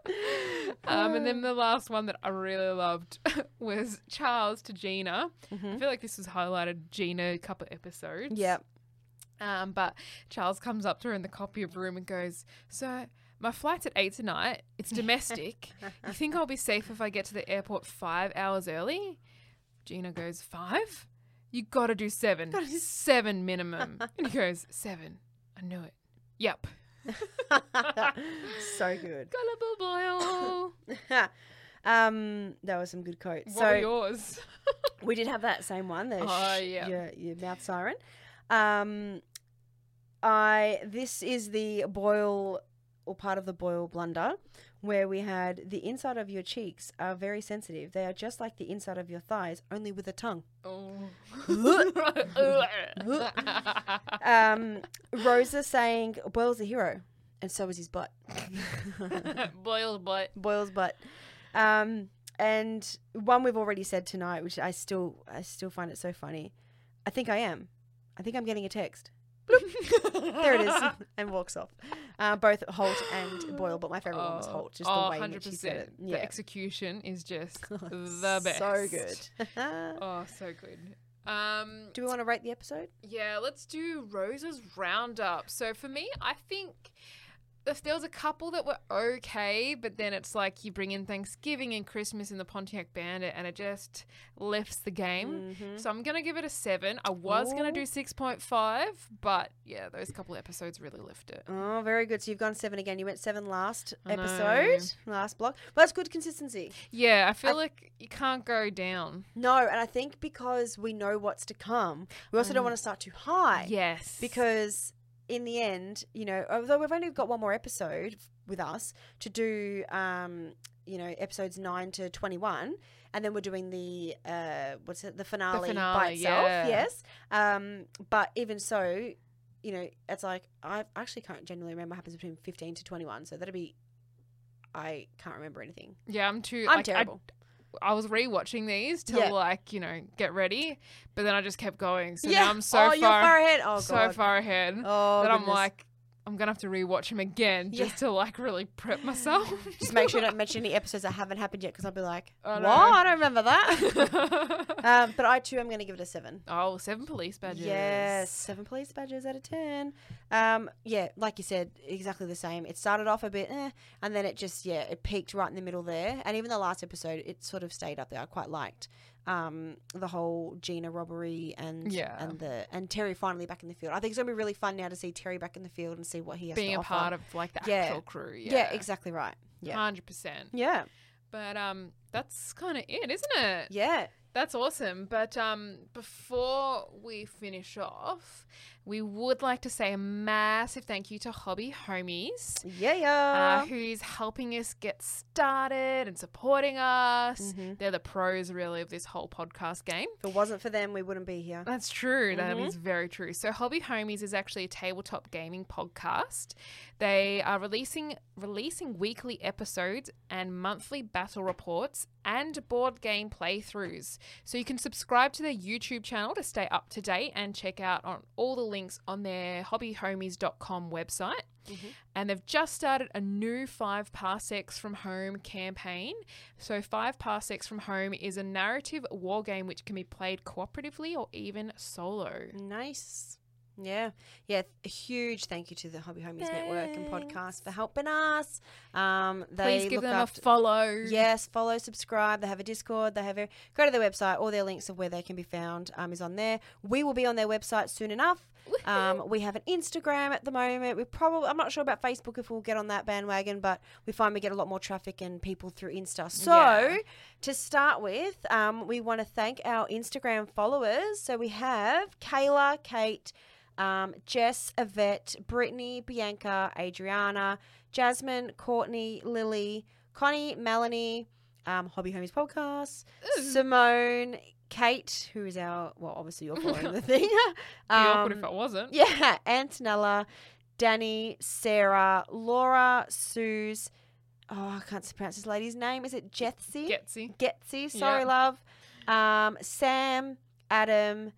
um, and then the last one that I really loved was Charles to Gina. I Mhm. feel like this was highlighted Gina a couple episodes. Yep. Um, but Charles comes up to her in the copy of room and goes, So, my flight's at eight tonight. It's domestic. you think I'll be safe if I get to the airport five hours early? Gina goes, Five? You gotta do seven. Gotta do- seven minimum. and he goes, Seven. I knew it. Yep. so good. Gullible boy. um, that was some good quotes. What were so yours? we did have that same one. The Oh, sh- yeah. your, your mouth siren. Um, I this is the Boyle or part of the Boyle blunder where we had the inside of your cheeks are very sensitive. They are just like the inside of your thighs, only with a tongue. Oh. Um, Rosa saying Boyle's a hero, and so is his butt. Boiled butt. Boyle's butt. Um, and one we've already said tonight, which I still I still find it so funny. I think I am. I think I'm getting a text. There it is, and walks off. Uh, both Holt and Boyle, but my favorite one was Holt. Just oh, the way in which he said it. 100%. The execution is just the best. So good. Oh, so good. Um, Do we want to rate the episode? yeah, let's do Rosa's roundup. So for me, I think if there was a couple that were okay, but then it's like you bring in Thanksgiving and Christmas in the Pontiac Bandit, and it just lifts the game. Mhm. So I'm gonna give it a seven. I was gonna do six point five, but yeah, those couple episodes really lift it. Oh, very good. So you've gone seven again. You went seven last I know. episode, last block. But that's good consistency. Yeah, I feel I- like you can't go down. No, and I think because we know what's to come, we also don't Mm. want to start too high. Yes, because in the end, you know, although we've only got one more episode with us to do, um, you know episodes nine to twenty one, and then we're doing the uh, what's it the finale, by finale, itself. yeah. Yes, um, but even so, you know, it's like I actually can't genuinely remember what happens between fifteen to twenty one. So that'd be. I can't remember anything. Yeah, I'm too. I'm like, terrible. I, was rewatching these to Yeah. like you know get ready, but then I just kept going. So yeah, now I'm so oh, far, far ahead. Oh so god. far ahead Oh, that I'm like, I'm gonna have to rewatch them again just to like really prep myself. Just make sure you don't mention any episodes that haven't happened yet, because I'll be like, I "What? know. I don't remember that." um, but I too am going to give it a seven. oh, seven police badges. Yes, seven police badges out of ten. Um, yeah, like you said, exactly the same. It started off a bit, eh, and then it just yeah, it peaked right in the middle there. And even the last episode, it sort of stayed up there. I quite liked um, the whole Gina robbery and Yeah. and the and Terry finally back in the field. I think it's gonna be really fun now to see Terry back in the field and see what he has being a offer. part of like the Yeah. actual crew. yeah. Yeah, exactly right. Yeah, hundred percent. yeah, But um, that's kind of it, isn't it? yeah. That's awesome. But um, before we finish off, we would like to say a massive thank you to Hobby Homies, Yeah, yeah. uh, who's helping us get started and supporting us. Mhm. They're the pros, really, of this whole podcast game. If it wasn't for them, we wouldn't be here. That's true. That Mhm. is very true. So Hobby Homies is actually a tabletop gaming podcast. They are releasing releasing weekly episodes and monthly battle reports and board game playthroughs. So you can subscribe to their YouTube channel to stay up to date and check out on all the links on their hobbyhomies.com website. Mhm. And they've just started a new 5 Parsecs from Home campaign. So 5 Parsecs from Home is a narrative war game which can be played cooperatively or even solo. Nice. Yeah. Yeah. A huge thank you to the Hobby Homies Network and podcast for helping us. Um, Please give them after- a follow. Yes, follow, subscribe. They have a Discord. They have a go to their website. All their links of where they can be found um, is on there. We will be on their website soon enough. Um, we have an Instagram at the moment. We probably I'm not sure about Facebook if we'll get on that bandwagon, but we find we get a lot more traffic and people through Insta. So Yeah. to start with, um, we want to thank our Instagram followers. So we have Kayla, Kate, um, Jess, Yvette, Brittany, Bianca, Adriana, Jasmine, Courtney, Lily, Connie, Melanie, um, Hobby Homies Podcast, Ooh. Simone, Kate, who is our, well, obviously you're following the thing. Be awkward if Um, it wasn't. yeah, Antonella, Danny, Sarah, Laura, Suze. Oh, I can't pronounce this lady's name. Is it Jetsy? Getsy. Getsy, sorry, Yeah. love. Um, Sam, Adam,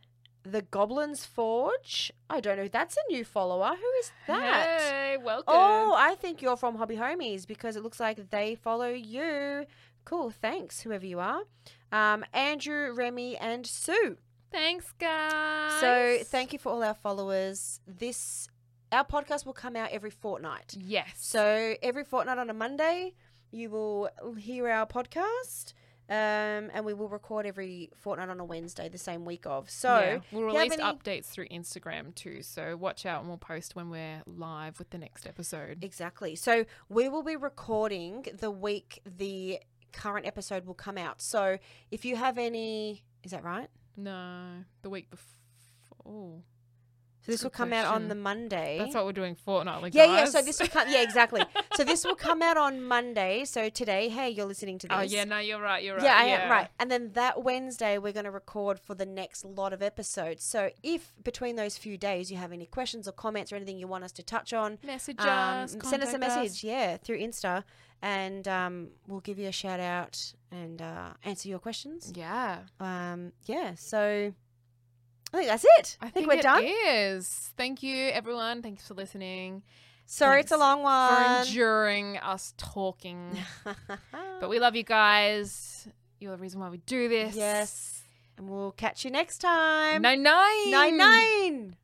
the Goblins Forge. I don't know. That's a new follower. Who is that? Hey, welcome. Oh, I think you're from Hobby Homies because it looks like they follow you. Cool. Thanks, whoever you are. Um, Andrew, Remy, and Sue. Thanks, guys. So thank you for all our followers. This our podcast will come out every fortnight. Yes. So every fortnight on a Monday, you will hear our podcast. Um, and we will record every fortnight on a Wednesday, the same week of. So Yeah. we'll if you have release any- updates through Instagram too. So watch out and we'll post when we're live with the next episode. Exactly. So we will be recording the week the current episode will come out. So if you have any, is that right? No, the week before. So this Good will come out on the Monday. That's what we're doing fortnightly. yeah, yeah. So this will come. Yeah, exactly. so this will come out on Monday. So today, hey, you're listening to this. Oh yeah, no, you're right. You're right. Yeah, I am right. And then that Wednesday, we're going to record for the next lot of episodes. So if between those few days you have any questions or comments or anything you want us to touch on, Message um, us. send us a message. Yeah, through Insta, and um, we'll give you a shout out and uh, answer your questions. Yeah, Um, yeah. So I think that's it. I, think, think, we're done. It is. Thank you, everyone. Thanks for listening. Sorry, it's a Thanks long For one. enduring us talking. but we love you guys. You're the reason why we do this. yes, and we'll catch you next time. Nine nine. nine nine.